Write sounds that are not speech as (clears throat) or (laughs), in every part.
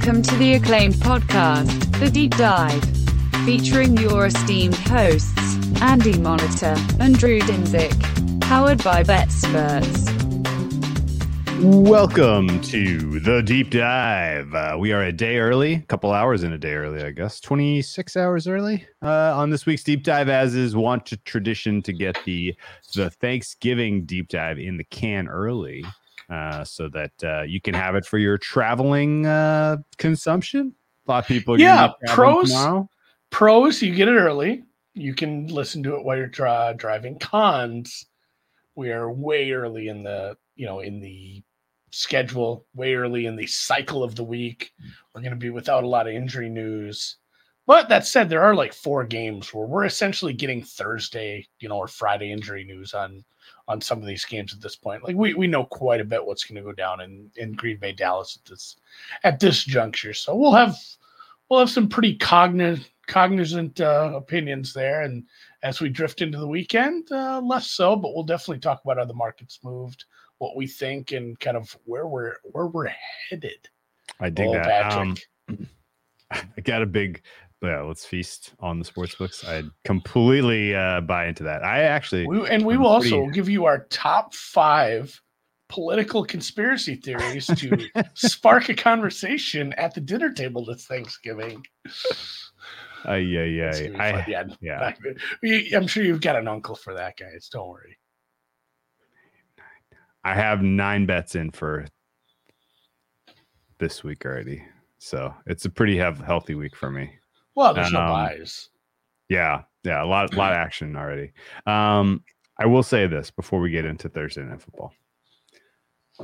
Welcome to the acclaimed podcast, The Deep Dive, featuring your esteemed hosts, Andy Molitor and Drew Dinsick, powered by BetSperts. Welcome to the deep dive. Uh, we are a day early, a couple hours in a day early, I guess, 26 hours early uh, on this week's deep dive, as is want to tradition to get the the Thanksgiving deep dive in the can early, uh, so that uh, you can have it for your traveling uh, consumption. A lot of people, Yeah, pros. tomorrow. Pros, you get it early. You can listen to it while you're dri- driving. Cons, we are way early in the you know in the schedule, way early in the cycle of the week. We're going to be without a lot of injury news. But that said, there are like four games where we're essentially getting Thursday, you know, or Friday injury news on on some of these games at this point. Like we we know quite a bit what's going to go down in in Green Bay, Dallas at this at this juncture. So we'll have we'll have some pretty cognizant cognizant uh, opinions there, and as we drift into the weekend, uh, less so. But we'll definitely talk about how the market's moved, what we think, and kind of where we're where we're headed. I dig Oh, that. Um, I got a big. Yeah, let's feast on the sports books. I completely uh, buy into that. I actually, We, and we I'm will also give you our top five political conspiracy theories to (laughs) spark a conversation at the dinner table this Thanksgiving. uh, yeah, yeah, It's gonna be I, yeah, yeah. I'm sure you've got an uncle for that, guys. Don't worry. I have nine bets in for this week already. So it's a pretty hev- healthy week for me. Well, there's no Um, buys. Yeah, yeah, a lot, lot of action already. Um, I will say this before we get into Thursday night football.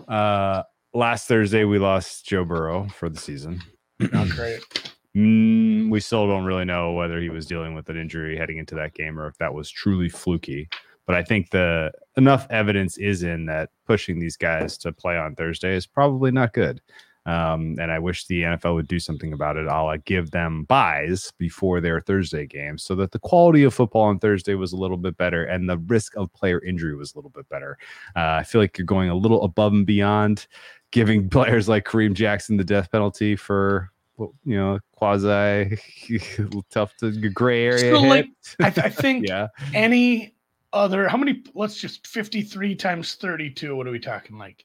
Uh, last Thursday we lost Joe Burrow for the season. Not great. (clears throat) Mm, we still don't really know whether he was dealing with an injury heading into that game or if that was truly fluky. But I think the enough evidence is in that pushing these guys to play on Thursday is probably not good. Um, and I wish the NFL would do something about it. I'll uh, give them buys before their Thursday games so that the quality of football on Thursday was a little bit better and the risk of player injury was a little bit better. Uh, I feel like you're going a little above and beyond giving (laughs) players like Kareem Jackson the death penalty for well, you know, quasi (laughs) tough to gray area. So, like. I, th- I think (laughs) yeah, any other, how many, let's just 53 times 32. What are we talking like?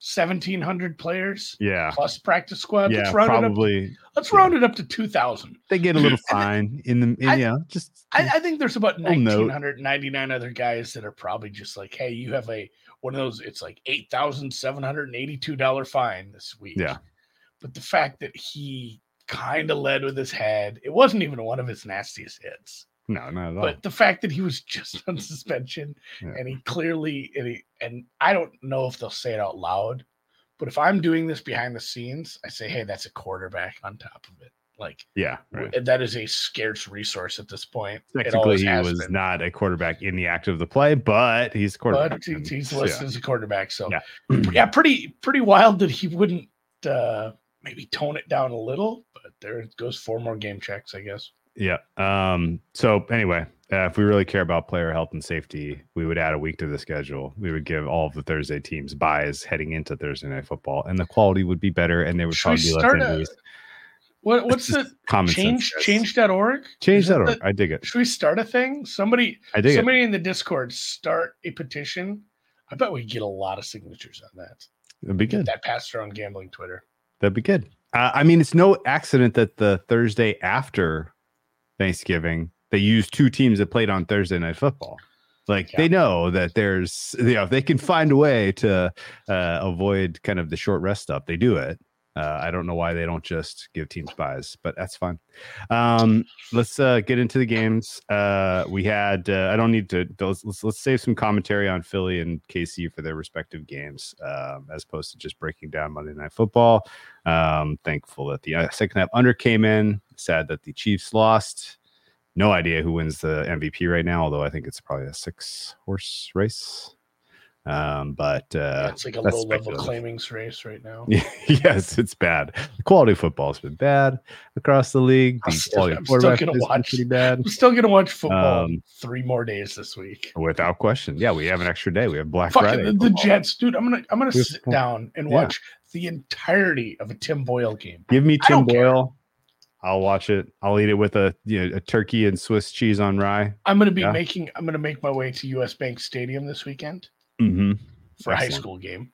1,700 players yeah, plus practice squad. yeah. let's round, it up, Probably let's yeah. round it up to 2,000. they get a little (laughs) fine in the, in, I- know, just I, I think there's about 1,999 other guys that are probably just like, hey, you have a one of those, it's like $8,782 fine this week. Yeah. But the fact that he kind of led with his head, it wasn't even one of his nastiest hits. No, not at all. But the fact that he was just (laughs) on suspension Yeah. and he clearly, and, he, and I don't know if they'll say it out loud, but if I'm doing this behind the scenes, I say, hey, that's a quarterback on top of it. Like, yeah, right. that is a scarce resource at this point. Technically, he was been. not a quarterback in the act of the play, but he's a quarterback. but he- he's so, listed as a quarterback. So Yeah. (clears throat) yeah, pretty pretty wild that he wouldn't uh maybe tone it down a little, but there it goes four more game checks, I guess. Yeah. Um, so anyway, uh, if we really care about player health and safety, we would add a week to the schedule. We would give all of the Thursday teams buys heading into Thursday night football, and the quality would be better, and there would Should probably be less start a- injuries. What what's the common change sense, change.org? Change that that. the- org. I dig it. Should we start a thing? Somebody I dig it. somebody in the Discord start a petition. I bet we get a lot of signatures on that. That'd be Get good. that passed around gambling Twitter. That'd be good. Uh, I mean, it's no accident that the Thursday after Thanksgiving they used two teams that played on Thursday night football. Like Yeah. they know that there's, you know, if they can find a way to uh, avoid kind of the short rest stuff, they do it. Uh, I don't know why they don't just give teams buys, but that's fine. Um, let's uh, get into the games. Uh, we had. Uh, I don't need to. Let's, let's let's save some commentary on Philly and KC for their respective games, um, as opposed to just breaking down Monday Night Football. Um, thankful that the uh, second half under came in. Sad that the Chiefs lost. No idea who wins the MVP right now, although I think it's probably a six horse race. Um, but Yeah, uh, it's like a low level claimings race right now. (laughs) yes, it's bad. The quality of football has been bad across the league. I'm The still- I'm still quarterback gonna watch. pretty bad. I'm still gonna watch football Um, three more days this week. Without question. Yeah, we have an extra day. We have Black Fucking Friday. the, the. Jets, dude. I'm gonna I'm gonna sit down and Yeah. watch the entirety of a Tim Boyle game. Give me Tim don't care. I'll watch it. I'll eat it with a you know, a turkey and Swiss cheese on rye. I'm gonna be Yeah. making I'm gonna make my way to US Bank Stadium this weekend Mm-hmm. for a high school game.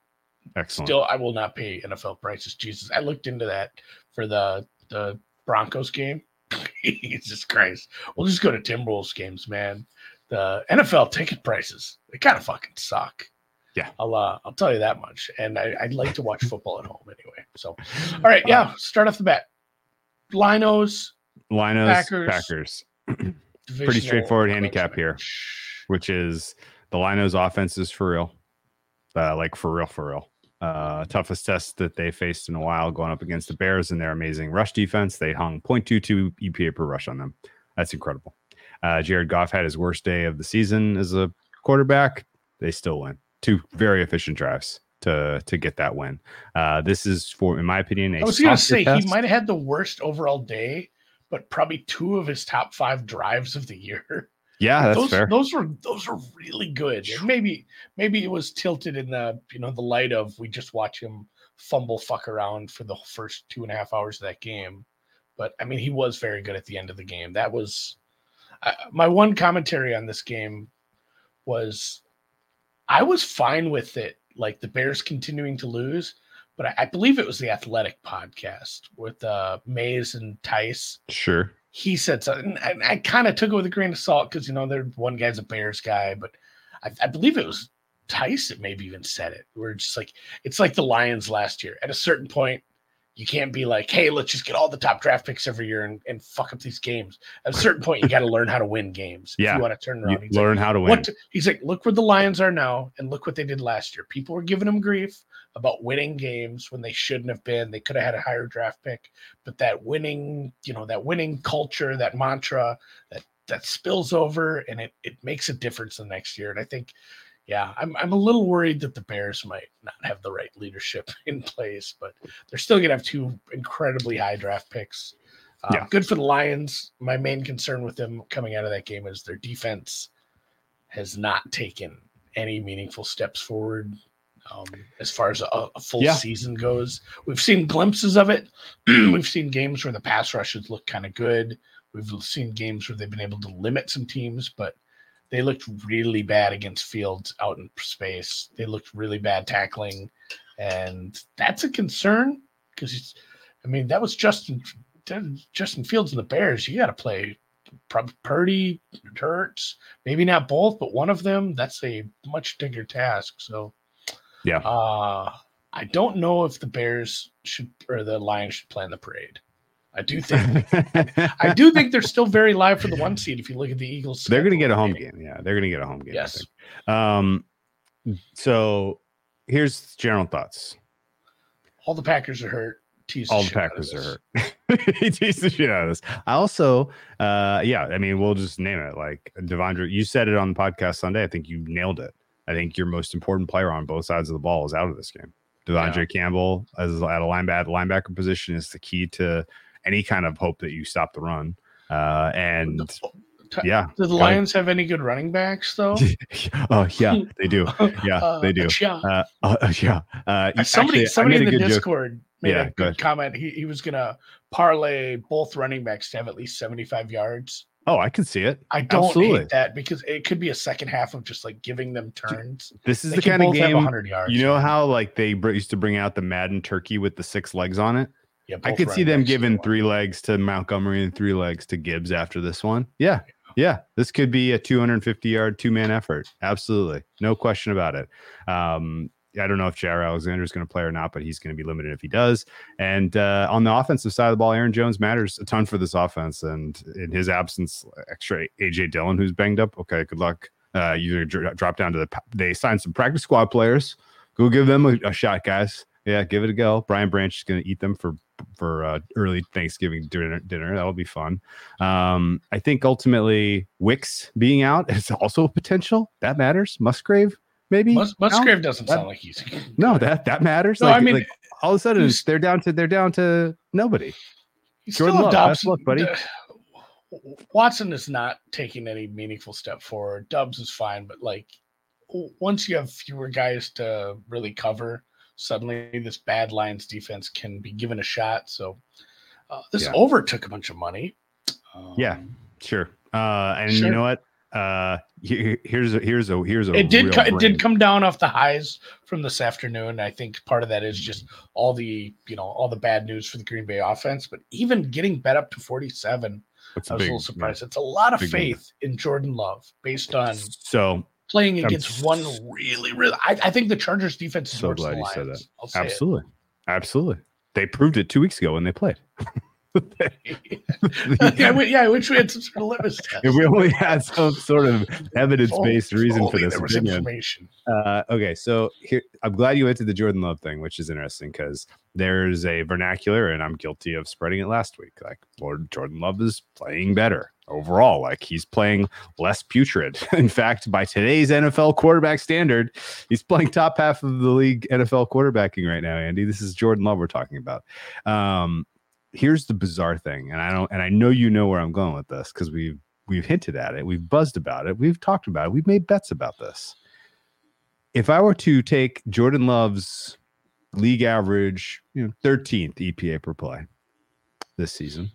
Excellent. Still, I will not pay NFL prices. Jesus, I looked into that for the the Broncos game. (laughs) Jesus Christ, we'll just go to Timberwolves games, man. The NFL ticket prices they kind of fucking suck. Yeah. I'll uh, I'll tell you that much. And I, I'd like to watch (laughs) football at home anyway. So, all right, yeah, start off the bat. Lions, Lions Packers. Packers. (clears throat) divisional straightforward handicap here. which is the Lions offense is for real. Uh, like for real, for real. Uh, toughest test that they faced in a while going up against the Bears and their amazing rush defense. They hung 0.22 EPA per rush on them. That's incredible. Uh, Jared Goff had his worst day of the season as a quarterback. They still win. Two very efficient drives to to get that win. Uh, this is for, in my opinion, a I was going to say test. he might have had the worst overall day, but probably two of his top five drives of the year. Yeah, that's those, fair. Those were those were really good. And maybe maybe it was tilted in the you know the light of we just watch him fumble fuck around for the first two and a half hours of that game. But I mean, he was very good at the end of the game. That was I, my one commentary on this game was I was fine with it, like the Bears continuing to lose. But I, I believe it was the Athletic podcast with uh, Mays and Tice Sure. he said something. And I, I kind of took it with a grain of salt because you know, there one guy's a Bears guy, but I, I believe it was Tice that maybe even said it. We're just like it's like the Lions last year. At a certain point, you can't be like, hey, let's just get all the top draft picks every year and, and fuck up these games. At a certain point, you got to learn how to win games. Yeah. If you want to turn You around. He's like, learn how to win. what he's like, look where the Lions are now, and look what they did last year. People were giving him grief about winning games when they shouldn't have been. They could have had a higher draft pick, but that winning, you know, that winning culture, that mantra, that that spills over, and it it makes a difference the next year. And I think, yeah, I'm I'm a little worried that the Bears might not have the right leadership (laughs) in place, but they're still gonna have two incredibly high draft picks. Uh, Yeah. Good for the Lions. My main concern with them coming out of that game is their defense has not taken any meaningful steps forward um, as far as a, a full Yeah. season goes. We've seen glimpses of it. (clears throat) We've seen games where the pass rushes look kind of good. We've seen games where they've been able to limit some teams, but they looked really bad against Fields out in space. They looked really bad tackling, and that's a concern because I mean that was Justin Justin Fields and the Bears. You got to play Purdy, Hurts, maybe not both, but one of them. That's a much bigger task. So, Yeah. uh, I don't know if the Bears should or the Lions should plan the parade. I do think I do think they're still very live for the one seed. If you look at the Eagles, They're going to get a home remaining. game. Yeah, they're going to get a home game. Yes. Um, so here's general thoughts. All the Packers are hurt. Tease All the of Packers are hurt. (laughs) he teased the shit out of this. I also, uh, yeah, I mean, we'll just name it. Like De'Vondre, you said it on the podcast Sunday. I think you nailed it. I think your most important player on both sides of the ball is out of this game. De'Vondre Campbell as at a linebacker linebacker position is the key to any kind of hope that you stop the run. Uh, and yeah, Do the. Lions have any good running backs though? (laughs) oh yeah, they do. (laughs) Yeah, Uh, they do. Yeah. Uh, uh, yeah. Uh, somebody actually, somebody in the good joke. Discord made Yeah, a go good comment. He, he was gonna parlay both running backs to have at least 75 yards. Oh, I can see it. I don't Absolutely. hate that because it could be a second half of just like giving them turns. This is They the kind of game. 100 yards. You know how like they used to bring out the Madden turkey with the six legs on it? Yeah, I could see them giving three legs to Montgomery and three legs to Gibbs after this one. Yeah. Yeah. This could be a 250 yard two man effort. Absolutely. No question about it. Um, I don't know if Jaire Alexander is going to play or not, but he's going to be limited if he does. And uh, on the offensive side of the ball, Aaron Jones matters a ton for this offense. And in his absence, extra AJ Dillon, who's banged up. Okay, good luck. Uh, you dr- drop down to the. They signed some practice squad players. Go give them a, a shot, guys. Yeah, give it a go. Brian Branch is going to eat them for for uh, early Thanksgiving dinner. Dinner that'll be fun. Um, I think ultimately Wicks being out (laughs) is also a potential that matters. Musgrave maybe. Mus- Musgrave doesn't that- sound like he's no, that that matters. No, like, I mean, like, all of a sudden they're down to they're down to nobody. Jordan Love, best luck, buddy. D- Watson is not taking any meaningful step forward. Doubs is fine, but like once you have fewer guys to really cover, suddenly this bad Lions defense can be given a shot. So uh, this Yeah. over took a bunch of money. Um, Yeah. Sure. Uh, and Sure. you know what? Uh, here- here's a here's a here's a It did. Co- it did come down off the highs from this afternoon. I think part of that is just all the you know all the bad news for the Green Bay offense. But even getting bet up to forty seven, I was big- a little surprised. It's a lot of number. faith in Jordan Love based on So playing I'm against one really, really. I, I think the Chargers defense is So glad you said. I'll say it. absolutely, absolutely, they proved it two weeks ago when they played. (laughs) yeah, we, yeah, I wish we had some sort of litmus (laughs) test. if we only had some sort of evidence-based reason for this opinion. Uh, okay, so here I'm glad you went to the Jordan Love thing, which is interesting because there's a vernacular, and I'm guilty of spreading it last week. Like, Lord Jordan Love is playing better overall. Like he's playing less putrid. (laughs) In fact, by today's NFL quarterback standard, he's playing top half of the league NFL quarterbacking right now. Andy, this is Jordan Love we're talking about. Um, here's the bizarre thing, and I don't, and I know you know where I'm going with this because we've we've hinted at it, we've buzzed about it, we've talked about it, we've made bets about this if I were to take Jordan Love's league average, you know, 13th EPA per play this season,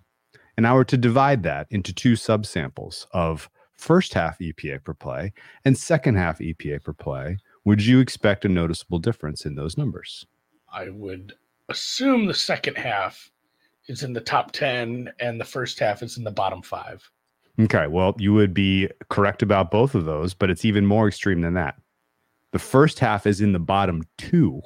and I were to divide that into two subsamples of first half EPA per play and second half EPA per play, would you expect a noticeable difference in those numbers? I would assume the second half is in the top ten, and the first half is in the bottom five. Okay, well, you would be correct about both of those, but it's even more extreme than that. The first half is in the bottom two.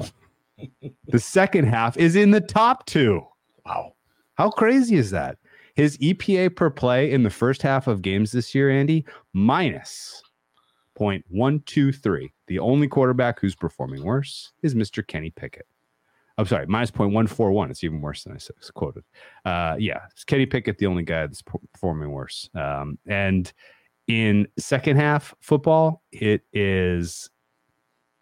(laughs) the second half is in the top two. Wow. How crazy is that? His EPA per play in the first half of games this year, Andy, minus 0.123. The only quarterback who's performing worse is Mr. Kenny Pickett. I'm sorry, minus 0.141. It's even worse than I s- quoted. Uh, yeah, it's Kenny Pickett, the only guy that's performing worse. Um, and in second half football, it is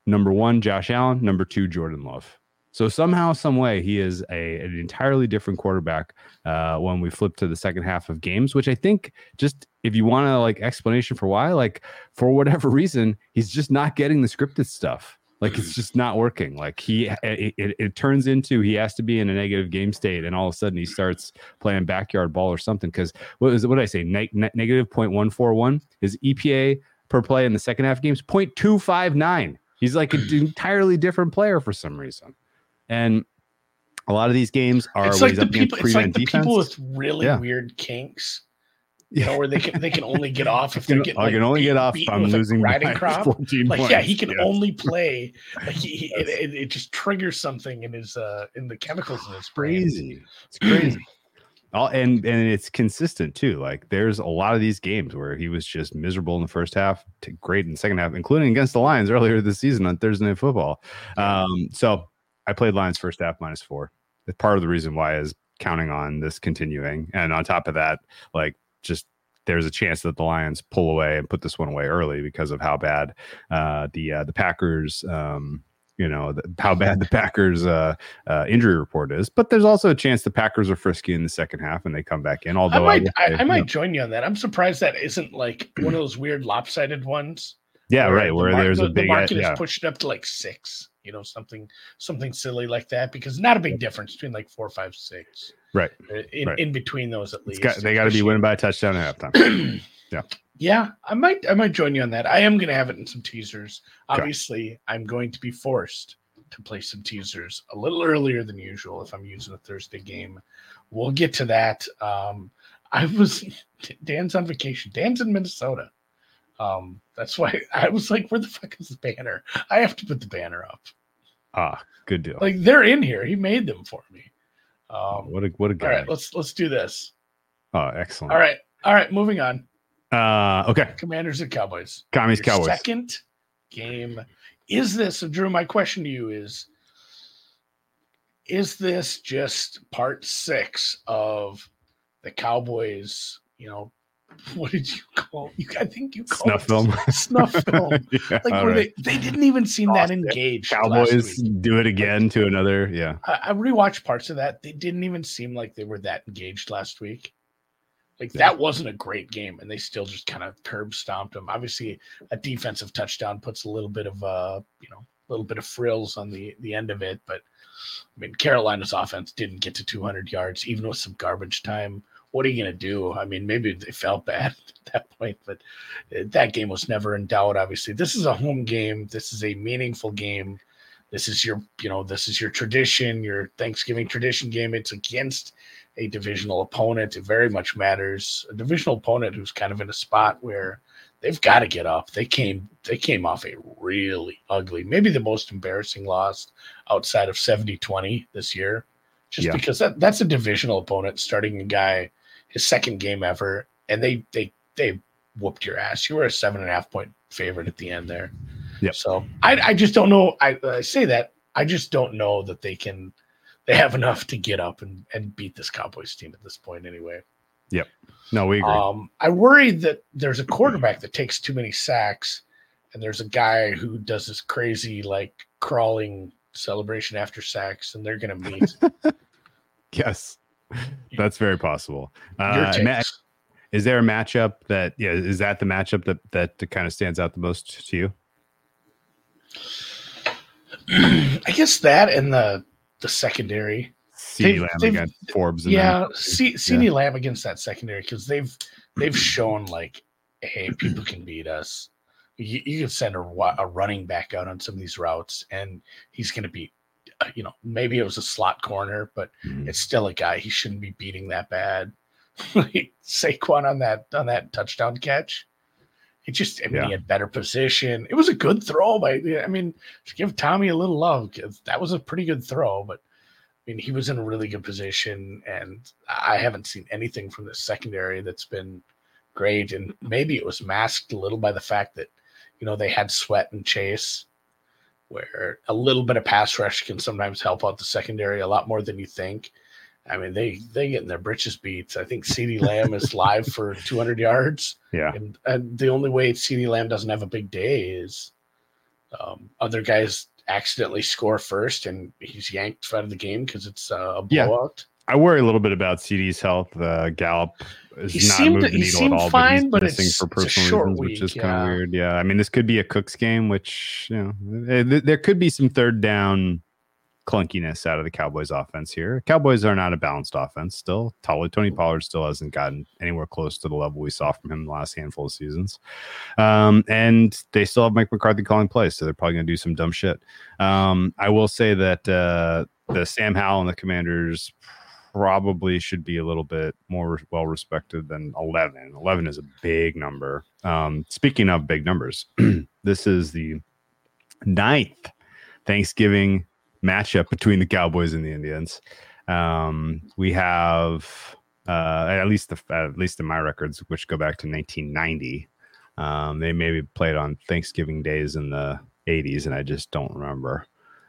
number one, Josh Allen, number two, Jordan Love. So somehow, some way, he is a, an entirely different quarterback uh, when we flip to the second half of games. Which I think, just if you want to like explanation for why, like for whatever reason, he's just not getting the scripted stuff. Like it's just not working. Like he, it, it, it turns into he has to be in a negative game state, and all of a sudden he mm. starts playing backyard ball or something. Because what is what did I say? Neg- ne- negative point one four one. His EPA per play in the second half games 0.259. He's like an (clears throat) entirely different player for some reason. And a lot of these games are it's like the people. It's like the defense. people with really Yeah. weird kinks. You know, where they can they can only get (laughs) off if they're getting. I like, can only get off if I'm losing riding crop. Like points. yeah, he can Yes. only play. Like he, he- it, it, it just triggers something in his uh in the chemicals in his (sighs) brain. crazy. It's crazy. (clears throat) All, and and it's consistent too. Like there's a lot of these games where he was just miserable in the first half, to great in the second half, including against the Lions earlier this season on Thursday Night Football. Um, so I played Lions first half minus four. That's part of the reason why is counting on this continuing, and on top of that, like just there's a chance that the Lions pull away and put this one away early because of how bad uh, the uh, the Packers. Um, you know the, how bad the Packers uh, uh, injury report is, but there's also a chance the Packers are frisky in the second half and they come back in. I Although might will I, I you might know, join you on that. I'm surprised that isn't like one of (clears throat) those weird lopsided ones. yeah, right. the Where mar- there's the, a the big market yeah, is pushed up to like six. You know, something something silly like that because not a big difference between like four, five, six. right. In, Right. in between those at least. got, they got to be winning by a touchdown at halftime. (clears throat) Yeah, Yeah, I might I might join you on that. I am gonna have it in some teasers. Okay. Obviously, I'm going to be forced to play some teasers a little earlier than usual if I'm using a Thursday game. We'll get to that. Um, I was (laughs) Dan's on vacation. Dan's in Minnesota. Um, that's why I was like, where the fuck is the banner? I have to put the banner up. Ah, good deal. Like they're in here. He made them for me. Um, what a what a all guy. right, let's let's do this. oh, excellent. All right, all right. Moving on. Uh, okay. Commanders and Cowboys. Commies Your Cowboys. Second game. Is this, Drew? My question to you is Is this just part six of the Cowboys, you know, (laughs) what did you call? You, I think you called Snuff film. (laughs) Snuff film. (laughs) yeah, Like were right. they? They didn't even seem that Lost it. engaged. last Cowboys do it again to another. Yeah. I, I rewatched parts of that. They didn't even seem like they were that engaged last week. Like Yeah. that wasn't a great game, and they still just kind of curb stomped them. Obviously, a defensive touchdown puts a little bit of uh, you know, a little bit of frills on the the end of it. But I mean, Carolina's offense didn't get to 200 yards, even with some garbage time. What are you gonna do? I mean, maybe they felt bad (laughs) at that point, but uh, that game was never in doubt. Obviously, this is a home game. This is a meaningful game this is your you know this is your tradition your thanksgiving tradition game it's against a divisional opponent it very much matters a divisional opponent who's kind of in a spot where they've got to get up they came they came off a really ugly maybe the most embarrassing loss outside of 70-20 this year just Yeah. because that, that's a divisional opponent starting a guy his second game ever and they they they whooped your ass you were a seven and a half point favorite at the end there Yeah. so I, I just don't know. I, I say that I just don't know that they can. They have enough to get up and, and beat this Cowboys team at this point. Anyway, Yep. No, we agree. um, I worry that there's a quarterback that takes too many sacks, and there's a guy who does this crazy like crawling celebration after sacks, and they're gonna meet. (laughs) yes. (laughs) That's very possible. Uh. Matt, is there a matchup that yeah, is that the matchup that that kind of stands out the most to you? (clears throat) I guess that and the the secondary. CeeDee Lamb against Forbes. And yeah. C- CeeDee Lamb against that secondary because they've they've shown like, hey, people can beat us. You, you can send a, a running back out on some of these routes, and he's going to beat. Uh, You know, maybe it was a slot corner, but Mhm. it's still a guy he shouldn't be beating that bad. Like, (laughs) Saquon on that on that touchdown catch. It just, I mean, Yeah. he had better position. It was a good throw by. I mean, to give Tommy a little love because that was a pretty good throw, but I mean, he was in a really good position, and I haven't seen anything from the secondary that's been great. And maybe it was masked a little by the fact that, you know, they had Sweat and Chase, where a little bit of pass rush can sometimes help out the secondary a lot more than you think. I mean, they they get in their britches beats. I think CeeDee Lamb is (laughs) live for 200 yards. Yeah. And, and the only way CeeDee Lamb doesn't have a big day is um, other guys accidentally score first and he's yanked out of the game because it's uh, a blowout. I worry a little bit about CeeDee's health. Uh, Gallup is He not seemed- moved the he needle at all, fine, but but he's missing it's- for personal reasons, week, which is kind yeah. of weird. Yeah, I mean, this could be a Cooks game, which you know, eh, th- there could be some third down clunkiness out of the Cowboys offense here. Cowboys are not a balanced offense still. Tony Pollard still hasn't gotten anywhere close to the level we saw from him the last handful of seasons. Um, and they still have Mike McCarthy calling plays, so they're probably going to do some dumb shit. Um, I will say that uh, the Sam Howell and the Commanders probably should be a little bit more well respected than 11. 11 is a big number. Um, speaking of big numbers, (clears throat) this is the ninth Thanksgiving matchup between the Cowboys and the Indians. Um, we have uh, at least the at least in my records, which go back to 1990. Um, they maybe played on Thanksgiving days in the 80s, and I just don't remember.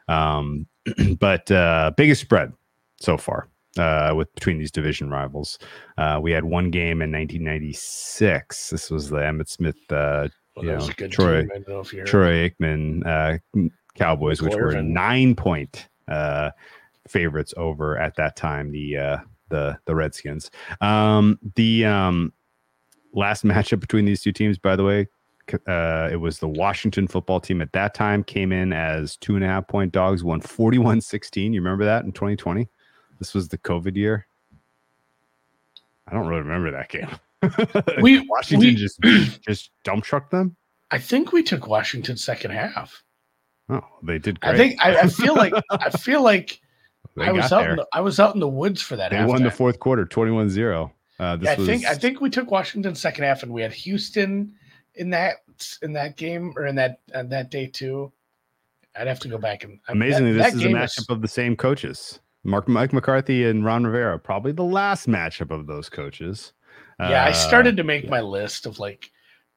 Um, (clears throat) but uh, biggest spread so far uh, with between these division rivals. Uh, we had one game in 1996. This was the Emmitt Smith, uh, Well, You know, Troy-. Know if you heard. Troy Aikman uh, Cowboys, which were nine point uh, favorites over at that time the uh, the the Redskins. Um, the um, last (laughs) matchup between these two teams, by the way, uh, it was the Washington football team at that time came in as two and a half point dogs, won 41 16. You remember that in 2020? This was the COVID year. I don't really remember that game. (laughs) We- Washington we- just (clears throat) just dump trucked them. I think we took Washington second half. Oh, they did great. I think I, I feel like I feel like (laughs) They I was out there. in the, I was out in the woods for that. They won the fourth quarter, 21-0. Uh, this Yeah, I was, think I think we took Washington second half, and we had Houston in that in that game or in that on that day too. I'd have to go back and I mean, amazingly, that this is a matchup was- of the same coaches. Mark Mike McCarthy and Ron Rivera, probably the last matchup of those coaches. yeah, I Uh, started to make my list of like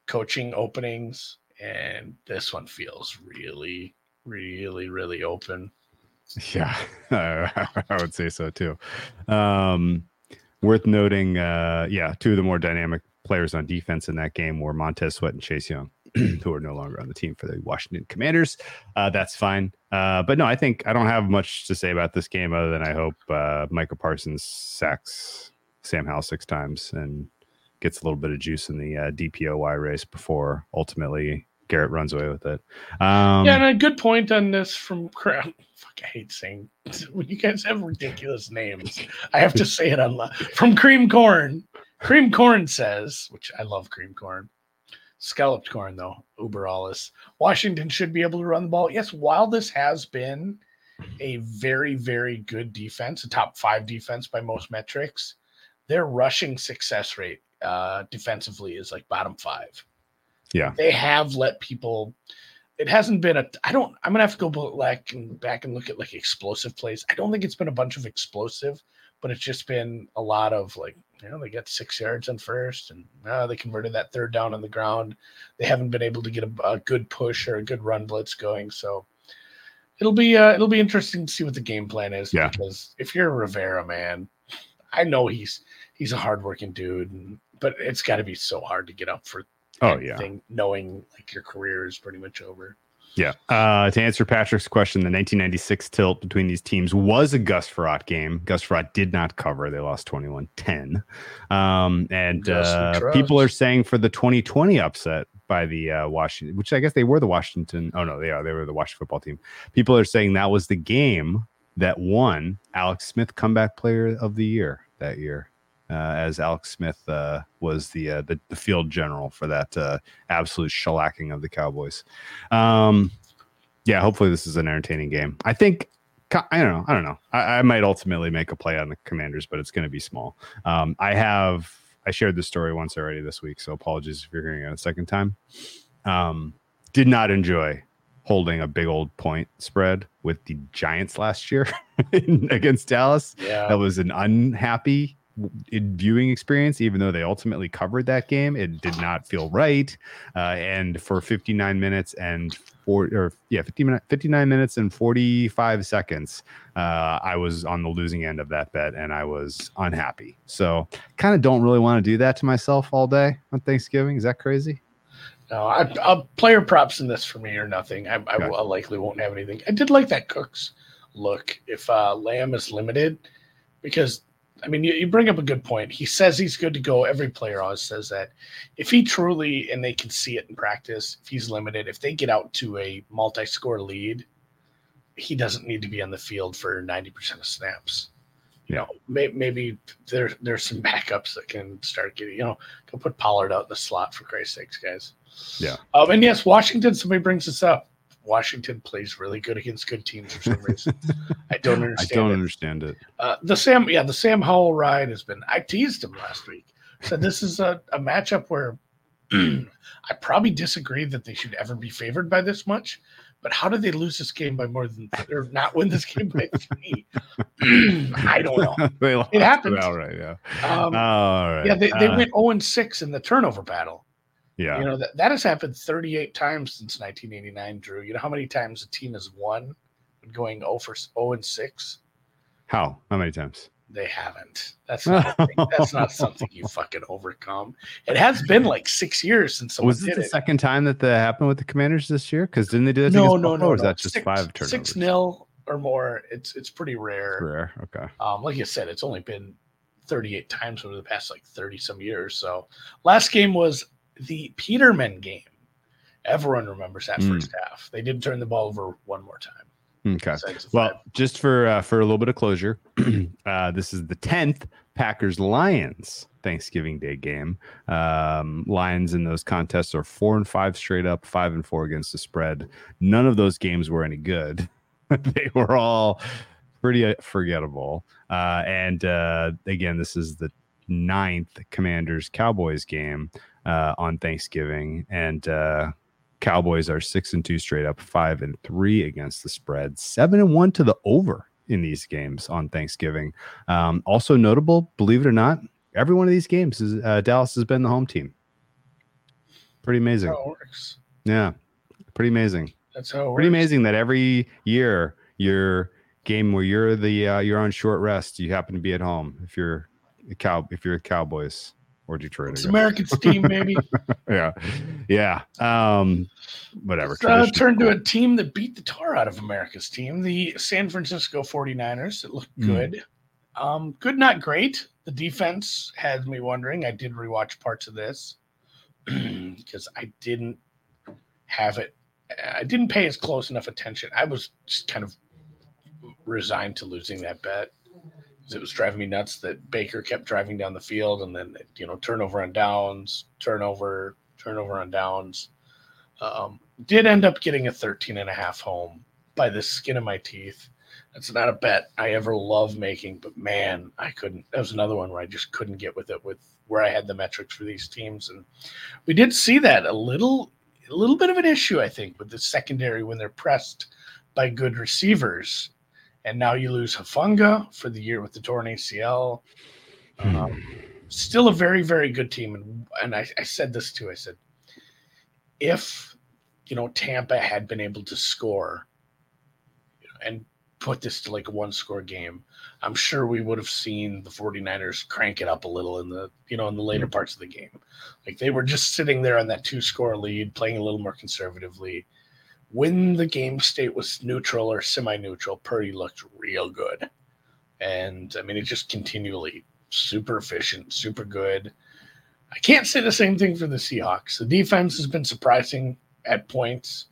coaching openings, and this one feels really, really, really open. (laughs) Yeah, (laughs) I would say so too. Um, worth noting, uh, yeah, two of the more dynamic players on defense in that game were Montez Sweat and Chase Young, (clears throat) who are no longer on the team for the Washington Commanders. Uh, that's fine. Uh, but no, I think I don't have much to say about this game other than I hope uh, Micah Parsons sacks Sam Howell six times and gets a little bit of juice in the uh, DPOY race before ultimately Garrett runs away with it. Um, yeah, and a good point on this from Crown. (laughs) Fuck, I hate saying (laughs) when you guys have ridiculous names. I have to say it on from Cream Corn. Cream Corn says, which I love cream corn. Scalloped corn, though, uber alles. Washington should be able to run the ball. Yes, while this has been a very, very good defense, a top five defense by most metrics, their rushing success rate uh, defensively is like bottom five. Yeah. They have let people it hasn't been a I don't I'm gonna have to go back and back and look at like explosive plays. I don't think it's been a bunch of explosive, but it's just been a lot of like, you know, they got six yards on first and uh, they converted that third down on the ground. They haven't been able to get a, a good push or a good run blitz going. So it'll be uh, it'll be interesting to see what the game plan is. Yeah. Because if you're a Rivera, man, I know he's he's a hardworking dude, and, but it's got to be so hard to get up for Oh yeah, knowing like your career is pretty much over. Yeah. Uh, to answer Patrick's question, the 1996 tilt between these teams was a Gus Frerotte game. Gus Frerotte did not cover. They lost 21 10. Um, and uh, people are saying for the 2020 upset by the uh, Washington, which I guess they were the Washington. Oh, no, they are. They were the Washington football team. People are saying that was the game that won Alex Smith comeback player of the year that year as Alex Smith uh, was the, uh, the, the field general for that uh, absolute shellacking of the Cowboys. Um, yeah, hopefully this is an entertaining game. I think I don't know. I don't know. I, I might ultimately make a play on the Commanders, but it's going to be small. Um, I have I shared this story once already this week, so apologies if you're hearing it a second time. Um, did not enjoy holding a big old point spread with the Giants last year (laughs) against Dallas. Yeah. That was an unhappy viewing experience, even though they ultimately covered that game. It did not feel right. Uh, and for 59 minutes and four or yeah, 50 59 minutes and 45 seconds, uh, I was on the losing end of that bet and I was unhappy. So kind of don't really want to do that to myself all day on Thanksgiving. Is that crazy? No, I, I player props in this for me or nothing. I, I, okay. I likely won't have anything. I did like that Cooks look if uh, Lamb is limited because I mean, you, you, bring up a good point. He says he's good to go. Every player always says that. If he truly, and they can see it in practice, if he's limited, if they get out to a multi score lead, he doesn't need to be on the field for 90% of snaps. You know, may, maybe there, there's some (laughs) backups that can start getting, you know, go put Pollard out in the slot for Christ's sakes, guys. Yeah. Um, and yes, Washington, somebody brings this up. Washington plays really good against good teams for some reason. (laughs) I don't understand. I don't it. understand it. Uh, the Sam, yeah, the Sam Howell ride has been. I teased him last week. Said this is a, a matchup where (clears throat) I probably disagree that they should ever be favored by this much. But how did they lose this game by more than or not win this game by three? (clears throat) I don't know. (laughs) they lost it happened. All right, yeah. Um, all right. Yeah, they, they uh, went 0 and 6 in the turnover battle. Yeah. You know, that, that has happened 38 times since 1989, Drew. You know how many times a team has won going 0 for 0 and 6? How? How many times? They haven't. That's not that's not something you fucking overcome. It has been (laughs) like six years since someone was it the it. second time that that happened with the Commanders this year? Because didn't they do that? No, no, no. Or is no. that just six, five turnovers? Six nil or more. It's it's pretty rare. Rare. Okay. Um, like you said, it's only been 38 times over the past like 30 some years. So last game was the Peterman game. Everyone remembers that Mm. first half. They did turn the ball over one more time. Okay. Well, just for uh, for a little bit of closure, (clears throat) uh, this is the tenth Packers Lions Thanksgiving Day game. Um, Lions in those contests are four and five straight up, five and four against the spread. None of those games were any good. (laughs) they were all pretty uh, forgettable. Uh, and uh, again, this is the ninth Commanders Cowboys game uh, on Thanksgiving, and uh, Cowboys are six and two straight up, five and three against the spread, seven and one to the over in these games on Thanksgiving. Um, also notable, believe it or not, every one of these games is uh, Dallas has been the home team. Pretty amazing. Yeah, pretty amazing. That's how it Pretty works. amazing that every year your game where you're the uh, you're on short rest, you happen to be at home if you're a cow if you're a Cowboys or Detroit. It's America's team, maybe. (laughs) yeah, yeah. Um, whatever. Uh, turned to a team that beat the tar out of America's team, the San Francisco 49ers. It looked Mm. good. Um, good, not great. The defense has me wondering. I did rewatch parts of this (clears throat) because I didn't have it. I didn't pay as close enough attention. I was just kind of resigned to losing that bet. It was driving me nuts that Baker kept driving down the field and then, you know, turnover on downs, turnover, turnover on downs. Um, did end up getting a 13 and a half home by the skin of my teeth. That's not a bet I ever love making, but man, I couldn't. That was another one where I just couldn't get with it with where I had the metrics for these teams. And we did see that a little, a little bit of an issue, I think, with the secondary when they're pressed by good receivers. And now you lose Hufanga for the year with the torn ACL. Um, still a very, very good team. And, and I, I said this too. I said, if you know Tampa had been able to score and put this to like a one score game, I'm sure we would have seen the 49ers crank it up a little in the you know in the later parts of the game. Like they were just sitting there on that two score lead, playing a little more conservatively. When the game state was neutral or semi neutral, Purdy looked real good. And I mean, it just continually super efficient, super good. I can't say the same thing for the Seahawks. The defense has been surprising at points,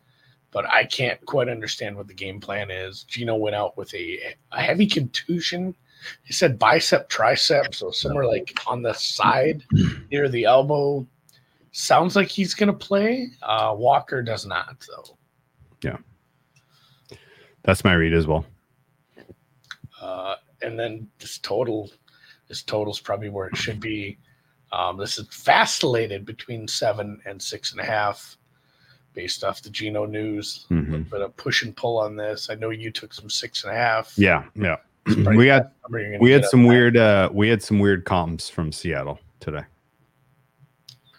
but I can't quite understand what the game plan is. Geno went out with a, a heavy contusion. He said bicep, tricep, so somewhere like on the side near the elbow. Sounds like he's going to play. Uh, Walker does not, though. That's my read as well. Uh, and then this total, this total's probably where it should be. Um, this is vacillated between seven and six and a half, based off the Geno news. Mhm. But a push and pull on this. I know you took some six and a half. Yeah, yeah. We got the number you're gonna we had some weird uh we had some weird comms from Seattle today.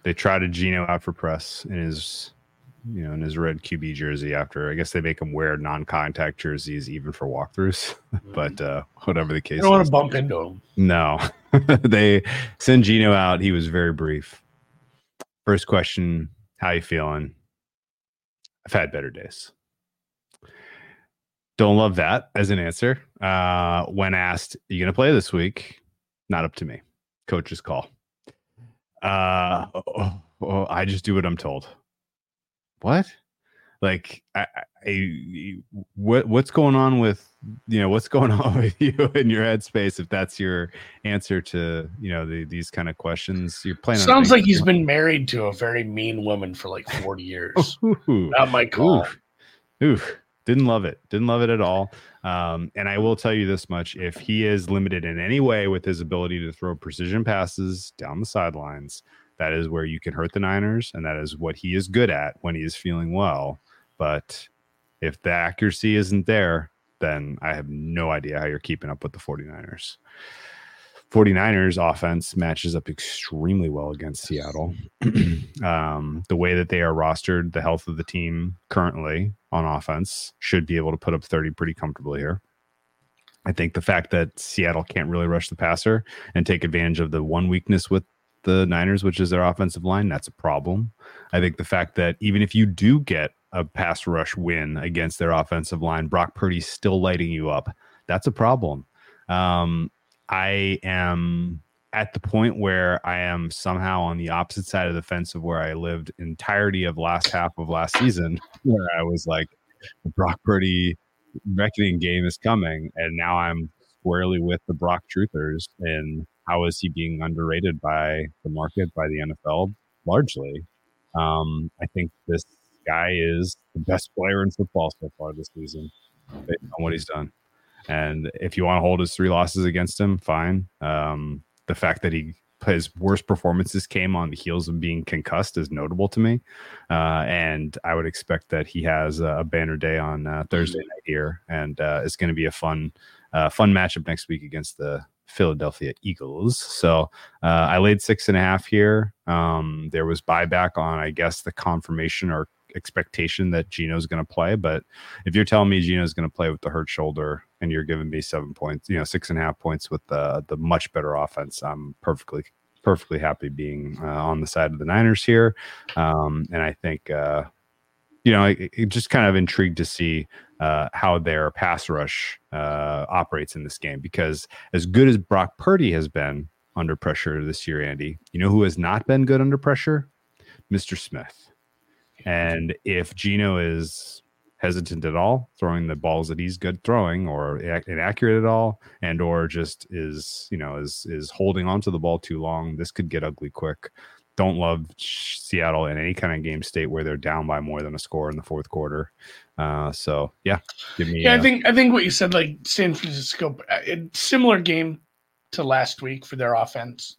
They trotted Geno out for press in his you know in his red QB jersey after I guess they make him wear non-contact jerseys even for walkthroughs. (laughs) but uh whatever the I case don't want to bump into him. No. (laughs) they send Geno out. He was very brief. First question, how you feeling? I've had better days. Don't love that as an answer. Uh, when asked, "Are you going to play this week? Not up to me. Coach's call. Uh, oh, oh, I just do what I'm told. What? Like, I, I, what, what's going on with, you know, what's going (laughs) on with you in your headspace? If that's your answer to, you know, the, these kind of questions, you're playing. Sounds like he's been married to a very mean woman for like 40 years. (laughs) Ooh. Not my call. Oof. Oof. Didn't love it. Didn't love it at all. Um, and I will tell you this much: if he is limited in any way with his ability to throw precision passes down the sidelines, that is where you can hurt the Niners, and that is what he is good at when he is feeling well. But if the accuracy isn't there, then I have no idea how you're keeping up with the 49ers. 49ers offense matches up extremely well against Seattle. (clears throat) um, the way that they are rostered, the health of the team currently on offense should be able to put up 30 pretty comfortably here. I think the fact that Seattle can't really rush the passer and take advantage of the one weakness with the Niners, which is their offensive line, that's a problem. I think the fact that even if you do get a pass rush win against their offensive line, Brock Purdy's still lighting you up. That's a problem. Um, I am at the point where I am somehow on the opposite side of the fence of where I lived entirety of last half of last season, (laughs) where I was like, the Brock Purdy reckoning game is coming, and now I'm squarely with the Brock truthers. And how is he being underrated by the market, by the NFL, largely? Um, I think this guy is the best player in football so far this season, based on what he's done. And if you want to hold his three losses against him, fine. Um, the fact that he his worst performances came on the heels of being concussed is notable to me. Uh, and I would expect that he has a banner day on uh, Thursday night here, and uh, it's going to be a fun, uh, fun matchup next week against the Philadelphia Eagles. So uh, I laid six and a half here. Um, there was buyback on, I guess, the confirmation or expectation that Geno's going to play. But if you're telling me Geno's going to play with the hurt shoulder and you're giving me seven points, you know, six and a half points with the the much better offense, I'm perfectly perfectly happy being uh, on the side of the Niners here. Um, and I think, uh, you know, it, it just kind of intrigued to see uh, how their pass rush uh, operates in this game because as good as Brock Purdy has been under pressure this year, Andy, you know who has not been good under pressure? Mr. Smith. And if Geno is hesitant at all throwing the balls that he's good throwing or inaccurate at all and or just is you know is is holding onto the ball too long this could get ugly quick don't love seattle in any kind of game state where they're down by more than a score in the fourth quarter uh so yeah give me yeah uh, i think i think what you said like san francisco uh, similar game to last week for their offense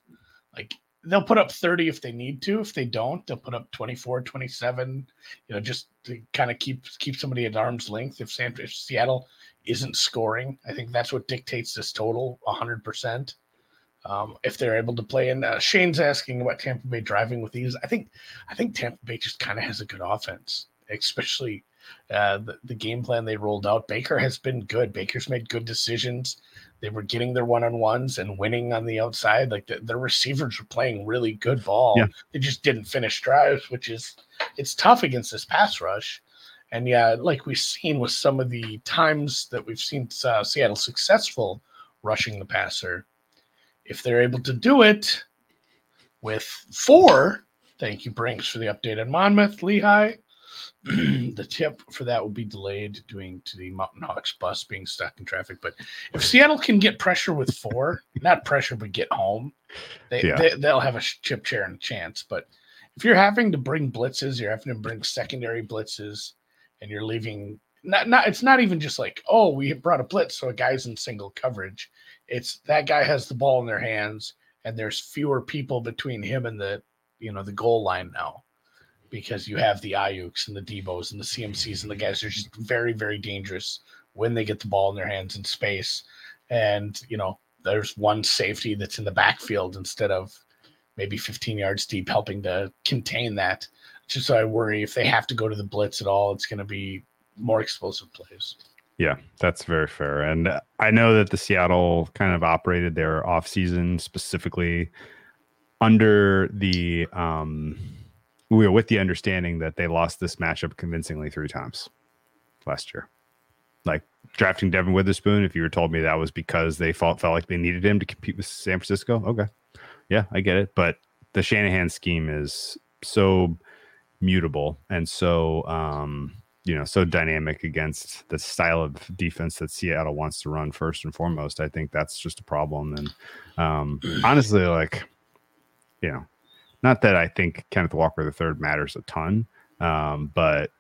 like they'll put up 30 if they need to. If they don't, they'll put up 24, 27, you know, just to kind of keep keep somebody at arm's length. If San if Seattle isn't scoring, I think that's what dictates this total 100%. Um, if they're able to play And uh, Shane's asking about Tampa Bay driving with these. I think, I think Tampa Bay just kind of has a good offense, especially uh, the, the game plan they rolled out. Baker has been good. Baker's made good decisions they were getting their one on ones and winning on the outside. Like the, the receivers were playing really good ball. Yeah. They just didn't finish drives, which is it's tough against this pass rush. And yeah, like we've seen with some of the times that we've seen uh, Seattle successful rushing the passer, if they're able to do it with four, thank you, Brinks, for the update on Monmouth, Lehigh, (clears throat) the tip for that will be delayed due to the Mountain Hawks bus being stuck in traffic. But if Seattle can get pressure with four, not pressure, but get home, they, yeah. they, they'll have a chip chair and a chance. But if you're having to bring blitzes, you're having to bring secondary blitzes, and you're leaving not not it's not even just like oh we brought a blitz so a guy's in single coverage. It's that guy has the ball in their hands and there's fewer people between him and the you know the goal line now because you have the Aiyuks and the Deebos and the CMCs and the guys are just very, very dangerous when they get the ball in their hands in space. And, you know, there's one safety that's in the backfield instead of maybe 15 yards deep helping to contain that. Just so I worry if they have to go to the blitz at all, it's going to be more explosive plays. Yeah, that's very fair. And I know that the Seattle kind of operated their offseason specifically under the um we were with the understanding that they lost this matchup convincingly three times last year. Like drafting Devon Witherspoon, if you were told me that was because they felt felt like they needed him to compete with San Francisco, okay, yeah, I get it. But the Shanahan scheme is so mutable and so um, you know so dynamic against the style of defense that Seattle wants to run first and foremost. I think that's just a problem. And um, (clears throat) honestly, like you know, not that I think Kenneth Walker the third matters a ton, um, but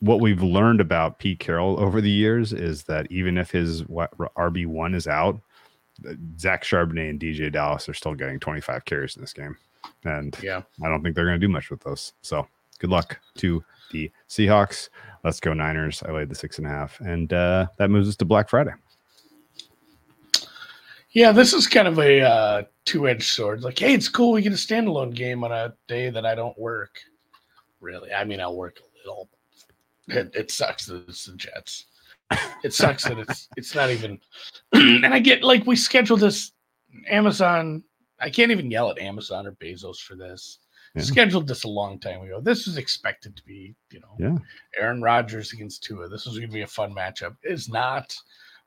what we've learned about Pete Carroll over the years is that even if his RB one is out, Zach Charbonnet and DeeJay Dallas are still getting 25 carries in this game, and yeah, I don't think they're going to do much with those. So good luck to the Seahawks. Let's go Niners. I laid the six and a half, and uh, that moves us to Black Friday. Yeah, this is kind of a uh, two-edged sword. Like, hey, it's cool we get a standalone game on a day that I don't work. Really, I mean, I'll work a little. It, it sucks that it's the Jets. It sucks that it's (laughs) it's not even. (clears throat) and I get like we scheduled this Amazon. I can't even yell at Amazon or Bezos for this. Yeah. Scheduled this a long time ago. This was expected to be, you know, yeah. Aaron Rodgers against Tua. This was going to be a fun matchup. It's not.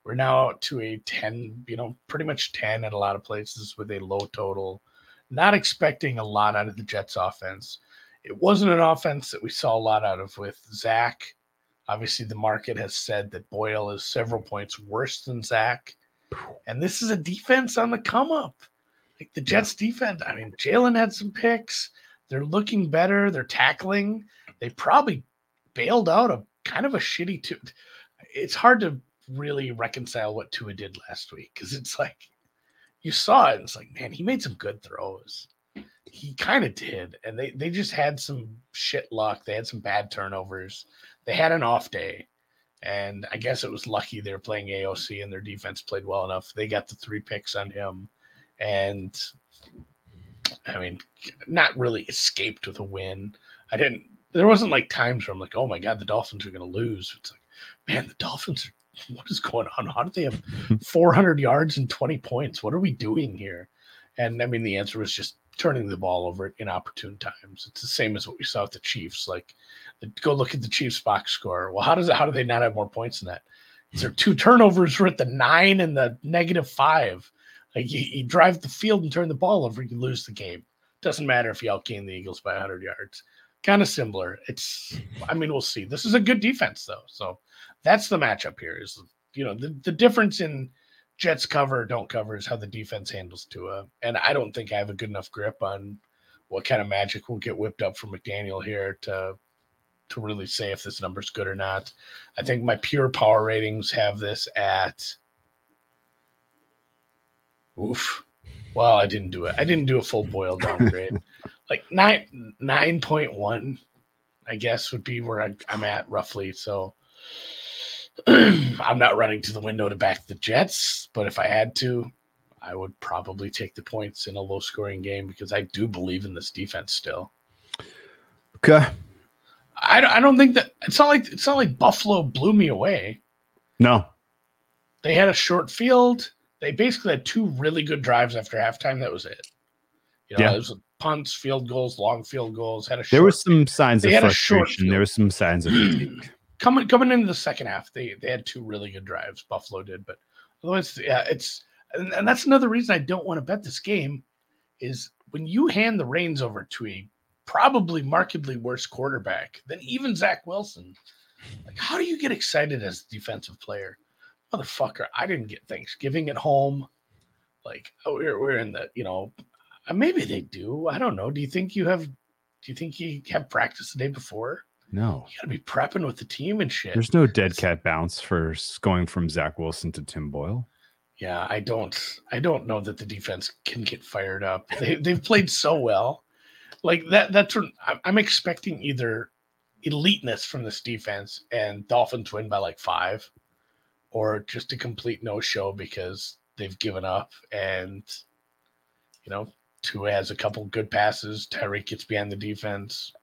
We're now to a 10, you know, pretty much 10 at a lot of places with a low total. Not expecting a lot out of the Jets offense. It wasn't an offense that we saw a lot out of with Zach. Obviously, the market has said that Boyle is several points worse than Zach. And this is a defense on the come up. Like the Jets defense. I mean, Jalen had some picks. They're looking better. They're tackling. They probably bailed out a kind of a shitty two. It's hard to really reconcile what Tua did last week because it's like you saw it. it's like, man, he made some good throws. He kind of did, and they they just had some shit luck. They had some bad turnovers. They had an off day, and I guess it was lucky they were playing AOC and their defense played well enough. They got the three picks on him, and I mean, not really escaped with a win. I didn't. There wasn't like times where I'm like, oh my god, the Dolphins are going to lose. It's like, man, the Dolphins are (laughs) what is going on? How did they have (laughs) 400 yards and 20 points? What are we doing here? And I mean, the answer was just turning the ball over at inopportune times. It's the same as what we saw with the Chiefs. Like, go look at the Chiefs box score. Well, how does it, how do they not have more points than that? Is there two turnovers were at the nine and the negative five? Like you, you drive the field and turn the ball over, you lose the game. Doesn't matter if you outgain the Eagles by 100 yards. Kind of similar. It's, (laughs) I mean, we'll see. This is a good defense though, so that's the matchup here. Is you know the the difference in Jets cover don't cover is how the defense handles Tua. And I don't think I have a good enough grip on what kind of magic will get whipped up from McDaniel here to to really say if this number's good or not. I think my pure power ratings have this at oof. Well, I didn't do it. I didn't do a full Boyle downgrade. (laughs) like nine nine point one, I guess would be where I, I'm at roughly. So (clears throat) I'm not running to the window to back the Jets, but if I had to, I would probably take the points in a low scoring game because I do believe in this defense still. Okay. I, I don't think that it's not like it's not like Buffalo blew me away. No. They had a short field. They basically had two really good drives after halftime. That was it. You know, Yeah. it was punts, field goals, long field goals. Had a There was some signs They of had a short frustration. There was some signs of fatigue. (clears throat) coming coming into the second half, they they had two really good drives. Buffalo did, but otherwise, yeah, it's and, and that's another reason I don't want to bet this game is when you hand the reins over to a probably markedly worse quarterback than even Zach Wilson. Like, how do you get excited as a defensive player, motherfucker? I didn't get Thanksgiving at home. Like, oh, we're we're in the you know, uh, maybe they do. I don't know. Do you think you have? Do you think you have practice the day before? No. You gotta be prepping with the team and shit. There's no dead cat bounce for going from Zach Wilson to Tim Boyle. yeah, I don't I don't know that the defense can get fired up. They they've played so well. Like that that's what I'm- I'm expecting either eliteness from this defense and Dolphins win by like five, or just a complete no show because they've given up and you know, Tua has a couple good passes, Tyreek gets behind the defense.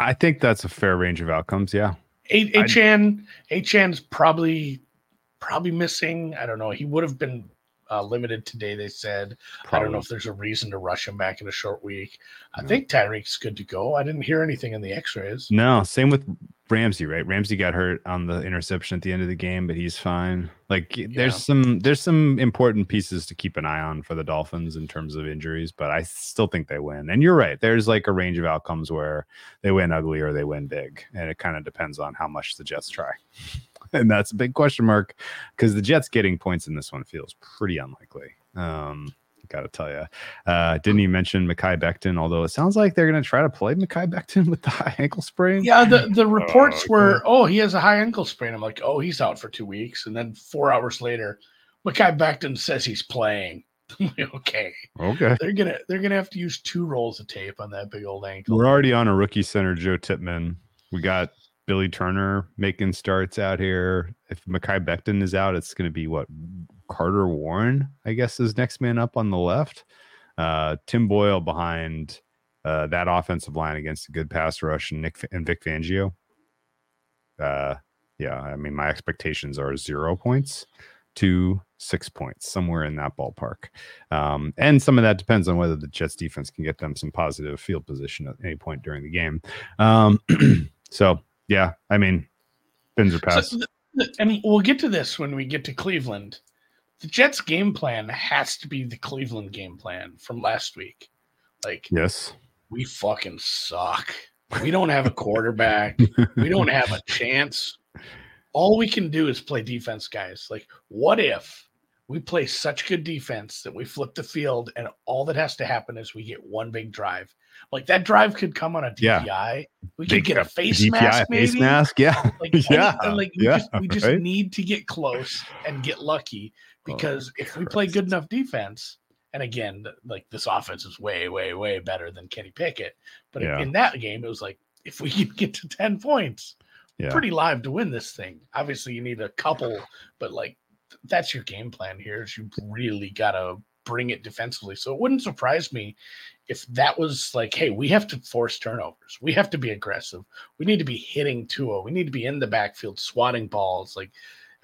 I think that's a fair range of outcomes. Yeah. A- I- Achane Achane's probably probably missing. I don't know. He would have been uh, limited today. They said. I don't know if there's a reason to rush him back in a short week. I No. think Tyreek's good to go. I didn't hear anything in the X-rays. No, same with Ramsey, right? Ramsey got hurt on the interception at the end of the game, but he's fine. Like Yeah. there's some there's some important pieces to keep an eye on for the Dolphins in terms of injuries, but I still think they win. And you're right. There's like a range of outcomes where they win ugly or they win big, and it kind of depends on how much the Jets try. (laughs) And that's a big question mark because the Jets getting points in this one feels pretty unlikely. Um, gotta tell you. Uh, didn't he mention Mekhi Becton? Although it sounds like they're gonna try to play Mekhi Becton (laughs) with the high ankle sprain. Yeah, the, the reports okay. were, oh, he has a high ankle sprain. I'm like, oh, he's out for two weeks. And then four hours later, Mekhi Becton says he's playing. (laughs) Okay, Okay. they're gonna they're gonna have to use two rolls of tape on that big old ankle. We're already on a rookie center, Joe Tippmann. We got Billy Turner making starts out here. If Mekhi Becton is out, it's going to be what Carter Warren, I guess, is next man up on the left. Uh, Tim Boyle behind uh, that offensive line against a good pass rush and Nick and Vic Fangio. Uh, yeah, I mean, my expectations are zero points to six points, somewhere in that ballpark. Um, and some of that depends on whether the Jets defense can get them some positive field position at any point during the game. Um, (clears throat) so, yeah, I mean, pins are pass. So and we'll get to this when we get to Cleveland. The Jets game plan has to be the Cleveland game plan from last week. Like yes. we fucking suck. We don't have a (laughs) quarterback. we don't have a chance. All we can do is play defense, guys. Like, what if we play such good defense that we flip the field and all that has to happen is we get one big drive? Like that drive could come on a Yeah. DPI. We Big could get a DPI, face mask, maybe. face mask. Yeah. (laughs) Like, any- (laughs) Yeah, like we yeah, just we just right? need to get close and get lucky because if we play good enough defense, and again, like this offense is way, way, way better than Kenny Pickett. But in- Yeah. in that game, it was like if we can get to ten points, Yeah. pretty live to win this thing. Obviously, you need a couple, but like that's your game plan here. Is you really gotta bring it defensively. So it wouldn't surprise me if that was like, hey, we have to force turnovers. We have to be aggressive. We need to be hitting Tua. We need to be in the backfield swatting balls. Like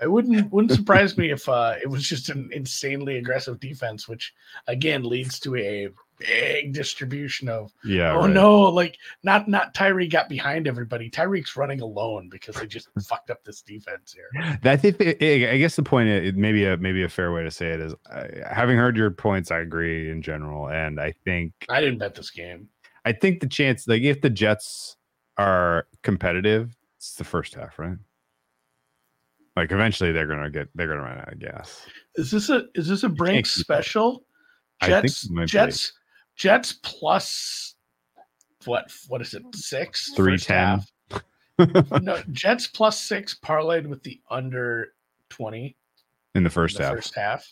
it wouldn't (laughs) wouldn't surprise me if uh, it was just an insanely aggressive defense, which again leads to a big distribution of Yeah. oh right. no, like not not Tyree got behind everybody. Tyreek's running alone because they just (laughs) fucked up this defense here. I think I guess the point is maybe a maybe a fair way to say it is uh, having heard your points, I agree in general, and I think I didn't bet this game. I think the chance like if the Jets are competitive, it's the first half, right? Like eventually they're gonna get they're gonna run out of gas. Is this a is this a Brinks up. special? Jets. Jets Jets plus what what is it six Three ten. half. no Jets plus six parlayed with the under twenty in the in first the half. first half.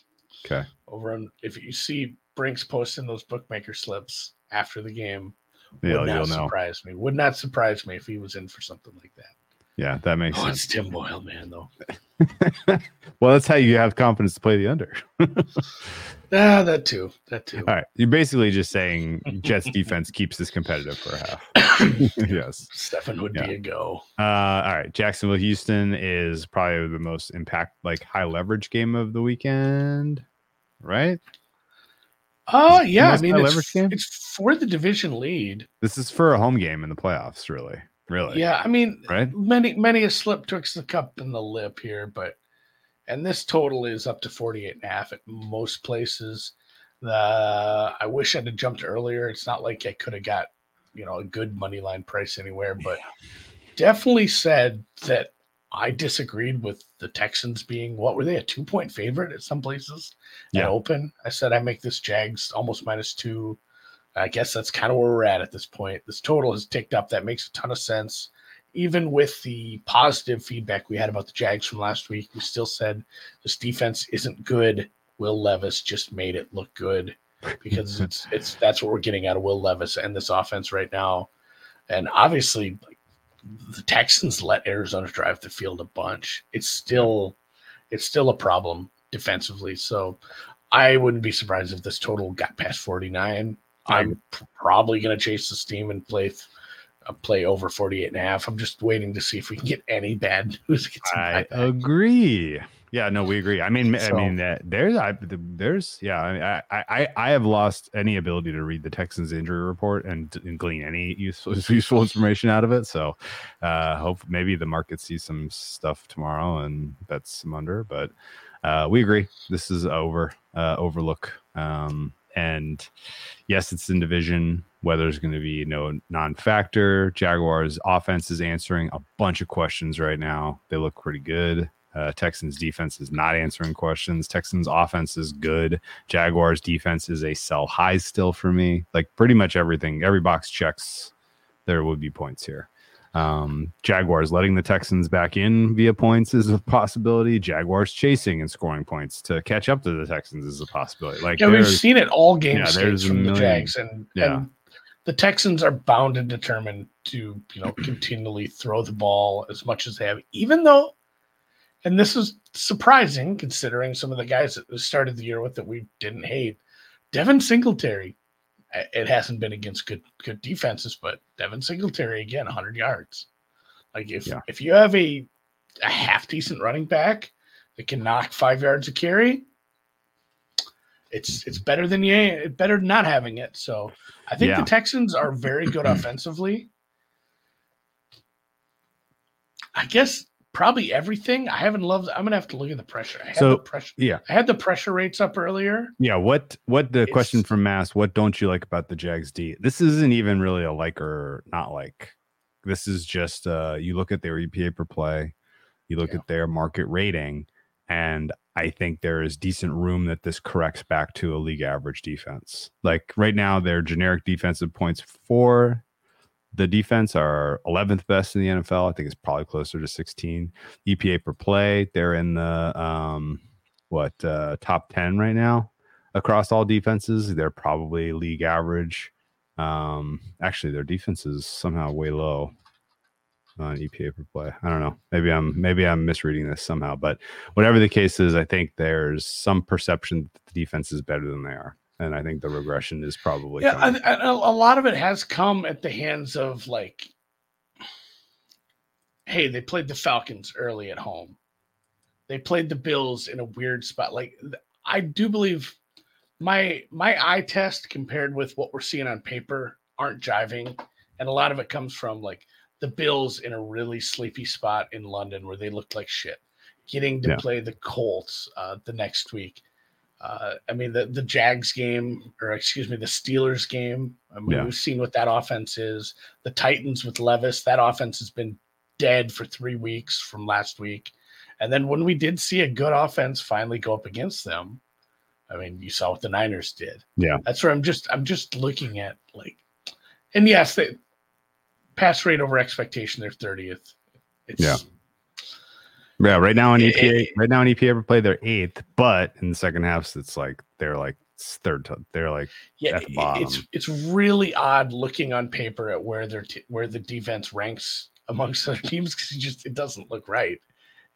Okay. Over on if you see Brinks posting those bookmaker slips after the game, Yeah, would not you'll know. surprise me. Would not surprise me if he was in for something like that. Yeah, that makes Oh, sense. it's Tim Boyle, man, though. (laughs) Well, that's how you have confidence to play the under. (laughs) Ah, that too. That too. All right. You're basically just saying Jets defense keeps this competitive for a half. (coughs) (laughs) yes. Stefan would Yeah. be a go. Uh, all right. Jacksonville Houston is probably the most impact like high leverage game of the weekend, right? Oh it yeah, I mean it's, it's for the division lead. This is for a home game in the playoffs, really. Really. Yeah, I mean Right? many many a slip twixt the cup and the lip here, but and this total is up to 48 and a half at most places. The I wish I'd have jumped earlier. It's not like I could have got, you know, a good money line price anywhere, but definitely said that I disagreed with the Texans being what were they a two point favorite at some places Yeah. at open. I said I make this Jags almost minus two. I guess that's kind of where we're at at this point. This total has ticked up. That makes a ton of sense. Even with the positive feedback we had about the Jags from last week, we still said this defense isn't good. Will Levis just made it look good because (laughs) it's it's that's what we're getting out of Will Levis and this offense right now. And obviously, like, the Texans let Arizona drive the field a bunch. It's still it's still a problem defensively. So I wouldn't be surprised if this total got past 49. I'm probably going to chase the steam and play th- uh, play over 48 and a half. I'm just waiting to see if we can get any bad (laughs) news. I bad agree. Yeah, no, we agree. I mean, I mean that there's, I, there's, yeah. I, mean, I, I, I have lost any ability to read the Texans injury report and, and glean any useful, (laughs) useful information out of it. So, uh, hope maybe the market sees some stuff tomorrow and bets some under. But uh, we agree. This is over. Uh, overlook. Um, and yes, it's in division. Weather's going to be no non-factor. Jaguars offense is answering a bunch of questions right now. They look pretty good. Uh, Texans defense is not answering questions. Texans offense is good. Jaguars defense is a sell high still for me. Like pretty much everything, every box checks. There would be points here. Um, Jaguars letting the Texans back in via points is a possibility. Jaguars chasing and scoring points to catch up to the Texans is a possibility. Like Yeah, we've seen it all game yeah, states from the Jags, and, yeah. and the Texans are bound and determined to you know continually throw the ball as much as they have, even though. And this is surprising considering some of the guys that started the year with that we didn't hate. Devin Singletary, it hasn't been against good good defenses, but Devin Singletary again, 100 yards. Like if Yeah. if you have a a half decent running back that can knock five yards a carry, it's it's better than you better than not having it. So I think Yeah. the Texans are very good (clears throat) offensively. I guess probably everything. I haven't loved. I'm gonna have to look at the pressure. I had So, the pressure. yeah. I had the pressure rates up earlier. Yeah, what what the question from Mass, what don't you like about the Jags D? This isn't even really a like or not like. This is just uh you look at their EPA per play, you look Yeah. at their market rating, and I think there is decent room that this corrects back to a league average defense. Like right now, their generic defensive points for the defense are 11th best in the NFL. I think it's probably closer to 16. EPA per play, they're in the um what uh top 10 right now across all defenses. They're probably league average. Um, actually, their defense is somehow way low on EPA per play. I don't know. Maybe I'm maybe I'm misreading this somehow, but whatever the case is, I think there's some perception that the defense is better than they are, and I think the regression is probably Yeah, coming. and, and a a lot of it has come at the hands of like, hey, they played the Falcons early at home. They played the Bills in a weird spot. Like, I do believe my my eye test compared with what we're seeing on paper aren't jiving, and a lot of it comes from like the Bills in a really sleepy spot in London where they looked like shit, getting to Yeah. play the Colts uh, the next week. Uh, I mean the the Jags game, or excuse me, the Steelers game. I mean Yeah. we've seen what that offense is. The Titans with Levis, that offense has been dead for three weeks from last week. And then when we did see a good offense finally go up against them, I mean, you saw what the Niners did. Yeah. That's where I'm just I'm just looking at like and yes, they pass rate over expectation, they're 30th. It's Yeah. Yeah, right now Eh, EPA, right now in EPA ever play they're eighth, but in the second half it's like they're like third. To, they're like yeah, at the it- it's it's really odd looking on paper at where their t- where the defense ranks amongst (laughs) other teams because it just it doesn't look right.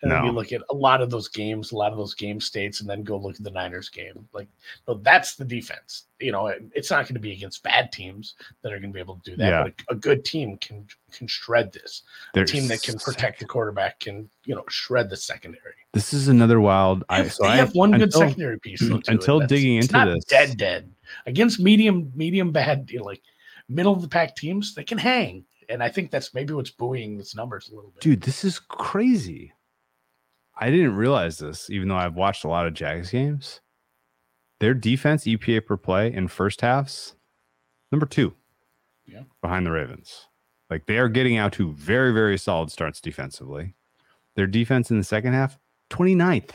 And then you look at a lot of those games, a lot of those game states, and then go look at the Niners game. Like, no, that's the defense. You know, it- it's not going to be against bad teams that are going to be able to do that. Yeah. But a, a good team can can shred this. they're A team that can protect the quarterback can you know shred the secondary. This is another wild. I have, so I have one good until- secondary piece until that's- digging it's into not this- Dead, dead against medium, medium bad, you know, like middle of the pack teams, they can hang, and I think that's maybe what's buoying its numbers a little bit. dude, this is crazy. I didn't realize this, even though I've watched a lot of Jags games. Their defense EPA per play in first halves, number two, Yeah. behind the Ravens. Like they are getting out to very, very solid starts defensively. Their defense in the second half, 29th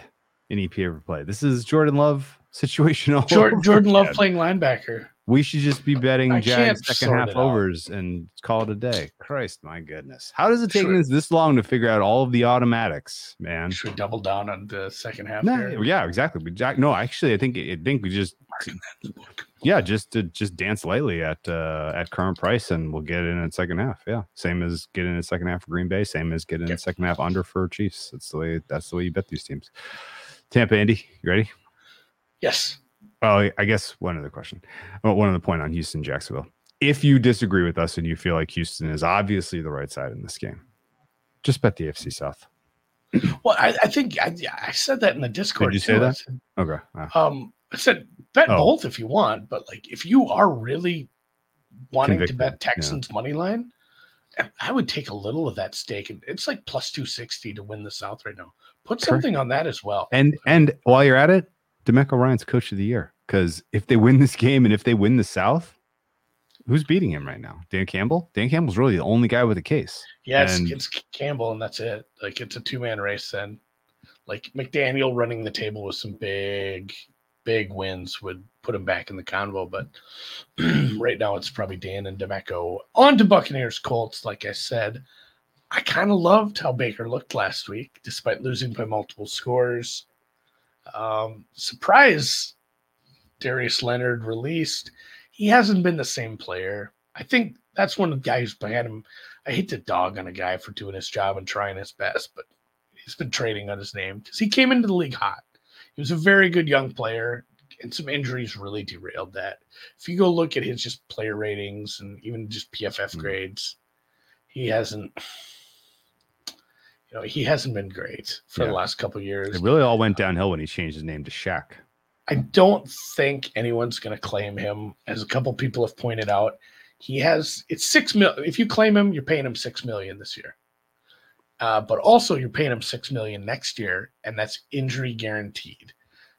in EPA per play. This is Jordan Love (laughs) situational. Jordan, Jordan Love (laughs) playing linebacker. We should just be betting I second half overs and call it a day. Christ, my goodness. How does it take us this long to figure out all of the automatics, man? Should we double down on the second half? No, yeah, exactly. We Jack, no, actually, I think I think we just yeah, just to just dance lightly at uh at current price, and we'll get in in second half. Yeah, same as getting in second half for Green Bay, same as getting in second half under for Chiefs. That's the way. That's the way you bet these teams. Tampa, Andy, you ready? Yes. Oh, I guess one other question. Well, one other point on Houston, Jacksonville. If you disagree with us and you feel like Houston is obviously the right side in this game, just bet the AFC South. (clears throat) Well, I, I think I, I said that in the Discord. Did you say too. I that? said, Okay. Wow. Um, I said bet Oh. both if you want, but like if you are really wanting Convicted, to bet Texans money line, I would take a little of that stake. and It's like plus two sixty to win the South right now. Put something on that as well. And and while you're at it, DeMeco Ryans coach of the year. Because if they win this game and if they win the South, who's beating him right now? Dan Campbell? Dan Campbell's really the only guy with a case. yeah, it's, and- it's Campbell, and that's it. Like it's a two man race. Then, like McDaniel running the table with some big, big wins would put him back in the convo. But (clears throat) right now, it's probably Dan and DeMeco on to Buccaneers Colts. Like I said, I kind of loved how Baker looked last week, despite losing by multiple scores. Um, surprise, Darius Leonard released. He hasn't been the same player. I think that's one of the guys behind him. I hate to dog on a guy for doing his job and trying his best, but he's been trading on his name because he came into the league hot. He was a very good young player, and some injuries really derailed that. If you go look at his just player ratings and even just PFF Hmm. grades, he hasn't. You know, he hasn't been great for Yeah. the last couple years. It really all went downhill when he changed his name to Shaq. I don't think anyone's going to claim him. As a couple people have pointed out, he has it's six mil. If you claim him, you're paying him six million this year. Uh, but also, you're paying him six million next year, and that's injury guaranteed.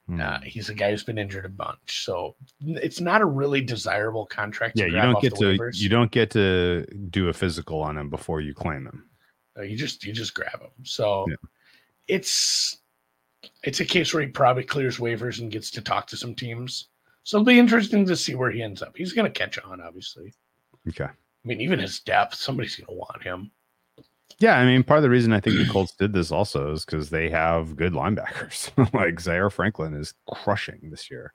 Hmm. Uh, he's a guy who's been injured a bunch, so it's not a really desirable contract. yeah, to you don't off get to waivers. you don't get to do a physical on him before you claim him. Uh, you just you just grab him. So Yeah. it's it's a case where he probably clears waivers and gets to talk to some teams. So it'll be interesting to see where he ends up. He's going to catch on, obviously. Okay. I mean, even his depth, somebody's going to want him. Yeah, I mean, part of the reason I think the Colts did this also is because they have good linebackers. (laughs) like Zaire Franklin is crushing this year.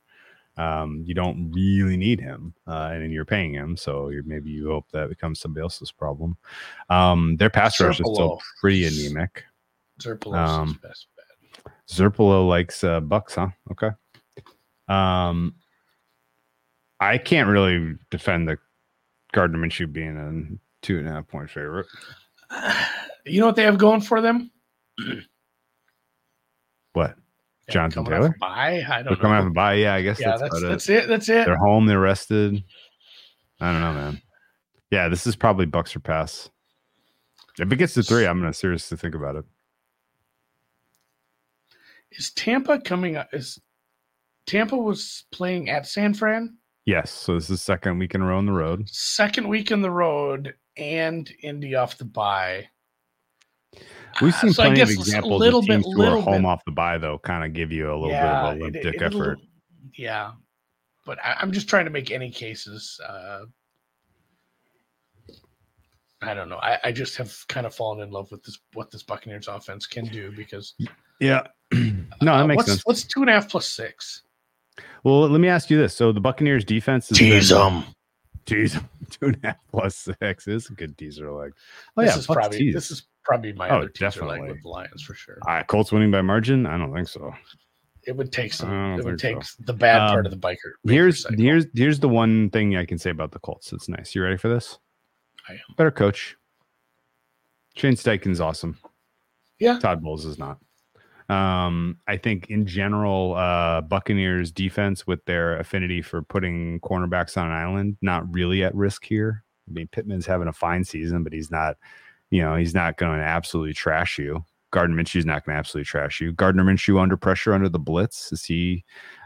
Um, you don't really need him, uh, and you're paying him, so you're, maybe you hope that becomes somebody else's problem. Um, their pass rush is still pretty anemic. Zerpelos Um, is best bet. Zerpolo likes uh, Bucks, huh? Okay. Um, I can't really defend the Gardner Minshew being a two and a half point favorite. (sighs) You know what they have going for them? What? Jonathan coming Taylor? Bye? I They're don't coming know. off a bye. Yeah, I guess yeah, that's, that's that's it. it. That's it. They're home. They're rested. (sighs) I don't know, man. Yeah, this is probably Bucks or pass. If it gets to three, I'm gonna seriously think about it. Is Tampa coming up? Is Tampa was playing at San Fran Yes. So this is second week in a row on the road. second week in the road and Indy off the bye. We've seen Uh, so I plenty of guess a examples little of bit- teams who are home bit- off the bye, though, kind of give you a little Yeah, bit of a it- limp it- dick it'll- effort. Yeah, but I, I'm just trying to make any cases. Uh, I don't know. I, I just have kind of fallen in love with this what this Buccaneers offense can do because Yeah. (clears throat) no, that uh, makes what's, sense. What's two and a half plus six? Well, let me ask you this: so the Buccaneers defense is been- them. (laughs) Two and a half plus six is a good teaser leg. Oh this yeah, is probably tease. this is probably my Oh, other teaser leg definitely. with the Lions for sure. Uh, Colts winning by margin? I don't think so. It would take some. It would take the bad Um, part of the biker. Here's cycle. here's here's the one thing I can say about the Colts. It's nice. You ready for this? I am. Better coach. Shane Steichen's awesome. Yeah. Todd Bowles is not. Um, I think in general, uh, Buccaneers defense with their affinity for putting cornerbacks on an island, not really at risk here. I mean, Pittman's having a fine season, but he's not, you know, he's not going to absolutely trash you. Gardner Minshew's not going to absolutely trash you. Gardner Minshew under pressure under the blitz. Is he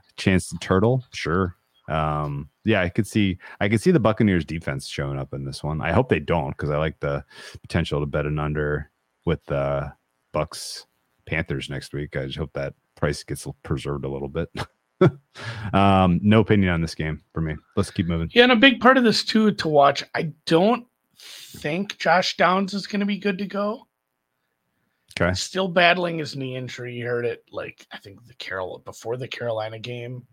a chance to turtle? Sure. Um, yeah, I could see I could see the Buccaneers defense showing up in this one. I hope they don't because I like the potential to bet an under with the Bucks Panthers next week. I just hope that price gets preserved a little bit. (laughs) um, no opinion on this game for me. Let's keep moving. Yeah, and a big part of this too to watch. I don't think Josh Downs is going to be good to go. Okay. Still battling his knee injury. You heard it like I think the Carol before the Carolina game.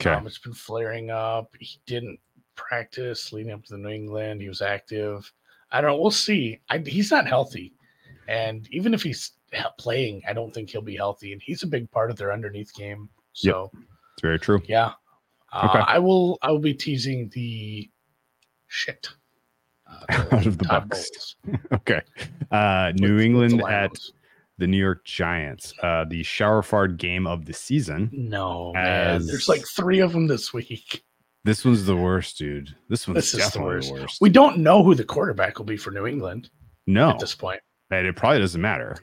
Okay. Um, it's been flaring up. He didn't practice leading up to the New England. He was active. I don't know. We'll see. I, he's not healthy, and even if he's playing, I don't think he'll be healthy. And he's a big part of their underneath game. Yep. So It's very true. yeah, uh, Okay. I will. I will be teasing the shit uh, (laughs) Out of the Todd Bucks. (laughs) Okay. Uh, with- New with the England at the New York Giants. Uh, the Showerford game of the season. no man. There's like three of them this week. This one's the worst, dude. This one's This is the definitely worst. the worst. We don't know who the quarterback will be for New England no, at this point. And it probably doesn't matter.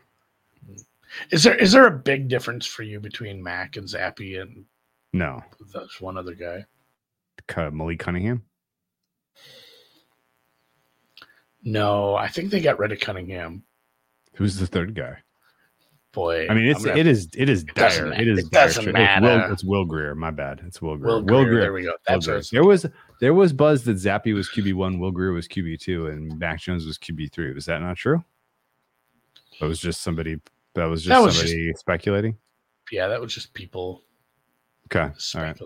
Is there is there a big difference for you between Mac and Zappe and No, That's one other guy? Malik Cunningham. No, I think they got rid of Cunningham. Who's the third guy? Boy, I mean, it's it is it is doesn't dire. It is it dire doesn't shit. It's Will, matter. it's Will Grier. My bad. It's Will Grier. Will Will Grier. Grier. There we go. Will That's Grier. There was there was buzz that Zappe was QB one, Will Grier was QB two, and Mac Jones was QB three. Was that not true? That was just somebody. That was just That was just- somebody speculating. yeah, that was just people Okay, all right.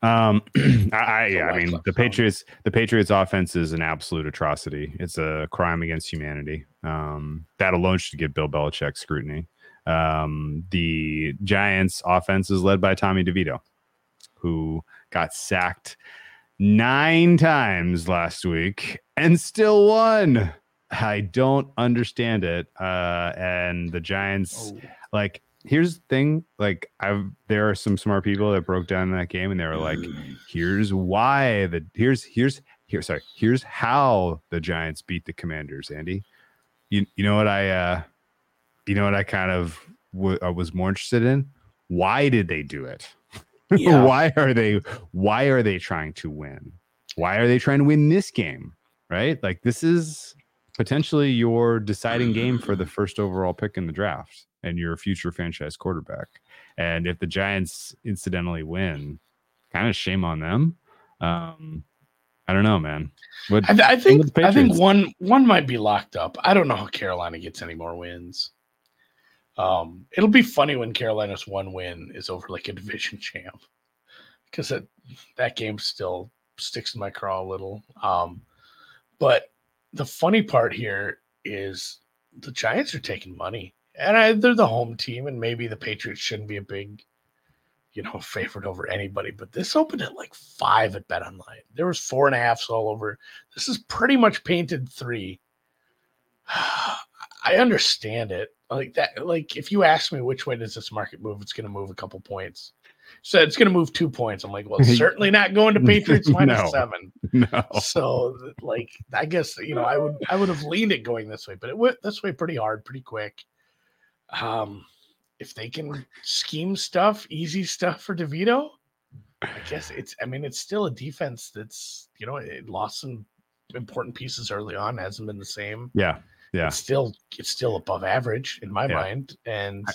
Um, (clears throat) I, The I mean, the. Patriots, the Patriots offense is an absolute atrocity. It's a crime against humanity. Um, that alone should get Bill Belichick scrutiny. Um, the Giants offense is led by Tommy DeVito, who got sacked nine times last week and still won. I don't understand it. Uh, and the Giants, Oh, like here's the thing like i've there are some smart people that broke down that game and they were like here's why the here's here's here sorry here's how the giants beat the commanders andy. You, you know what i uh you know what i kind of w- I was more interested in? Why did they do it? (laughs) Yeah. why are they why are they trying to win? Why are they trying to win this game right? Like this is potentially your deciding game for the first overall pick in the draft and your future franchise quarterback and if the giants incidentally win kind of shame on them um i don't know man what I, I think I think one one might be locked up. I don't know how Carolina gets any more wins. Um, it'll be funny when Carolina's one win is over like a (laughs) division champ, because that that game still sticks in my craw a little. Um, but the funny part here is the Giants are taking money, and I, they're the home team, and maybe the Patriots shouldn't be a big, you know, favorite over anybody. But this opened at like five at Bet Online. There was four and a halfs all over. This is pretty much painted three. (sighs) I understand it. Like that, like if you ask me which way does this market move, it's gonna move a couple points. So it's gonna move two points. I'm like, well, (laughs) certainly not going to Patriots (laughs) minus No. seven. No. So like I guess you know I would I would have leaned it going this way, but it went this way pretty hard, pretty quick. Um if they can scheme stuff, easy stuff for DeVito, I guess it's I mean it's still a defense that's you know it lost some important pieces early on, hasn't been the same. Yeah. Yeah. It's still it's still above average in my Yeah. mind. And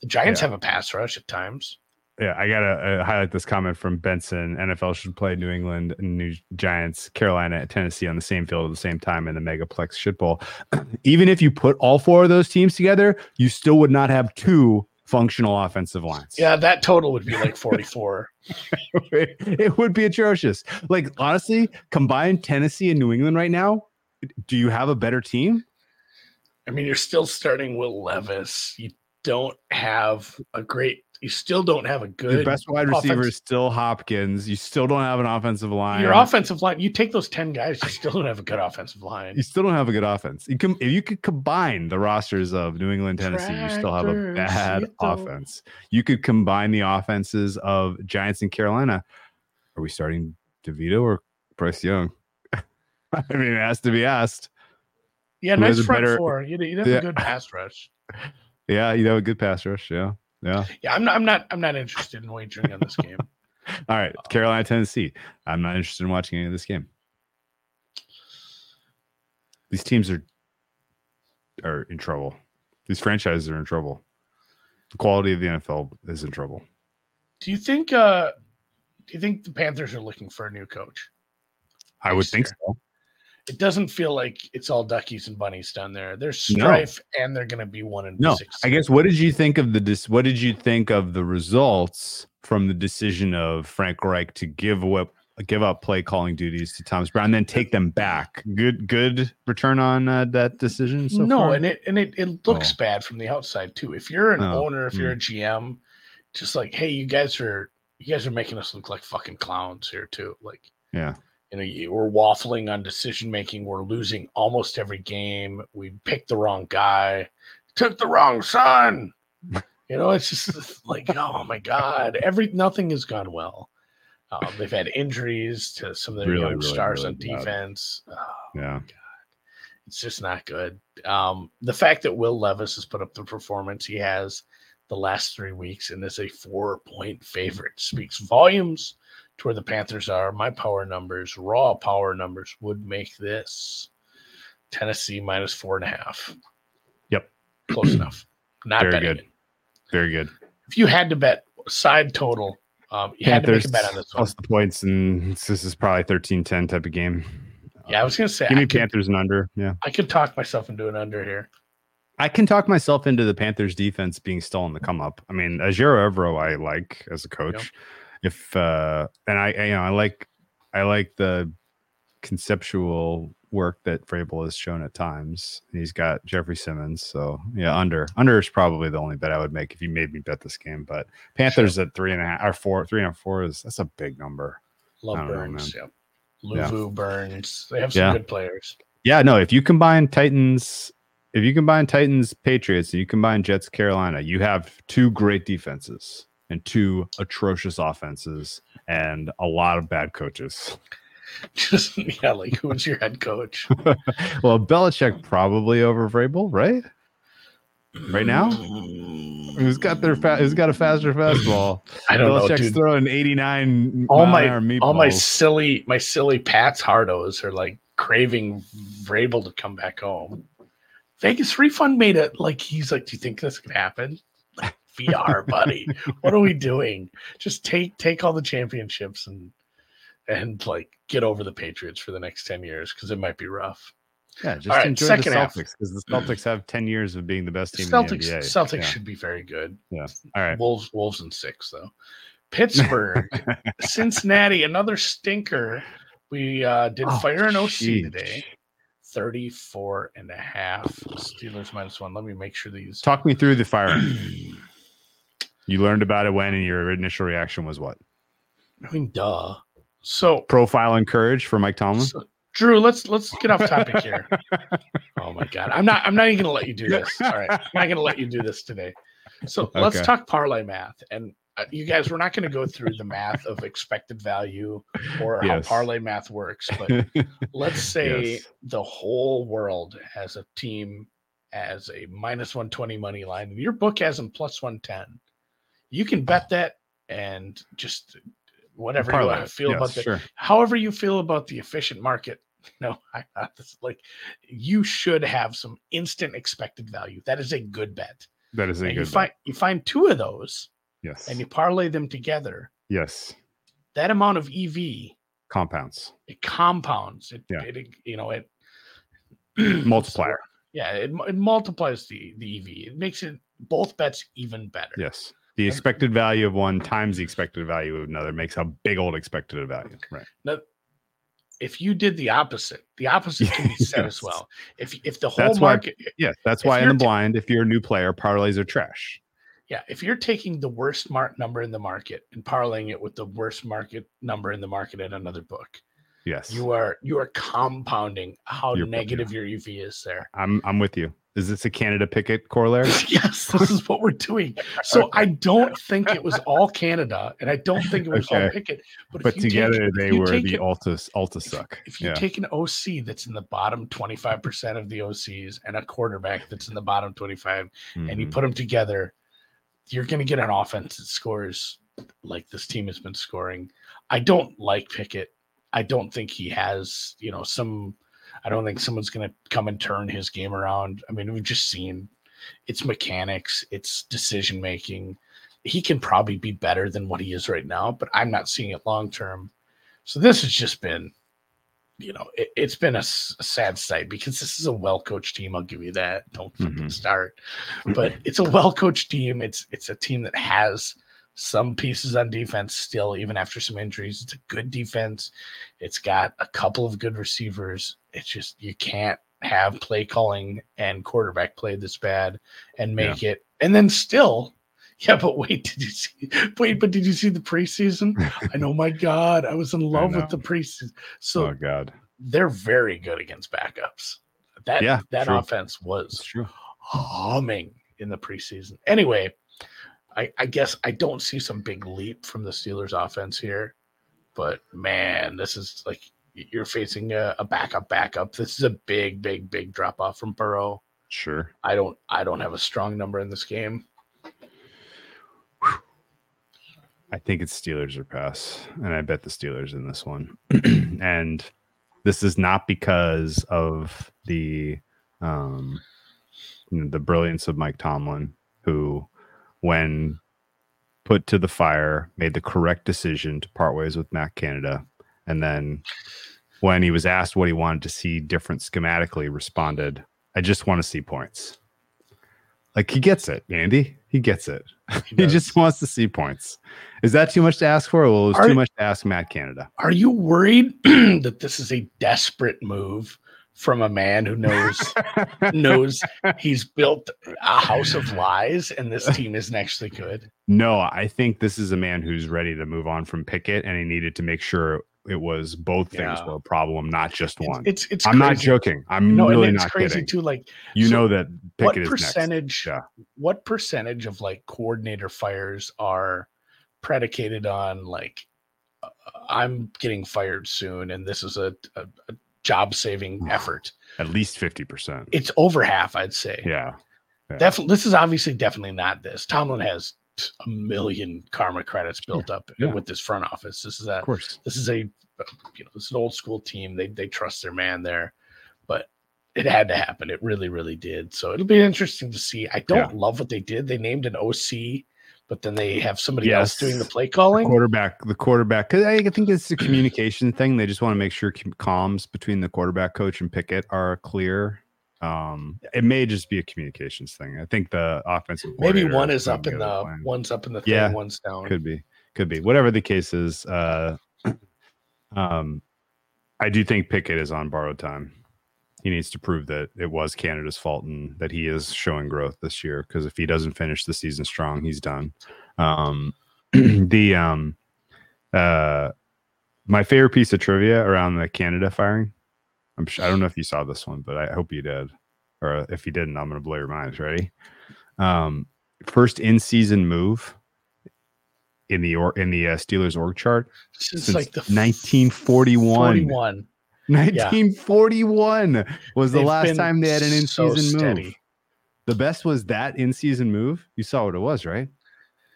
the Giants yeah. have a pass rush at times. Yeah, I gotta uh, highlight this comment from Benson. NFL should play New England New Giants, Carolina, Tennessee on the same field at the same time in the Megaplex shit bowl. (clears throat) Even if you put all four of those teams together, you still would not have two functional offensive lines. Yeah, that total would be like 44. (laughs) (laughs) it would be atrocious. Like honestly, combine Tennessee and New England right now. Do you have a better team? I mean, you're still starting Will Levis. You don't have a great. You still don't have a good. Your best wide receiver offense- is still Hopkins. You still don't have an offensive line. Your offensive line. You take those ten guys. You still don't have a good offensive line. You still don't have a good offense. You can if you could combine the rosters of New England, Tennessee, you still have a bad offense. You could combine the offenses of Giants and Carolina. Are we starting DeVito or Bryce Young? (laughs) I mean, it has to be asked. Yeah, Who nice front better- four. You you have Yeah. a good pass rush. (laughs) Yeah, you have a good pass rush. Yeah, yeah. Yeah, I'm not. I'm not. I'm not interested in wagering on this game. (laughs) All right, Carolina, Tennessee. I'm not interested in watching any of this game. These teams are are in trouble. These franchises are in trouble. The quality of the NFL is in trouble. Do you think? uh Do you think the Panthers are looking for a new coach? I would Next think year. so. It doesn't feel like it's all duckies and bunnies down there. There's No. strife, and they're going to be one and No, six. I guess what did you think of the dis- what did you think of the results from the decision of Frank Reich to give up give up play calling duties to Thomas Brown, then take them back? Good good return on uh, that decision. So no, far? and it and it, it looks Oh. bad from the outside too. If you're an Oh, owner, if you're a GM, just like, hey, you guys are you guys are making us look like fucking clowns here too. Like, yeah, you know, we're waffling on decision making. We're losing almost every game. We picked the wrong guy, took the wrong son. You know, it's just like, oh my god, every nothing has gone well. Um, they've had injuries to some of their Really, young really, stars really on bad. defense. Oh, yeah. it's just not good. Um, the fact that Will Levis has put up the performance he has the last three weeks and is a four point favorite speaks volumes to where the Panthers are. My power numbers, raw power numbers, would make this Tennessee minus four and a half. Yep. Close enough. (clears throat) Not Very good. it. Very good. If you had to bet side total, um, you had to make a bet on this one. plus the points, and this is probably 13-10 type of game. Yeah, I was gonna say Give me I could, Panthers and under. Yeah. I could talk myself into an under here. I can talk myself into the Panthers defense being still on the come up. I mean, Ejiro Evero, I like as a coach. If uh and I, I, you know, I like I like the conceptual work that Vrabel has shown at times. He's got Jeffrey Simmons, so yeah, under under is probably the only bet I would make if you made me bet this game. But Panthers at three and a half or four, three and a four is that's a big number. Love don't know, Burns. man. Yeah. Burns. They have some Yeah. good players. Yeah, no, if you combine Titans, if you combine Titans, Patriots, and you combine Jets, Carolina, you have two great defenses and two atrocious offenses and a lot of bad coaches. Just (laughs) yeah, like who's your head coach (laughs) well, Belichick probably over Vrabel, right? Right now? Mm, Who's got their fa- who's got a faster fastball? (clears throat) I don't know, Belichick's dude. throwing 89 All my all my silly my silly Pats hardos are like craving Vrabel to come back home. Vegas refund made it like he's like, do you think this could happen? VR, (laughs) buddy. what are we doing? Just take take all the championships and and like get over the Patriots for the next ten years because it might be rough. yeah, just right, enjoy second the. Celtics because the Celtics have 10 years of being the best team Celtics in the NBA. Celtics Yeah. should be very good. Yeah. All right. Wolves Wolves in six though. Pittsburgh, (laughs) Cincinnati, another stinker. We uh, did Oh, fire an OC sheesh. today. 34 and a half. Steelers minus one. Let me make sure these. Talk me through the firing. (clears throat) You learned about it when, and your initial reaction was what? I mean, duh. So, Profile and courage for Mike Tomlin. so, Drew, let's let's get off topic here. (laughs) oh my god, I'm not I'm not even gonna let you do this. (laughs) All right, I'm not gonna let you do this today. So let's talk parlay math, and uh, you guys, we're not going to go through the math of expected value or how parlay math works, but (laughs) let's say Yes. the whole world has a team as a minus 120 money line and your book has them plus 110 you can bet that and just whatever you want to feel Yes, about that Sure. however you feel about the efficient market (laughs) no i got this like you should have some instant expected value that is a good bet That is a and good you find you find two of those. Yes. and you parlay them together yes. that amount of ev Compounds. it compounds it, Yeah. it you know it (clears throat) Multiplier. Yeah, it, it multiplies the the EV. It makes it both bets even better. Yes. The expected value of one times the expected value of another makes a big old expected value. Right. Now, if you did the opposite, the opposite can be said as (laughs) well. If if the whole That's why- market, Yes. That's why in the blind, if you're a new player, parlays are trash. yeah, if you're taking the worst mark number in the market and parlaying it with the worst market number in the market at another book, Yes. you are you are compounding how You're- negative your EV is there. I'm I'm with you. Is this a Canada Pickett corollary? (laughs) yes, this is what we're doing. So I don't think it was all Canada, and I don't think it was all Pickett. But, but if take- together if they were take the Alta Alta suck. if you Yeah. take an OC that's in the bottom 25% of the OCs and a quarterback that's in the bottom 25 and you Mhm. put them together, you're going to get an offense that scores like this team has been scoring. I don't like Pickett. I don't think he has, you know, some I don't think someone's going to come and turn his game around. I mean, we've just seen it's mechanics, it's decision making. He can probably be better than what he is right now, but I'm not seeing it long term. So this has just been you know, it, it's been a, sad sight because this is a well coached team. I'll give you that. Don't fucking Mhm. start, but (clears throat) it's a well coached team. It's it's a team that has some pieces on defense still, even after some injuries. It's a good defense. It's got a couple of good receivers. It's just you can't have play calling and quarterback play this bad and make it, and then still. (laughs) Yeah, but wait, did you see? Wait, but did you see the preseason? I know, my God, I was in (laughs) love with the preseason. So oh god. they're very good against backups. That Yeah, that true. offense was true. humming in the preseason. Anyway, I, I guess I don't see some big leap from the Steelers offense here, but man, this is like you're facing a, a backup backup. This is a big, big, big drop off from Burrow. Sure. I don't I don't have a strong number in this game. I think it's Steelers or pass, and I bet the Steelers in this one. (clears throat) and this is not because of the um, you know, the brilliance of Mike Tomlin, who, when put to the fire, made the correct decision to part ways with Matt Canada, and then when he was asked what he wanted to see different schematically, responded, "I just want to see points." Like he gets it, Andy. He gets it. (laughs) He does. just wants to see points. Is that too much to ask for? Well, it was Are- too much to ask Matt Canada. Are you worried (clears throat) that this is a desperate move from a man who knows (laughs) knows he's built a house of lies and this team isn't actually good? no, I think this is a man who's ready to move on from Pickett, and he needed to make sure it was both things Yeah. were a problem, not just one. it's, it's I'm not joking. I'm No, really it's not crazy kidding. too. Like You so know that what Pickett is next. percentage Yeah. what percentage of like coordinator fires are predicated on like uh, i'm getting fired soon and this is a, a, a job saving (sighs) effort At least fifty percent. it's over half i'd say Yeah. yeah. definitely this is obviously definitely not this tomlin has a million karma credits built up Yeah. with this front office. This is a Of course. this is a you know this is an old school team. They they trust their man there. But it had to happen. It really really did. So it'll be interesting to see. I don't love what they did. They named an oc but then they have somebody else doing the play calling. quarterback the quarterback. Because i think it's a communication thing. They just want to make sure comms between the quarterback coach and pickett are clear um it may just be a communications thing. I think the offensive maybe one is up in the plan. one's up in the thing Yeah. one's down. could be could be. Whatever the case is uh (clears throat) um i do think pickett is on borrowed time. He needs to prove that it was canada's fault and that he is showing growth this year because if he doesn't finish the season strong he's done. Um (clears throat) the um uh my favorite piece of trivia around the canada firing I'm sure, I don't know if you saw this one, but I hope you did. Or if you didn't, I'm going to blow your minds. Ready? Um, first in season move in the or in the uh, Steelers org chart Since, since like the 1941. 41. 1941 was the They've last time they had an in so season move. steady. The best was that in season move. You saw what it was, right?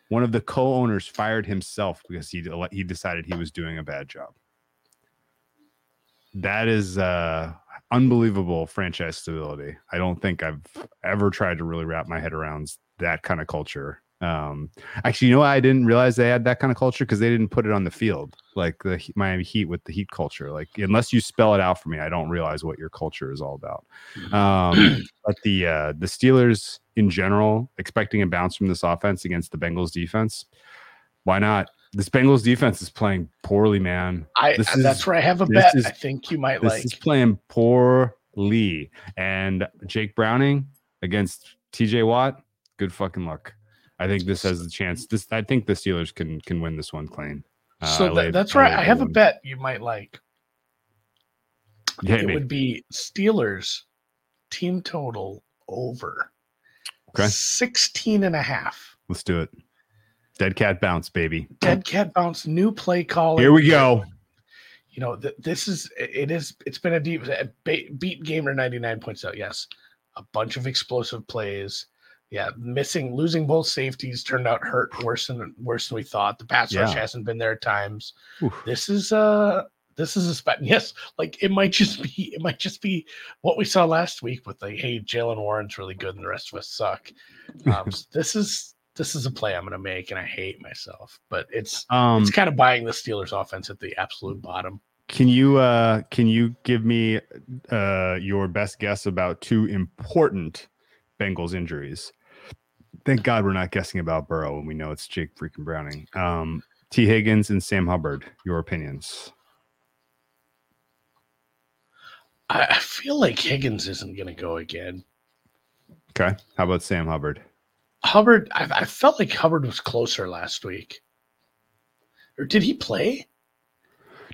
One of the co-owners fired himself because he he decided he was doing a bad job. That is uh unbelievable franchise stability. I don't think I've ever tried to really wrap my head around that kind of culture. Um, actually, you know? I didn't realize they had that kind of culture because they didn't put it on the field, like the Miami Heat with the Heat culture. Like, unless you spell it out for me, I don't realize what your culture is all about. Um, but the uh, the Steelers in general, expecting a bounce from this offense against the Bengals defense, why not? This Bengals defense is playing poorly, man. I This that's where I have a bet. is- I think you might This like. is playing poorly. And Jake Browning against TJ Watt, good fucking luck. I think this has a chance. This I think the Steelers can can win this one clean. Uh, so I that, laid- that's right. I have a bet you might like. Hit it me. would be Steelers team total over Okay. 16 and a half. Let's do it. Dead cat bounce, baby. Dead cat bounce, new play call. Here we go. You know, th- this is it is it's been a deep a beat gamer 99 points out. Yes. A bunch of explosive plays. Yeah, missing losing both safeties turned out hurt worse than worse than we thought. The pass rush hasn't been there at times. Oof. this is uh this is a spot (laughs) yes like it might just be it might just be what we saw last week with like hey jaylen warren's really good and the rest of us suck (laughs) um so this is this is a play i'm gonna make and i hate myself but it's Um, it's kind of buying the steelers offense at the absolute bottom can you uh can you give me uh your best guess about two important Bengals injuries? Thank God we're not guessing about Burrow when we know it's Jake freaking Browning. Um, T. Higgins and Sam Hubbard. Your opinions? i, I feel like higgins isn't gonna go again Okay. How about Sam Hubbard? Hubbard I, I felt like hubbard was closer last week or did he play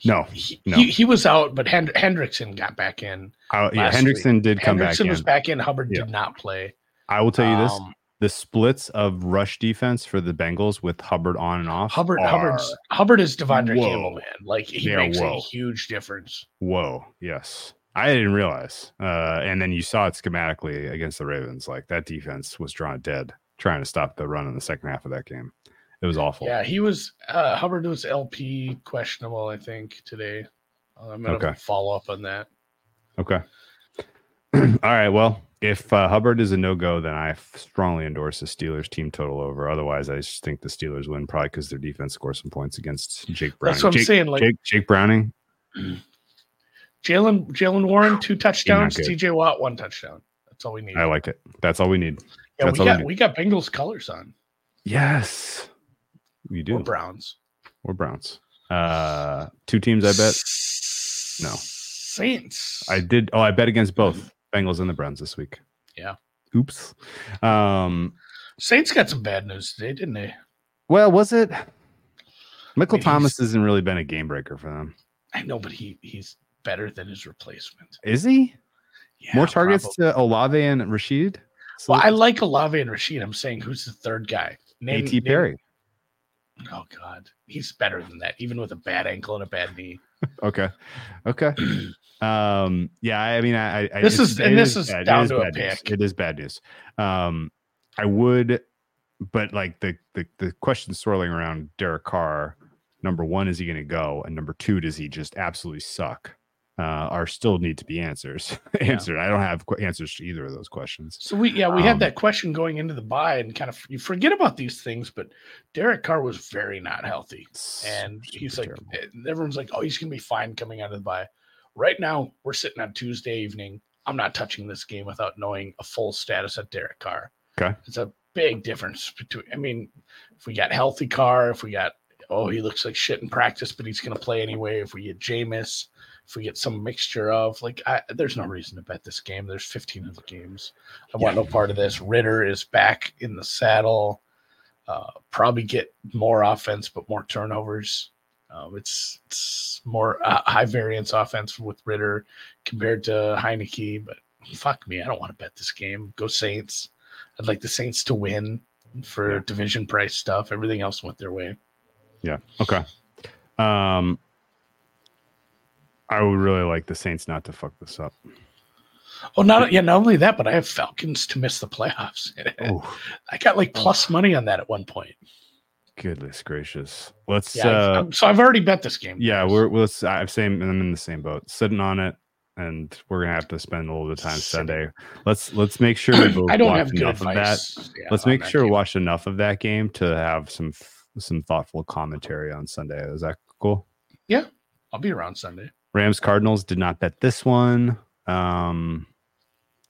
No. he, No. he, he was out but Hend- hendrickson got back in Uh, yeah, Hendrickson did come back hendrickson in. was back in hubbard Yeah. did not play I will tell you this: Um, the splits of rush defense for the Bengals with Hubbard on and off. Hubbard, are- Hubbard's Hubbard is De'Vondre Whoa. Campbell, man. Like he Yeah, makes whoa. a huge difference. Whoa, yes. I didn't realize. Uh, and then you saw it schematically against the Ravens. Like that defense was drawn dead, trying to stop the run in the second half of that game. It was awful. Yeah, he was uh Hubbard was LP questionable, I think, today. Uh, I'm gonna Okay. follow up on that. Okay. (clears throat) All right. Well, if uh, Hubbard is a no go, then I strongly endorse the Steelers team total over. Otherwise, I just think the Steelers win probably because their defense scores some points against Jake Browning. That's what I'm Jake, saying. Like Jake, Jake Browning. (clears throat) Jaylen Jaylen Warren, two touchdowns. TJ Watt, one touchdown. That's all we need. I like it. That's all we need. Yeah, that's we got we got Bengals colors on. Yes, we do. Or Browns. Or Browns. Uh, two teams. I bet. No. Saints. I did. Oh, I bet against both Bengals and the Browns this week. Yeah. Oops. Um. Saints got some bad news today, didn't they? Well, was it? Michael mean, Thomas hasn't really been a game breaker for them. I know, but he he's better than his replacement. Is he? Yeah, More targets probably. to Olave and Rashid? Well, I like Olave and Rashid. I'm saying who's the third guy? Name- AT Perry. Oh God, he's better than that, even with a bad ankle and a bad knee. (laughs) Okay. Okay. (clears throat) Um, yeah, I mean, I, I This is- and this is bad. It down to a bad news. It is bad news. Um, I would, but like the the the question swirling around Derek Carr. Number one, is he going to go? And number two, does he just absolutely suck? Uh, are still need to be answers (laughs) answered. I don't have qu- answers to either of those questions. So we yeah we Um, had that question going into the bye and kind of you forget about these things, but Derek Carr was very not healthy, and he's like terrible. eh, everyone's like oh he's gonna be fine coming out of the bye. Right now we're sitting on Tuesday evening. I'm not touching this game without knowing a full status of Derek Carr. Okay. it's a big difference between. I mean, if we got healthy Carr, if we got oh he looks like shit in practice, but he's gonna play anyway. If we get Jameis, if we get some mixture of like, I, there's no reason to bet this game. There's 15 other games. I want no part of this. Ridder is back in the saddle. Uh, probably get more offense, but more turnovers. Um, it's it's more uh, high variance offense with Ridder compared to Heinicke, but fuck me, I don't want to bet this game. Go Saints. I'd like the Saints to win for division price stuff. Everything else went their way. Yeah. Okay. Um, I would really like the Saints not to fuck this up. Oh, not yeah, not only that, but I have Falcons to miss the playoffs. (laughs) I got like plus money on that at one point. goodness gracious. Let's. Yeah, uh, so I've already bet this game. yeah, guys. we're let's. I'm same. I'm in the same boat, sitting on it, and we're gonna have to spend a little bit of time Sunday. Let's let's make sure we (clears throat) both I don't watch have good enough of that. yeah, Let's make sure we watch enough of that game to have some some thoughtful commentary on Sunday. Is that cool? Yeah, I'll be around Sunday. Rams Cardinals did not bet this one. Um,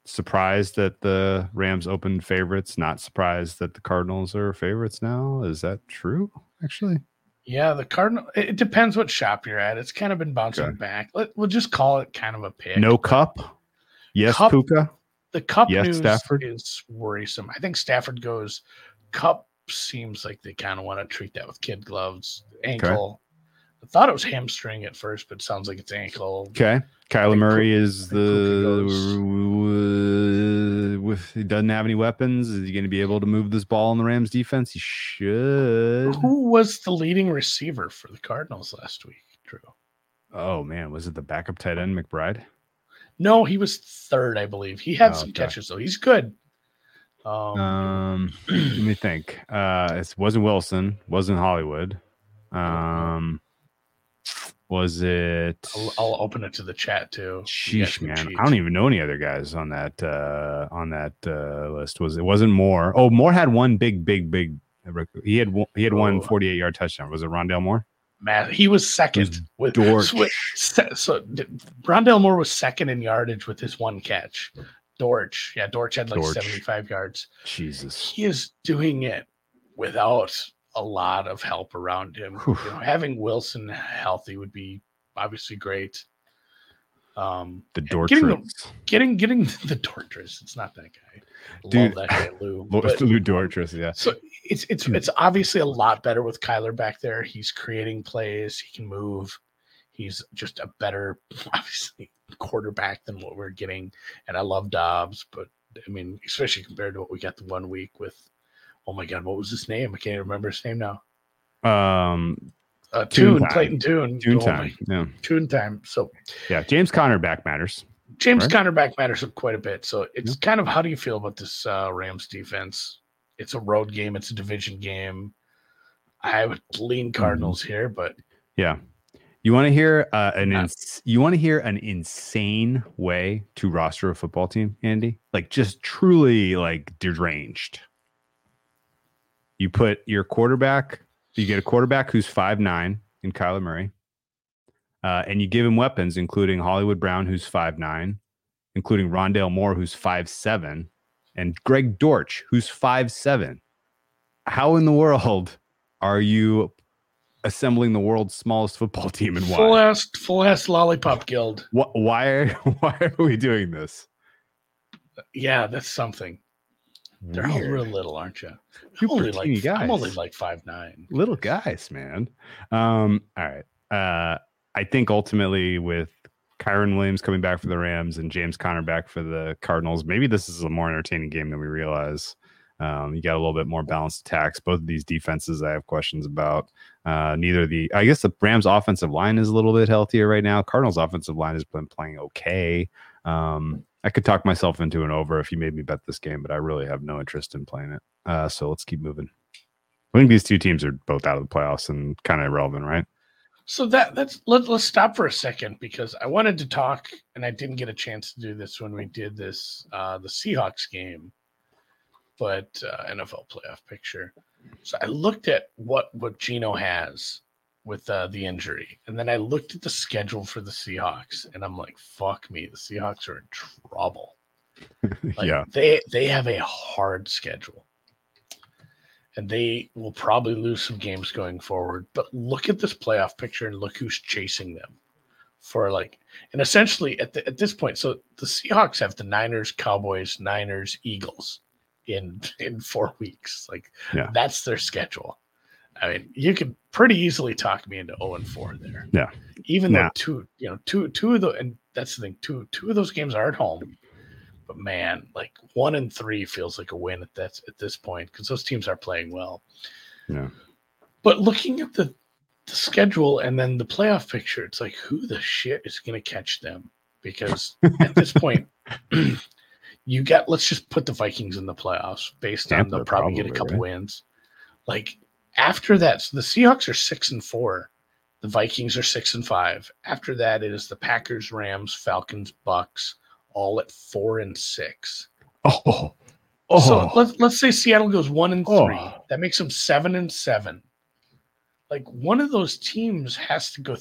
surprised that the Rams opened favorites. Not surprised that the Cardinals are favorites now. Is that true? Actually, Yeah, the Cardinal. It depends what shop you're at. It's kind of been bouncing Okay. back. Let, we'll just call it kind of a pick. no Kupp. Yes, Kupp- Puka. The Kupp Yes, news Stafford? is worrisome. I think Stafford goes. Kupp seems like they kind of want to treat that with kid gloves. Ankle. I thought it was hamstring at first, but it sounds like it's ankle. Okay. Kyler Murray is I think Puka the with he doesn't have any weapons. Is he going to be able to move this ball in the Rams defense? He should. Who was the leading receiver for the Cardinals last week, Drew? Oh man, was it the backup tight end McBride? No, he was third, I believe. He had Oh, some okay. catches, though. He's good. Um, Um, (clears throat) let me think. Uh, it wasn't Wilson. Wasn't Hollywood. Um, was it? I'll, I'll open it to the chat too. Sheesh, man. cheat. I don't even know any other guys on that uh on that uh list. Was it wasn't Moore? Oh, Moore had one big, big, big. He had one, he had one Oh. 48 yard touchdown. Was it Rondale Moore? Matt, he was second was with Dortch. (laughs) So, so, so Rondale Moore was second in yardage with his one catch. Dortch, yeah, Dortch had like Dortch. 75 yards. Jesus. He is doing it without a lot of help around him. You know, having Wilson healthy would be obviously great. Um, The door getting the- getting getting (laughs) the Dortris. It's not that guy. Dude. Love that guy, Lou. (laughs) Lou but- Dortris, yeah. so it's it's it's obviously a lot better with Kyler back there. He's creating plays. He can move. He's just a better, (laughs) obviously, quarterback than what we're getting. And I love Dobbs, but I mean, especially compared to what we got the one week with. Oh my God, what was his name? I can't even remember his name now. Um, Uh, Toon Time. Clayton Tune, June Oh time. my- Yeah, Tune time. So yeah. James Conner back matters. James Right. Conner back matters quite a bit. So it's kind of how do you feel about this uh, Rams defense? It's a road game. It's a division game. I would lean Mm-hmm. Cardinals here, but Yeah. You want to hear uh, an Uh, ins- you want to hear an insane way to roster a football team, Andy? Like just truly like deranged. You put your quarterback, you get a quarterback who's five nine in Kyler Murray, uh, and you give him weapons, including Hollywood Brown, who's five nine, including Rondale Moore, who's five seven, and Greg Dortch, who's five seven. How in the world are you assembling the world's smallest football (laughs) team and full why? ass full ass lollipop guild. Wh- Why (laughs) why are we doing this? Yeah, that's something. They're all real little, aren't you? I'm only like I'm only like five nine. little guys, man. Um, all right. Uh, I think ultimately with Kyren Williams coming back for the Rams and James Conner back for the Cardinals, maybe this is a more entertaining game than we realize. Um, you got a little bit more balanced attacks. Both of these defenses, I have questions about. Uh, neither the, I guess the Rams' offensive line is a little bit healthier right now. Cardinals' offensive line has been playing okay. Um, I could talk myself into an over if you made me bet this game, but I really have no interest in playing it. Uh, so let's keep moving. I think these two teams are both out of the playoffs and kind of irrelevant, right? So that that's let, let's stop for a second because I wanted to talk and I didn't get a chance to do this when we did this uh the Seahawks game, but uh, NFL playoff picture. So I looked at what what Geno has with uh, the injury, and then I looked at the schedule for the Seahawks, and I'm like, "Fuck me, the Seahawks are in trouble." (laughs) Like, yeah. they they have a hard schedule, and they will probably lose some games going forward. But look at this playoff picture and look who's chasing them for like, and essentially at the, at this point, so the Seahawks have the Niners, Cowboys, Niners, Eagles in in four (laughs) weeks. Like Yeah. that's their schedule. I mean, you could pretty easily talk me into 0 and 4 there. Yeah. Even Nah. though two, you know, two two of the and that's the thing, two two of those games are at home. But man, like one and three feels like a win at that at this point because those teams are playing well. Yeah. But looking at the the schedule and then the playoff picture, it's like who the shit is going to catch them? Because at this (laughs) point, you got let's just put the Vikings in the playoffs based on Tampa, they'll probably, get a couple right? wins. Like after that, so the Seahawks are six and four, the Vikings are six and five. After that, it is the Packers, Rams, Falcons, Bucks, all at four and six. Oh, oh, So let's let's say Seattle goes one and Oh. three. That makes them seven and seven. Like one of those teams has to go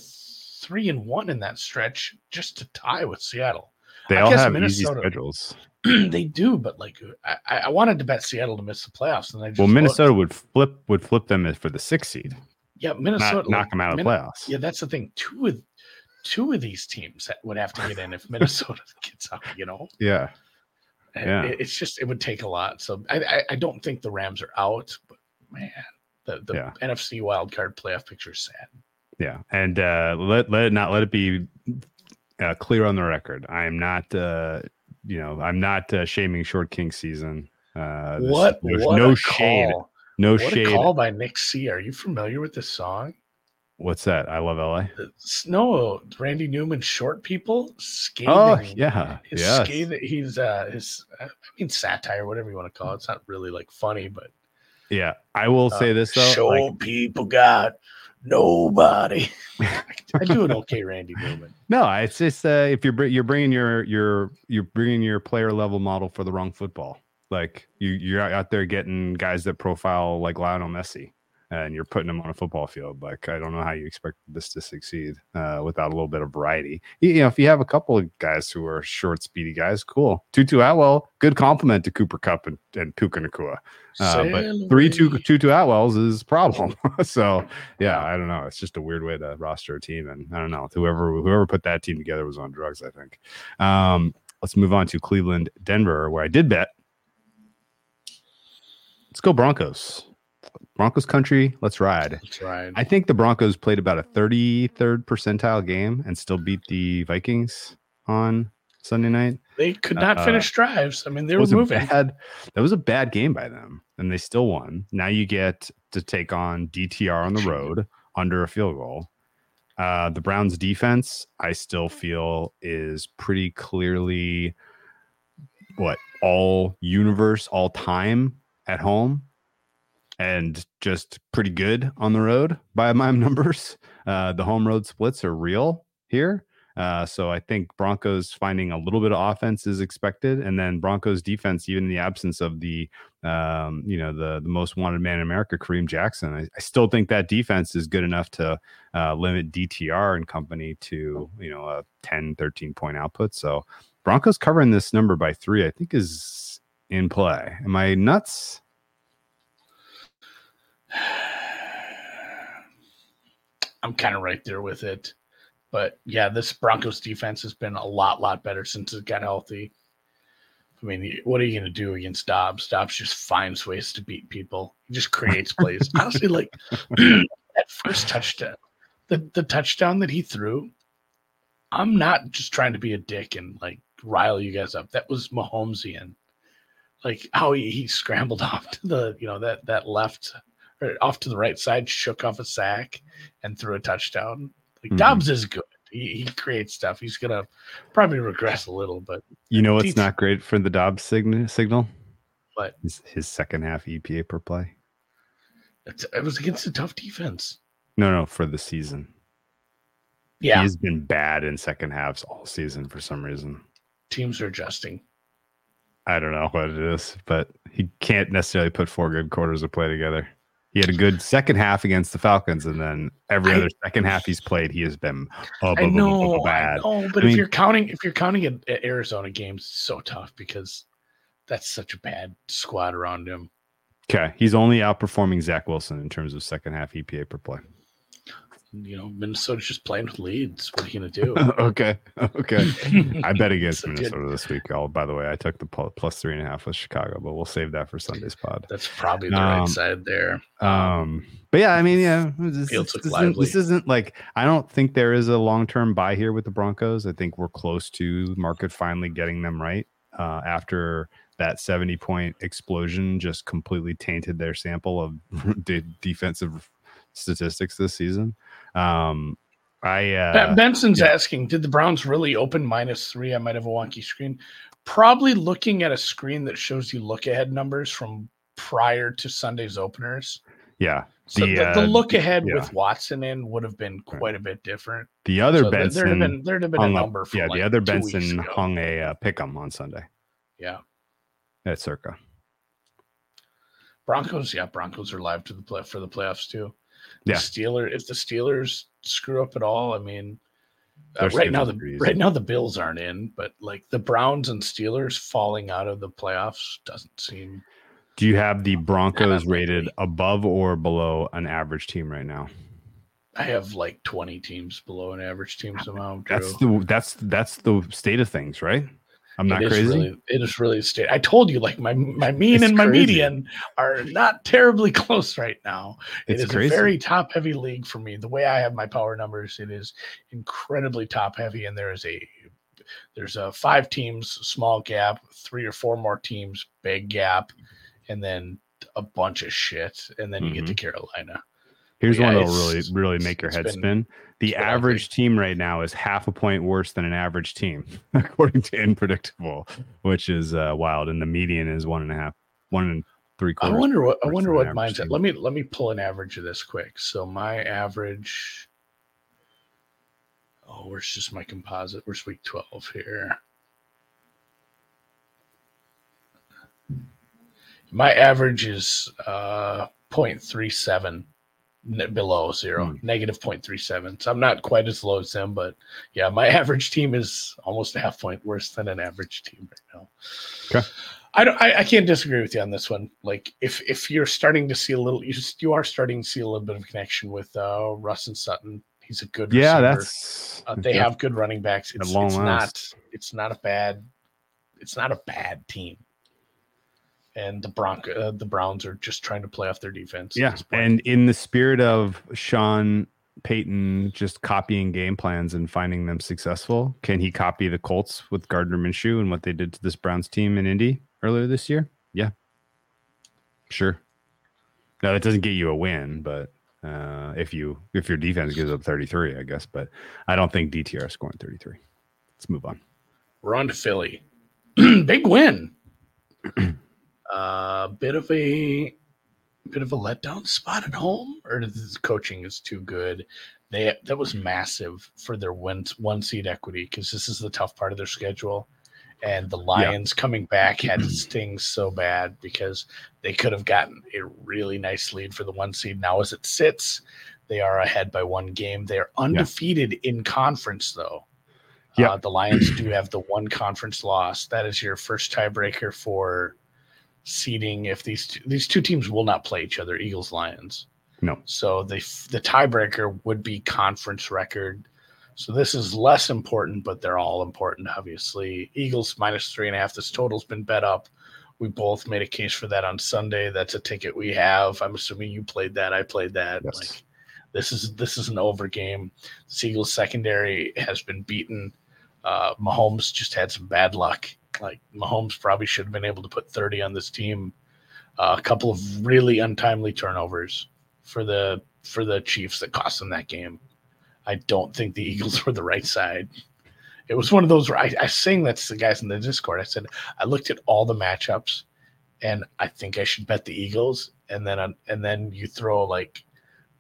three and one in that stretch just to tie with Seattle. They I all have Minnesota- easy (clears throat) schedules. they do, but like I, I wanted to bet Seattle to miss the playoffs, and I just Well, looked. Minnesota would flip would flip them for the sixth seed, yeah, not Minnesota, knock them out of the Min- playoffs. Yeah, that's the thing. Two of two of these teams that would have to get in if Minnesota (laughs) gets out. You know, yeah. And Yeah. it- it's just it would take a lot. So I, I I don't think the Rams are out, but man, the the Yeah. NFC wild card playoff picture is sad. Yeah, and uh, let let it not let it be uh, clear on the record. I am not, uh, you know, I'm not uh, shaming Short King season. Uh, this- what there's what no shade, call. no What shade. a call by Nick C. Are you familiar with this song? What's that? I love LA. It's- No, Randy Newman, short people scathing. Oh yeah, His yes. scathing, he's uh his I mean satire, whatever you want to call it. It's not really like funny, but yeah. I will uh, say this though. short like, people got nobody. (laughs) I do an okay Randy Newman. no, it's just uh, if you're you're bringing your your you're bringing your player level model for the wrong football. Like you you're out there getting guys that profile like Lionel Messi, and you're putting them on a football field. Like I don't know how you expect this to succeed uh, without a little bit of variety. You, know, if you have a couple of guys who are short, speedy guys, cool. Tutu Atwell, good complement to Cooper Kupp and, and Puka Nacua. Uh, but three Tutu Atwells is a problem. (laughs) so yeah, I don't know. It's just a weird way to roster a team, and I don't know. Whoever whoever put that team together was on drugs. I think. Um, let's move on to Cleveland, Denver, where I did bet. Let's go Broncos. Broncos country. Let's ride. That's right. I think the Broncos played about a 33rd percentile game and still beat the Vikings on Sunday night. They could not uh, finish drives. I mean, they were moving. bad that was a bad game by them and they still won now you get to take on dtr on the road under a field goal uh the browns defense i still feel is pretty clearly what all universe all time at home and just pretty good on the road by my (laughs) numbers uh the home road splits are real here uh, so I think Broncos finding a little bit of offense is expected, and then Broncos defense, even in the absence of the, um, you know, the the most wanted man in America, Kareem Jackson, I, I still think that defense is good enough to uh, limit DTR and company to you know a 10, 13 point output. So Broncos covering this number by three, I think, is in play. Am I nuts? (sighs) I'm kind of right there with it. But yeah, this Broncos defense has been a lot, lot better since it got healthy. I mean, what are you going to do against Dobbs? Dobbs just finds ways to beat people. He just creates plays. (laughs) Honestly, like (clears throat) that first touchdown, the, the touchdown that he threw, I'm not just trying to be a dick and like rile you guys up. That was Mahomesian. Like how he, he scrambled (laughs) off to the, you know, that that left off to the right side, shook off a sack and threw a touchdown. Like Mhm. Dobbs is good. He, he creates stuff. He's gonna probably regress a little, but You know what's Teach- not great for the Dobbs sign- signal? What? His, his second half EPA per play. it's, it was against a tough defense. No, no, for the season. Yeah, He's been bad in second halves all season for some reason. teams are adjusting. I don't know what it is, but he can't necessarily put four good quarters of play together. He had a good second half against the Falcons, and then every I- other second half he's played, he has been uh, I know, I bad. know, but I if mean- you're counting, if you're counting at, at Arizona games, it's so tough because that's such a bad squad around him. Okay, he's only outperforming Zach Wilson in terms of second half EPA per play. You know, Minnesota's just playing with leads. What are you gonna do? (laughs) okay. Okay. (laughs) I bet against So good. Minnesota this week. Oh, by the way, I took the plus three and a half with Chicago, but we'll save that for Sunday's pod. That's probably the Um, right side there. Um, but yeah, I mean, yeah, this, Fields this, isn't, this isn't like I don't think there is a long term buy here with the Broncos. I think we're close to market finally getting them right uh, after that 70 point explosion just completely tainted their sample of (laughs) de- defensive statistics this season. Um, I uh, Benson's yeah. asking, did the Browns really open minus three? I might have a wonky screen. Probably looking at a screen that shows you look ahead numbers from prior to Sunday's openers. yeah, So The, the, the uh, look ahead yeah. with Watson in would have been quite a bit different. the other So th- there'd have Benson been there'd have been a number for yeah, like the other Benson hung a uh, pick'em on Sunday Yeah, at Circa. Broncos. Yeah, Broncos are live to the play for the playoffs too. The Yeah. Steeler. If the Steelers screw up at all, I mean, uh, right now the easy. right now the Bills aren't in, but like the Browns and Steelers falling out of the playoffs doesn't seem. Do you have the Broncos rated above or below an average team right now? I have like twenty teams below an average team somehow. Drew. That's the that's that's the state of things, right? I'm not It crazy. Really, it is really a state. I told you, like my my mean It's and my crazy. median are not terribly (laughs) close right now. it's it is crazy. a very top heavy league for me. The way I have my power numbers, it is incredibly top heavy, and there is a there's a five teams, small gap, three or four more teams, big gap, and then a bunch of shit, and then you get to mm-hmm. Carolina. Here's yeah, one that'll really really make your head been- spin. The average team right now is half a point worse than an average team, (laughs) according to Inpredictable, which is uh, wild. And the median is one and a half, one and three quarters. I wonder what I wonder what mine's at. Let me let me pull an average of this quick. So my average. Oh, where's just my composite? Where's week twelve here? My average is uh 0.37 n- below zero, Hmm. negative 0.37. So I'm not quite as low as them, but yeah, my (laughs) average team is almost a half point worse than an average team right now. Okay. I don't. I, I can't disagree with you on this one. Like, if if you're starting to see a little, you just you are starting to see a little bit of connection with uh Russ and Sutton. He's a good. Yeah, receiver. that's Uh, they have good running backs. It's, it's not. It's not a bad. It's not a bad team. And the Bronco, uh, the Browns are just trying to play off their defense. Yeah, and in the spirit of Sean Payton just copying game plans and finding them successful, can he copy the Colts with Gardner Minshew and what they did to this Browns team in Indy earlier this year? Yeah, sure. Now that doesn't get you a win, but uh, if you if your defense gives up 33, I guess. But I don't think DTR is scoring 33. Let's move on. We're on to Philly. (clears throat) Big win. (clears throat) uh, bit of a bit of a letdown spot at home, or the coaching is too good. They that was massive for their one one seed equity because this is the tough part of their schedule. And the Lions coming back had (clears throat) to sting so bad because they could have gotten a really nice lead for the one seed. Now, as it sits, they are ahead by one game. They are undefeated in conference, though. Yeah, Uh, the Lions do have the one conference loss. That is your first tiebreaker for seeding. If these two, these two teams will not play each other, Eagles Lions. No. So the the tiebreaker would be conference record. So this is less important, but they're all important, obviously. Eagles minus three and a half. This total's been bet up. We both made a case for that on Sunday. That's a ticket we have. I'm assuming you played that. I played that. Yes. Like this is this is an over game. The Eagles secondary has been beaten. Uh, Mahomes just had some bad luck. Like Mahomes probably should have been able to put 30 on this team. Uh, a couple of really untimely turnovers for the for the Chiefs that cost them that game. I don't think the (laughs) Eagles were the right side. It was one of those where I, I saying that to the guys in the Discord. I said I looked at all the matchups, and I think I should bet the Eagles. And then on- and then you throw like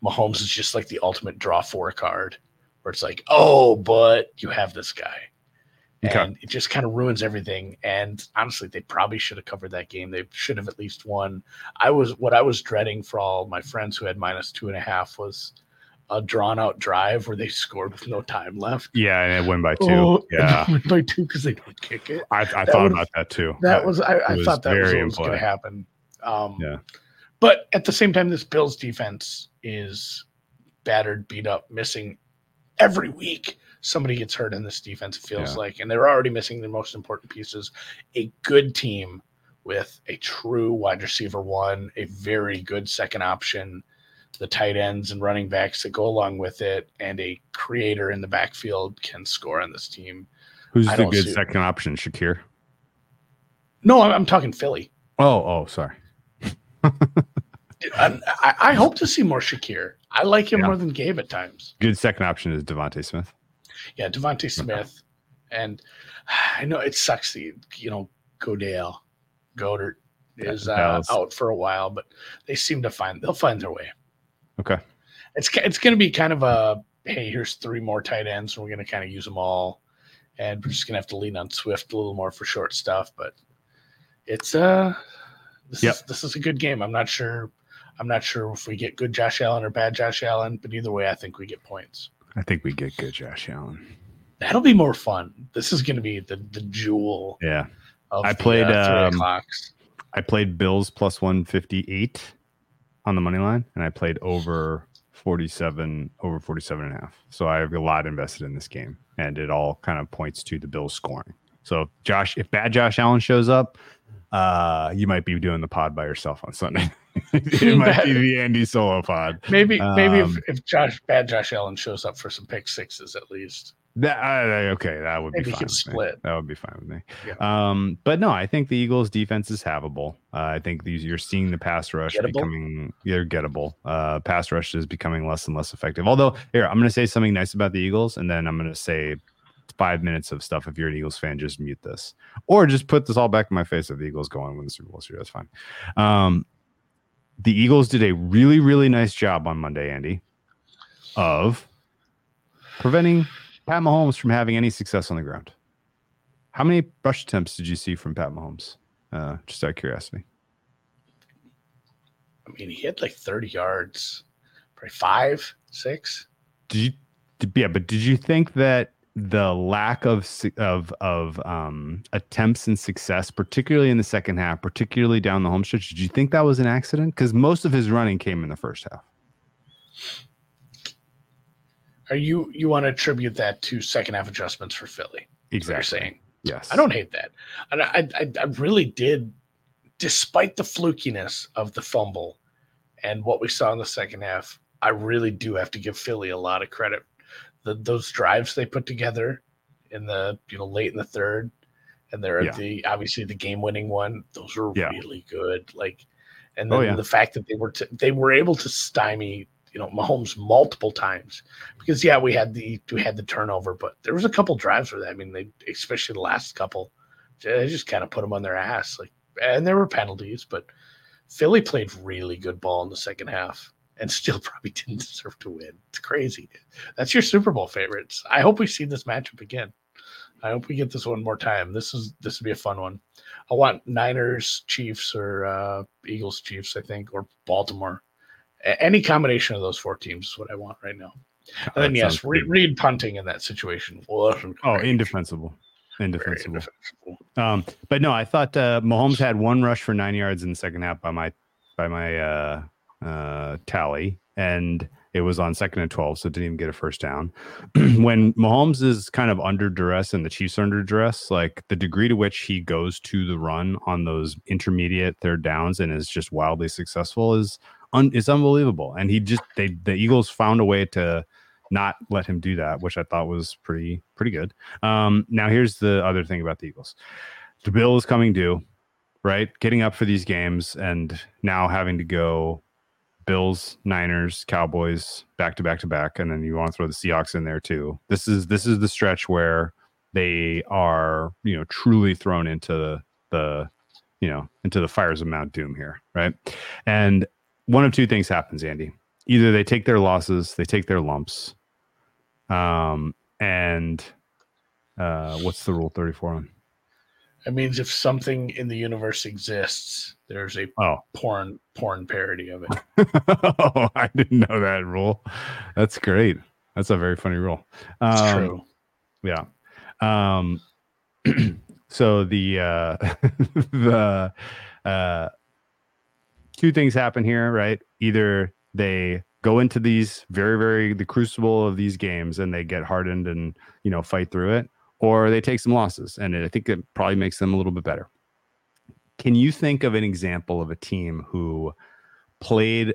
Mahomes is just like the ultimate draw four card, where it's like, oh, but you have this guy, Okay. and it just kind of ruins everything. And honestly, they probably should have covered that game. They should have at least won. I was what I was dreading for all my friends who had minus two and a half was a drawn out drive where they scored with no time left. Yeah, and it win by two. Oh, (laughs) yeah, win by two because they don't kick it. I, I thought about that too. That was I, I was thought that was was going to happen. Um, Yeah. But at the same time, this Bills defense is battered, beat up, missing every week. Somebody gets hurt in this defense, it feels Yeah. like, and they're already missing the most important pieces. A good team with a true wide receiver one, a very good second option, the tight ends and running backs that go along with it, and a creator in the backfield can score on this team. Who's I the good second option? Shakir. No, I'm, I'm talking Philly. Oh, oh, sorry. I, I, hope to see more Shakir. I like him Yeah. more than Gabe at times. Good second option is DeVonta Smith. Yeah, DeVonta Smith, and I know it sucks that you know Godale, Goedert is uh, out for a while, but they seem to find they'll find their way. Okay. It's it's going to be kind of a hey, here's three more tight ends, and we're going to kind of use them all, and we're just going to have to lean on Swift a little more for short stuff. But it's uh, this Yep. is this is a good game. I'm not sure. I'm not sure if we get good Josh Allen or bad Josh Allen, but either way, I think we get points. I think we get good Josh Allen. That'll be more fun. This is going to be the the jewel Yeah. I the, played, uh, um. I played Bills plus 158 on the money line, and I played over 47, over 47 and a half. So I have a lot invested in this game, and it all kind of points to the Bills scoring. So Josh, if bad Josh Allen shows up, uh, you might be doing the pod by yourself on Sunday. (laughs) (laughs) it might be the Andy solo pod. Maybe maybe um, if, if Josh bad Josh Allen shows up for some pick sixes at least. That uh, okay, that would Maybe be fine. could with me. split. That would be fine with me. Yeah. Um, but no, I think the Eagles' defense is havable. Uh, I think these you're seeing the pass rush Gettable? becoming they're gettable. Uh, pass rush is becoming less and less effective. Although here, I'm going to say something nice about the Eagles, and then I'm going to say five minutes of stuff. If you're an Eagles fan, just mute this, or just put this all back in my face. If the Eagles go and win the Super Bowl, series, that's fine. Um, the Eagles did a really, really nice job on Monday, Andy, of preventing Pat Mahomes from having any success on the ground. How many rush attempts did you see from Pat Mahomes? Uh, just out of curiosity. I mean, he had like 30 yards, probably five, six. Did you? Yeah, but did you think that the lack of of of um, attempts and success, particularly in the second half, particularly down the home stretch, did you think that was an accident? Because most of his running came in the first half. Are you you want to attribute that to second half adjustments for Philly? Is what You're Exactly. saying Yes. I don't hate that, and I, I I really did, despite the flukiness of the fumble and what we saw in the second half. I really do have to give Philly a lot of credit. The, those drives they put together in the you know late in the third, and they're Yeah. the obviously the game winning one. Those were Yeah. really good. Like, and oh, then Oh, yeah. the fact that they were t- they were able to stymie you know Mahomes multiple times because yeah we had the we had the turnover, but there was a couple drives where that I mean they especially the last couple they just kind of put them on their ass like and there were penalties, but Philly played really good ball in the second half and still probably (laughs) didn't deserve to win. It's crazy. That's your Super Bowl favorites. I hope we see this matchup again. I hope we get this one more time. This is this would be a fun one. I want Niners, Chiefs, or uh, Eagles, Chiefs. I think, or Baltimore. A- any combination of those four teams is what I want right now. And then yes, Reid. Reid punting in that situation. (laughs) Oh, indefensible. Indefensible. indefensible. Um, but no, I thought uh, Mahomes had one rush for nine yards in the second half by my by my uh, uh, tally, and it was on second and twelve, so didn't even get a first down. (clears throat) when Mahomes is kind of under duress and the Chiefs are under duress, like the degree to which he goes to the run on those intermediate third downs and is just wildly successful is un- is unbelievable. And he just they the Eagles found a way to not let him do that, which I thought was pretty pretty good. Um, now here's the other thing about the Eagles. The bill is coming due, right? Getting up for these games and now having to go Bills, Niners, Cowboys back to back to back, and then you want to throw the Seahawks in there too. This is this is the stretch where they are, you know, truly thrown into the, the you know, into the fires of Mount Doom here, right? And one of two things happens, Andy. Either they take their losses, they take their lumps, um, and uh, what's the rule 34 on? That means if something in the universe exists, there's a Oh, porn porn parody of it. (laughs) oh, I didn't know that rule. That's great. That's a very funny rule. It's Um, true. Yeah. Um, (clears throat) so the uh, (laughs) the uh, two things happen here, right? Either they go into these very, very the crucible of these games and they get hardened and you know fight through it, or they take some losses, and I think it probably makes them a little bit better. Can you think of an example of a team who played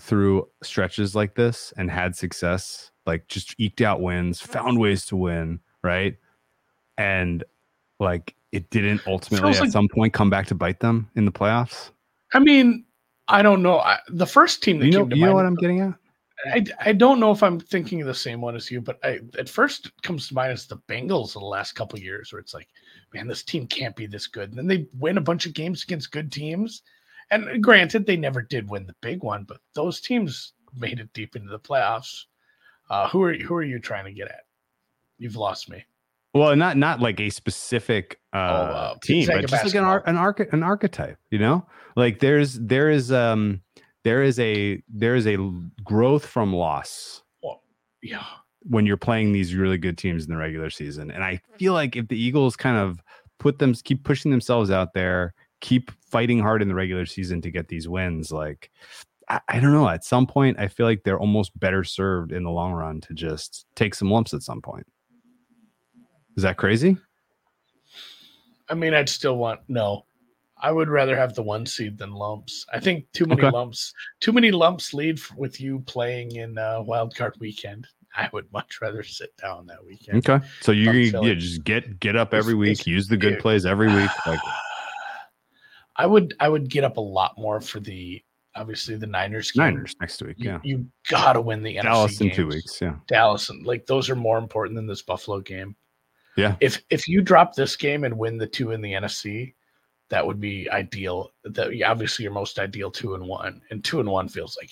through stretches like this and had success, like just eked out wins, found ways to win, right? And like it didn't ultimately Feels at like- some point come back to bite them in the playoffs. I mean, I don't know. I, the first team that You know, you know what I'm getting at? I, I don't know if I'm thinking of the same one as you, but I, at first comes to mind as the Bengals of the last couple of years, where it's like, man, this team can't be this good. And then they win a bunch of games against good teams. And granted, they never did win the big one, but those teams made it deep into the playoffs. Uh, who are who are you trying to get at? You've lost me. Well, not not like a specific uh, uh, team, but just like an ar- an arch- an archetype. You know, like there's there is um there is a there is a growth from loss Yeah, when you're playing these really good teams in the regular season. And I feel like if the Eagles kind of put them keep pushing themselves out there, keep fighting hard in the regular season to get these wins, like I, I don't know. At some point, I feel like they're almost better served in the long run to just take some lumps at some point. Is that crazy? I mean, I'd still want no. I would rather have the one seed than lumps. I think too many Okay. lumps, too many lumps lead with you playing in uh, wild card weekend. I would (laughs) much rather sit down that weekend. Okay. So you you yeah, just get get up every week, use the good plays every week. Like (sighs) I would, I would get up a lot more for the obviously the Niners. game. Niners next week. You, Yeah. you gotta win the Dallas NFC in two weeks. Yeah. Dallas and like those are more important than this Buffalo game. Yeah. If if you drop this game and win the two in the NFC, that would be ideal. That obviously your most ideal two and one, and two and one feels like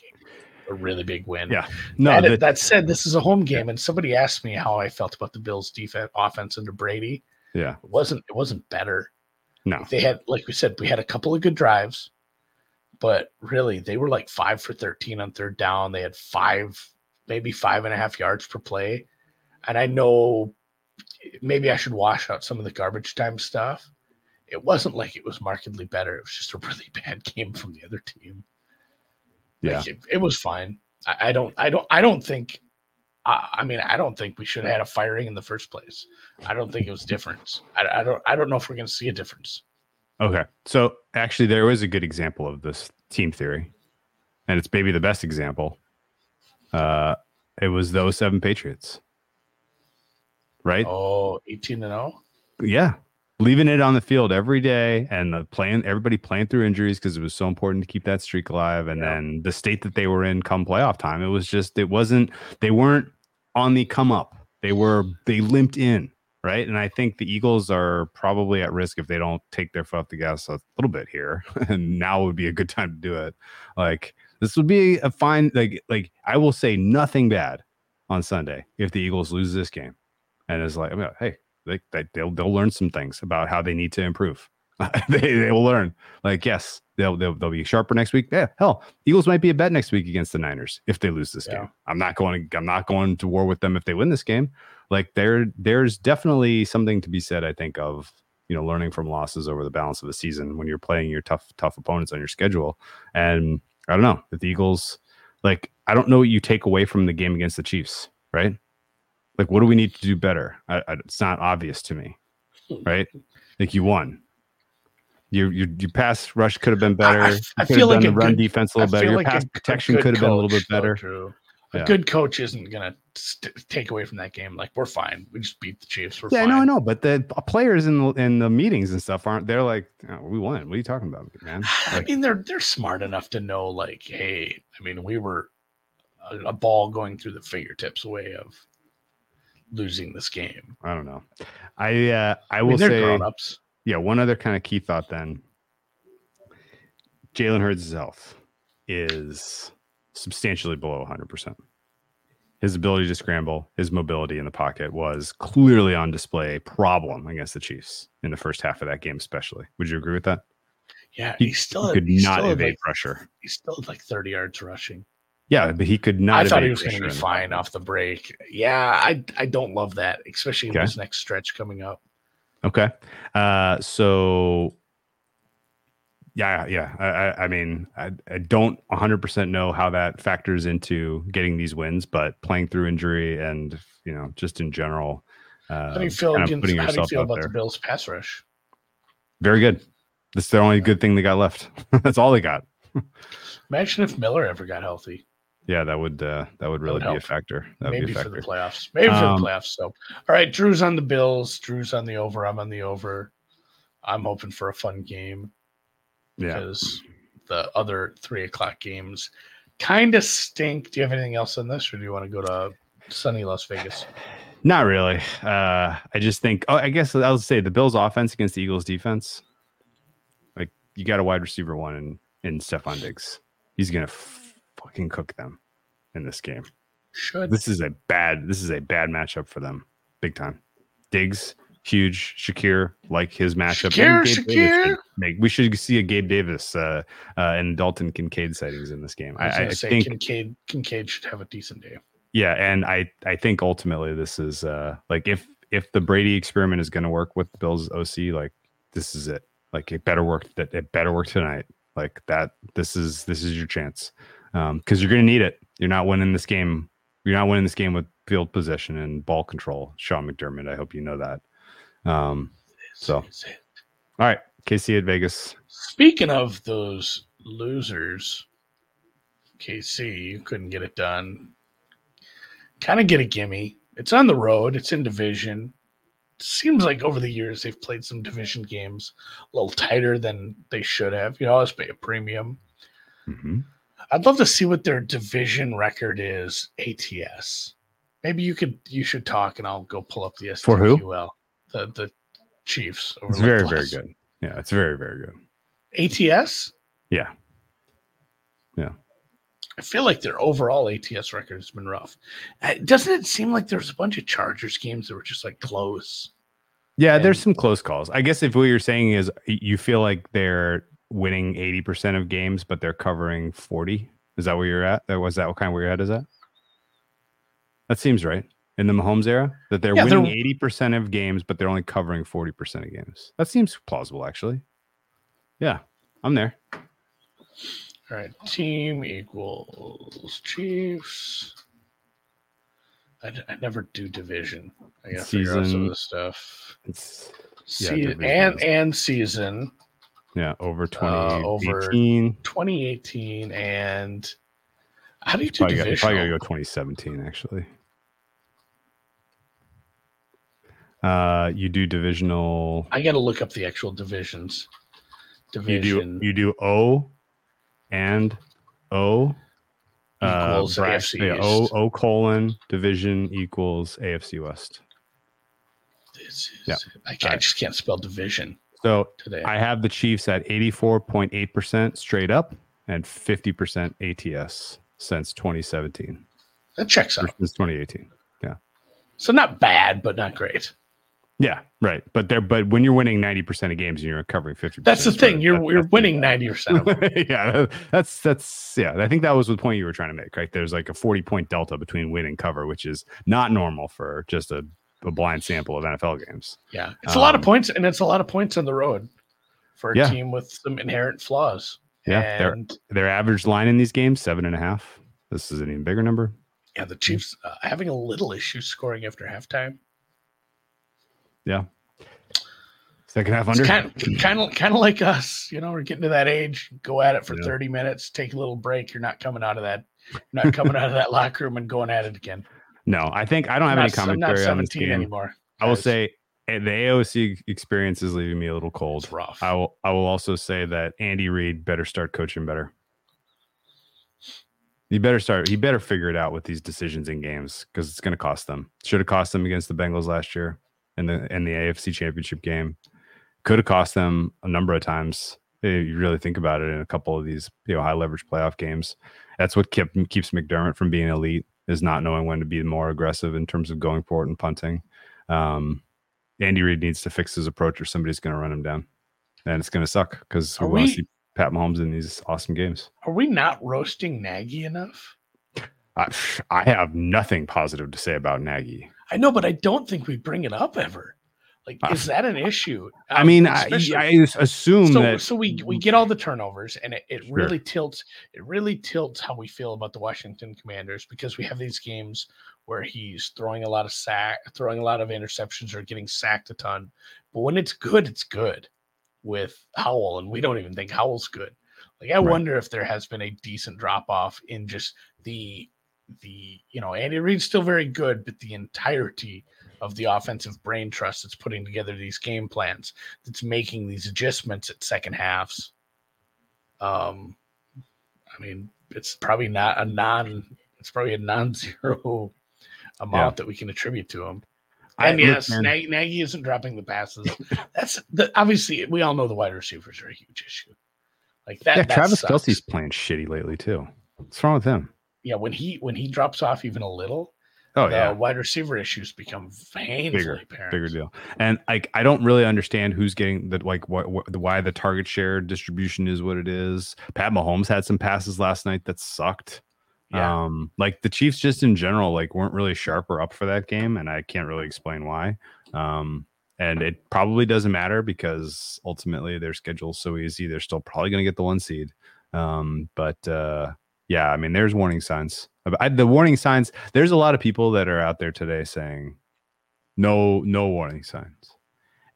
a, really big win. Yeah. No, And that, that said, this is a home game, and somebody asked me how I felt about the Bills' defense offense under Brady. yeah. It wasn't it wasn't better. No. They had, like we said, we had a couple of good drives, but really they were like five for 13 on third down. They had five, maybe five and a half yards per play. And I know maybe I should wash out some of the garbage time stuff. It wasn't like it was markedly better. It was just a (laughs) really bad game from the other team. Yeah. Like, it, it was fine. I, I don't, I don't, I don't think. I, I mean, I don't think we should have had a firing in the first place. I don't think it was different. I, I don't, I don't know if we're going to see a difference. Okay. So actually, there was a good example of this team theory, and it's maybe the best example. Uh, it was those seven Patriots, right? Oh, 18 and 0. Yeah, leaving it on the field every day and the playing everybody playing through injuries because it was so important to keep that streak alive. And Yeah. then the state that they were in come playoff time, it was just it wasn't they weren't on the come up. They were they limped in right. And I think the Eagles are probably at risk if they don't take their foot off the gas a little bit here. (laughs) and now would be a good time to do it. Like this would be a fine like like I will say nothing bad on Sunday if the Eagles lose this game. And it's like, I mean, hey, they, they they'll they'll learn some things about how they need to improve. (laughs) they they will learn. Like yes, they'll, they'll they'll be sharper next week. Yeah, hell, Eagles might be a bet next week against the Niners if they lose this Yeah. game. I'm not going I'm not going to war with them if they win this game. Like there there's definitely something to be said. I think of you know learning from losses over the balance of the season when you're playing your tough tough opponents on your schedule. And I don't know if the Eagles like I don't know what you take away from the game against the Chiefs, right? Like, what do we need to do better? I, I, it's not obvious to me, right? Like, you won. Your your your pass rush could have been better. I- I feel like the run good- defense a little better. Your like pass a protection could have been a little bit better. A Yeah. good coach isn't going to st- take away from that game. Like, we're fine. We just beat the Chiefs. We're Yeah, I fine. know, I know, but the players in the in the meetings and stuff aren't. They're like, "Oh, we won. What are you talking about, man? (sighs) I mean, they're they're smart enough to know, like, hey, I mean, we were a, a ball going through the fingertips away of losing this game. I don't know. I uh, I I will mean, they're say, grown ups. yeah, one other kind of key thought then. Jalen Hurts' health is substantially below 100%. His ability to scramble, his mobility in the pocket was clearly on display, a problem against the Chiefs in the first half of that game, especially. Would you agree with that? Yeah, He, he's still he could he's not evade like, pressure. he's still at like thirty yards rushing. Yeah, but he could not. I thought he was going to be fine off the break. Yeah, I I don't love that, especially in this next stretch coming up. Okay. Uh, so Yeah, yeah. I, I, I mean, I, I don't 100% know how that factors into getting these wins, but playing through injury and you know just in general, uh, How do you feel against? How do you feel about there. the Bills pass rush? very good. That's the only good thing they got left. (laughs) That's all they got. (laughs) Imagine if Miller ever got healthy. Yeah, that would uh, that would really would be a factor. That would Maybe be a for factor. the playoffs. Maybe for Um, the playoffs. So, all right, Drew's on the Bills. Drew's on the over. I'm on the over. I'm hoping for a fun game yeah. because the other three o'clock games kind of stink. Do you have anything else on this, or do you want to go to sunny Las Vegas? Not really. Uh, I just think. Oh, I guess I'll say the Bills' offense against the Eagles' defense. Like you got a wide receiver one in in Stefon Diggs. He's gonna f- fucking cook them in this game. Should This is a bad. This is a bad matchup for them, big time. Diggs, huge. Shakir, like his matchup. Shakir, Gabe Shakir. Make, we should see a Gabe Davis uh, uh, and Dalton Kincaid sightings in this game. I was I, I say think Kincaid, Kincaid should have a decent day. yeah, and I I think ultimately this is uh like if if the Brady experiment is going to work with the Bills OC, like this is it. Like it better work that it better work tonight. Like that. This is this is your chance um because you're going to need it. You're not winning this game. You're not winning this game with field position and ball control. Sean McDermott. I hope you know that. Um. So. This is it. All right, KC at Vegas. Speaking of those losers, KC couldn't get it done. Kind of get a gimme. It's on the road. It's in division. Seems like over the years they've played some division games a little tighter than they should have. You know, always pay a premium. Mhm. I'd love to see what their division record is. ATS. Maybe you could. You should talk, and I'll go pull up the For who? SDQL. The the Chiefs. over It's very very good. Yeah, it's very very good. ATS. Yeah. Yeah. I feel like their overall ATS record has been rough. Uh, Doesn't it seem like there's a bunch of Chargers games that were just like close? Yeah, there's some close calls. I guess if what you're saying is you feel like they're winning 80% of games, but they're covering 40. Is that where you're at? That was that what kind of where your head is at? That seems right. In the Mahomes era, that they're Yeah, winning 80% of games, but they're only covering 40% of games. That seems plausible, actually. Yeah, I'm there. All right, team equals Chiefs. I, d- I never do division. I gotta figure out some Season. of this stuff. It's Se- and and season yeah, over Uh, over 2018. 2018 and how do you do Probably got, division? probably gotta go 2017 actually. Uh, you do divisional. I got to look up the actual divisions. Division. You do you do O and O equals bra- AFC yeah, O O colon division equals AFC West. This is, Yeah. I, I just can't spell division So today. I have the Chiefs at 84.8% straight up and 50% ATS since 2017 that checks out. Since 2018. Yeah. So not bad, but not great. Yeah, right. But there, but when you're winning 90% of games and you're covering 50%, That's the thing. You're that- you're winning ninety percent (laughs) yeah, that's that's yeah. I think that was the point you were trying to make, right? There's like a 40 point delta between win and cover, which is not normal for just a, a blind sample of NFL games. Yeah, it's a lot of Um, points, and it's a lot of points on the road for a Yeah. team with some inherent flaws. Yeah, and Their average line in these games seven and a half. This is an even bigger number. yeah, the Chiefs uh, having a little issue scoring after halftime. Yeah, Second half under. kind of kind of kind of like us, you know. We're getting to that age. Go at it for Yeah. thirty minutes, take a little break. You're not coming out of that. You're not coming out of that (laughs) locker room and going at it again. No, I think I don't have I'm any not, not commentary on this game. anymore. I will say eh, the AOC experience is leaving me a little cold. it's rough. I will. I will also say that Andy Reid better start coaching better. He better start. He better figure it out with these decisions in games because it's going to cost them. Should have cost them against the Bengals last year in the in the AFC Championship game. Could have cost them a number of times. eh, You really think about it in a couple of these you know high leverage playoff games. That's what kept keeps McDermott from being elite is not knowing when to be more aggressive in terms of going for it and punting. Um, Andy Reid needs to fix his approach, or somebody's going to run him down, and it's going to suck because we want to see Pat Mahomes in these awesome games. Are we not roasting Nagy enough? I, I have nothing positive to say about Nagy. I know, but I don't think we bring it up ever. Like, Uh, is that an issue? I Um, mean, I, I assume so, that so we we get all the turnovers, and it, it Sure. really tilts it really tilts how we feel about the Washington Commanders because we have these games where he's throwing a lot of sack, throwing a lot of interceptions, or getting sacked a ton. But when it's good, it's good with Howell, and we don't even think Howell's good. Like I Right. wonder if there has been a decent drop off in just the the you know Andy Reid's still very good, but the entirety of the offensive brain trust that's putting together these game plans, that's making these adjustments at second halves. Um, I mean, it's probably not a non. It's probably a non-zero (laughs) amount that we can attribute to him. I- And yes, Nagy, Nagy isn't dropping the passes. That's the obviously we all know the wide receivers are a huge issue. Like that. yeah, that Travis sucks. Kelce's playing shitty lately too. What's wrong with him? yeah. When he when he drops off even a little, Oh yeah, wide receiver issues become painfully Bigger, apparent. bigger deal. And like, I don't really understand who's getting the like what, what the why the target share distribution is what it is. Pat Mahomes had some passes last night that sucked. Yeah. Um, like the Chiefs just in general like weren't really sharp or up for that game, and I can't really explain why. Um, and it probably doesn't matter because ultimately their schedule's so easy. They're still probably going to get the one seed. Um, but uh, yeah, I mean, there's warning signs. I, the warning signs. There's a lot of people that are out there today saying no, no warning signs,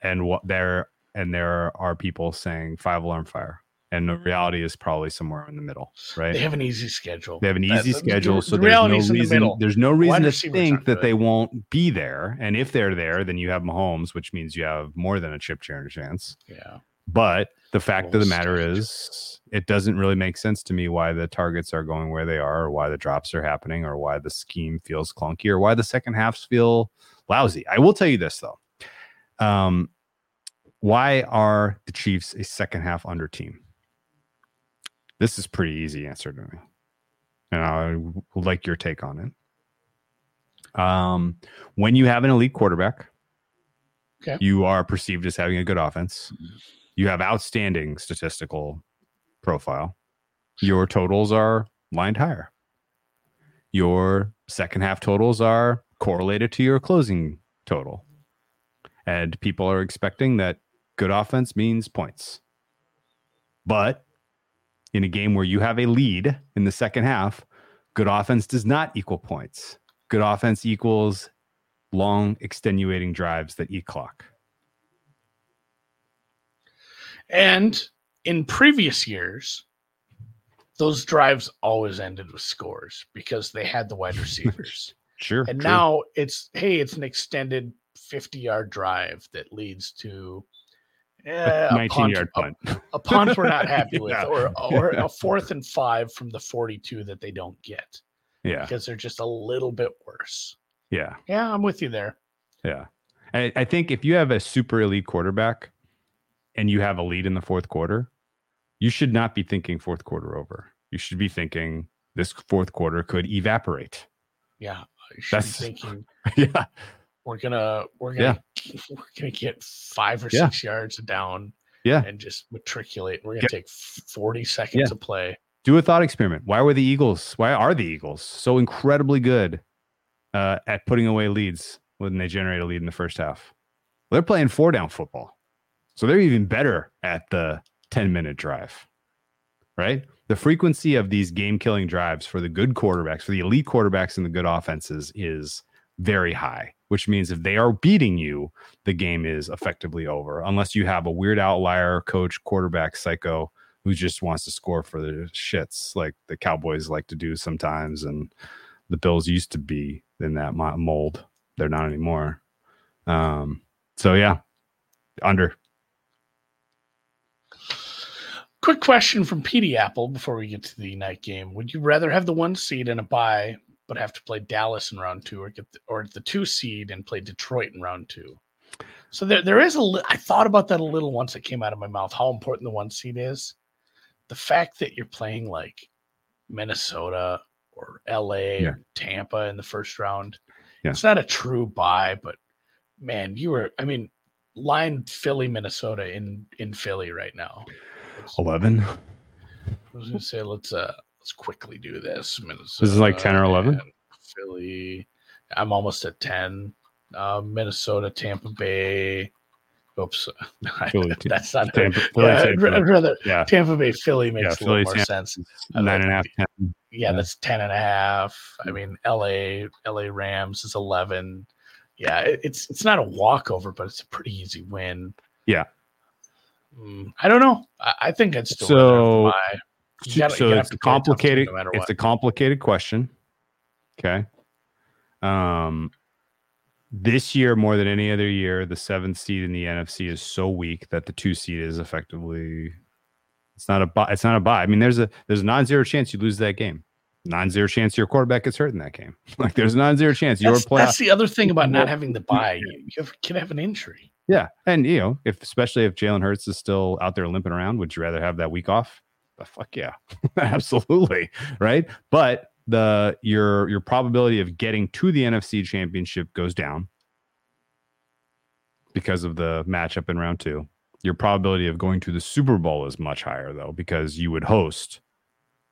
and what there and there are people saying five alarm fire, and the mm. reality is probably somewhere in the middle, right? They have an easy schedule. They have an easy the- schedule, the so there's no reality's in the reason. There's no reason to think that good. they won't be there. And if they're there, then you have Mahomes, which means you have more than a chip chair chance. Yeah. But the fact of the matter is, it doesn't really make sense to me why the targets are going where they are, or why the drops are happening, or why the scheme feels clunky, or why the second halves feel lousy. I will tell you this though. Um, why are the Chiefs a second half under team? This is pretty easy answer to me, and I would like your take on it. Um, when you have an elite quarterback, Okay. you are perceived as having a good offense. You have outstanding statistical profile. Your totals are lined higher. Your second half totals are correlated to your closing total. And people are expecting that good offense means points. But in a game where you have a lead in the second half, good offense does not equal points. Good offense equals long, extenuating drives that eat clock. And in previous years, those drives always ended with scores because they had the wide receivers. (laughs) Sure. and true. now it's hey, it's an extended 50 yard drive that leads to eh, a 19 punt- yard a- punt. A, punt we're not happy (laughs) with, Yeah. or or Yeah. a (laughs) fourth and five from the 42 that they don't get yeah. because they're just a little bit worse. Yeah. Yeah, I'm with you there. Yeah. I, I think if you have a super elite quarterback and you have a lead in the fourth quarter, you should not be thinking fourth quarter over. You should be thinking this fourth quarter could evaporate. Yeah, I should That's- be thinking (laughs) yeah. we're gonna we're gonna (laughs) we're gonna get five or Yeah. six yards down Yeah. and just matriculate. We're gonna Yep. take 40 seconds Yeah. to play. Do a thought experiment. Why were the Eagles, why are the Eagles so incredibly good uh, at putting away leads when they generate a lead in the first half? Well, they're playing four down football. So they're even better at the 10 minute drive, right? The frequency of these game killing drives for the good quarterbacks, for the elite quarterbacks and the good offenses is very high, which means if they are beating you, the game is effectively over, unless you have a weird outlier coach, quarterback, psycho who just wants to score for the shits like the Cowboys like to do sometimes. And the Bills used to be in that mold. They're not anymore. Um, so yeah, under. Quick question from PD Apple before we get to the night game. Would you rather have the one seed and a bye, but have to play Dallas in round two, or get the, or the two seed and play Detroit in round two? So there, there is a. Li- I thought about that a little once it came out of my mouth. How important the one seed is. The fact that you're playing like Minnesota or LA Yeah. or Tampa in the first round. Yeah. It's not a true bye, but man, you were. I mean, line Philly, Minnesota in in Philly right now. 11. I was gonna say let's uh let's quickly do this. Minnesota. This is like 10 or 11? Philly. I'm almost at ten. Uh, Minnesota, Tampa Bay, Oops, (laughs) Philly, that's not. Tampa, Philly, yeah, I'd, Tampa, I'd rather yeah, Tampa Bay Philly makes Yeah, a little more Tampa. sense. Nine like and a half, ten. Yeah, Yeah. that's 10 and a half. I mean, LA, LA Rams is 11. Yeah, it- it's it's not a walkover, but it's a pretty easy win. Yeah. Mm, I don't know. I, I think I'd still So- rather have the bye. You gotta- so it's have a to play a tough team complicated. no it's what. a complicated question. Okay. Um, this year more than any other year, the seventh seed in the NFC is so weak that the two seed is effectively. It's not a bye. It's not a bye. I mean, there's a there's a non-zero chance you lose that game. Non-zero chance your quarterback gets hurt in that game. (laughs) Like there's a non-zero chance your playoff. that's the other thing about not having the bye. You, you have, can have an injury. Yeah, and you know, if especially if Jalen Hurts is still out there limping around, would you rather have that week off? The fuck yeah, (laughs) absolutely, right? But the your your probability of getting to the NFC Championship goes down because of the matchup in round two. Your probability of going to the Super Bowl is much higher though, because you would host,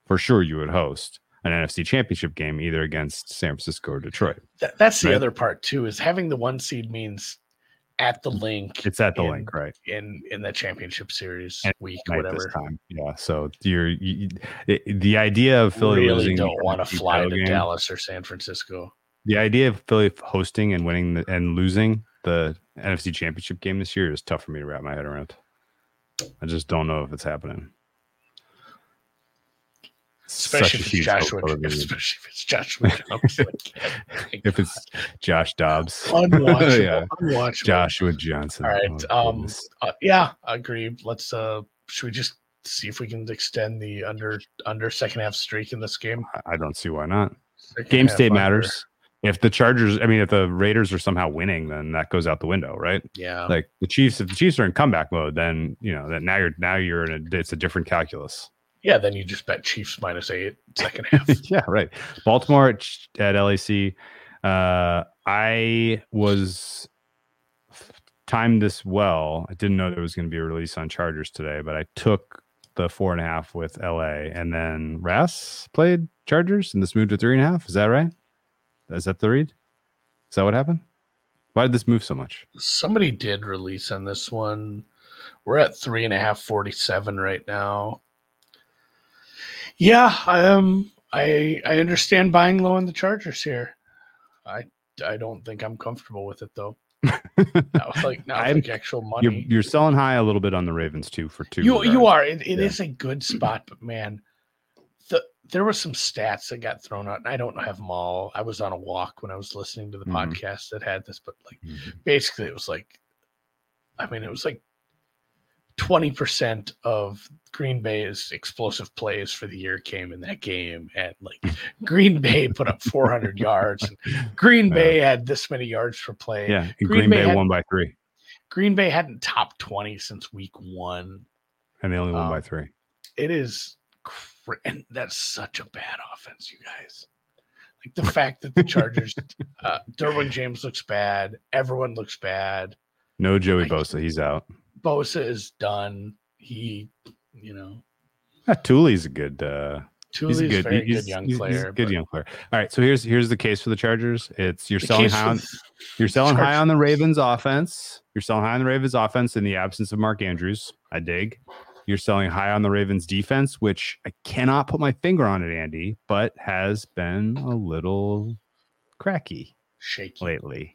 for sure, you would host an NFC Championship game either against San Francisco or Detroit. That, that's the Right. other part too. Is having the one seed means at the link It's at the in, link, right? in in the championship series And week, whatever. time. Yeah. So you're you, the idea of Philly really losing don't want to fly to game- Dallas or San Francisco. The idea of Philly hosting and winning the, and losing the NFC Championship game this year is tough for me to wrap my head around. I just don't know if it's happening. Especially if it's Joshua, (laughs) especially if it's Joshua Dobbs. Like, if it's Josh Dobbs, (laughs) unwatchable, (laughs) yeah, unwatchable. Joshua Johnson. All right, Oh, um. Uh, yeah, agreed. Let's uh, should we just see if we can extend the under under second half streak in this game? I- don't see why not. Second Game state under. matters. If the Chargers, I mean, if the Raiders are somehow winning, then that goes out the window, right? Yeah, like the Chiefs, if the Chiefs are in comeback mode, then you know that now you're now you're in a it's a different calculus. Yeah. Then you just bet Chiefs minus eight second half. (laughs) yeah, right. Baltimore at, at LAC. Uh, I was timed this well. I didn't know there was going to be a release on Chargers today, but I took the four and a half with LA, and then Ras played Chargers, and this moved to three and a half. Is that right? Is that the read? Is that what happened? Why did this move so much? Somebody did release on this one. We're at three and a half, 47 right now. Yeah, um, I I understand buying low on the Chargers here. I I don't think I'm comfortable with it though. (laughs) Not like not I'm- like actual You're, money. you're selling high a little bit on the Ravens too for two. you you are. It, it Yeah. is a good (clears throat) spot, but man, the there were some stats that got thrown out, and I don't have them all. I was on a walk when I was listening to the Mhm. podcast that had this, but like Mhm. basically it was like i mean it was like 20% of green bay's explosive plays for the year came in that game. And like (laughs) green bay put up 400 yards and green bay had this many yards per play. Yeah, Green Green, Bay Bay, had- won by three, green bay hadn't topped 20 since week one. And they only won by Um, three. it is cra- and that's such a bad offense you guys. Like the (laughs) fact that the chargers uh derwin james looks bad everyone looks bad. No Joey like- Bosa, he's out. Bosa is done. He, you know, Yeah, Tooley's a good. uh He's a good, very he's, good young he's- he's player. a good but young player. All right, so here's here's the case for the Chargers. It's you're the selling high on you're selling high on the Ravens offense. You're selling high on the Ravens offense in the absence of Mark Andrews. I dig. You're selling high on the Ravens defense, which I cannot put my finger on it, Andy, but has been a little cracky. shaky. lately.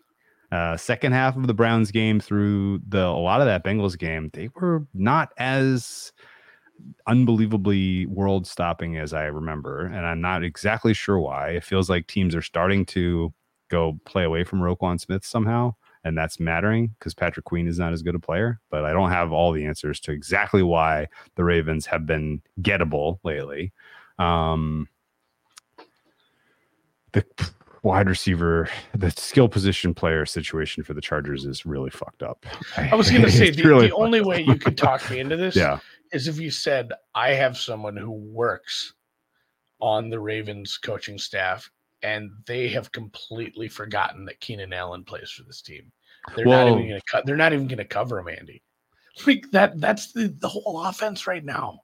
Uh, second half of the Browns game through the a lot of that Bengals game, they were not as unbelievably world stopping as I remember, and I'm not exactly sure why. It feels like teams are starting to go play away from Roquan Smith somehow, and that's mattering because Patrick Queen is not as good a player. But I don't have all the answers to exactly why the Ravens have been gettable lately. Um, the wide receiver, the skill position player situation for the Chargers is really fucked up. I was going (laughs) to say the, really the only way you could talk me into this (laughs) yeah, is if you said I have someone who works on the Ravens coaching staff and they have completely forgotten that Keenan Allen plays for this team. They're not even going to cut. They're not even going to cover him, Andy. Like that. That's the the whole offense right now.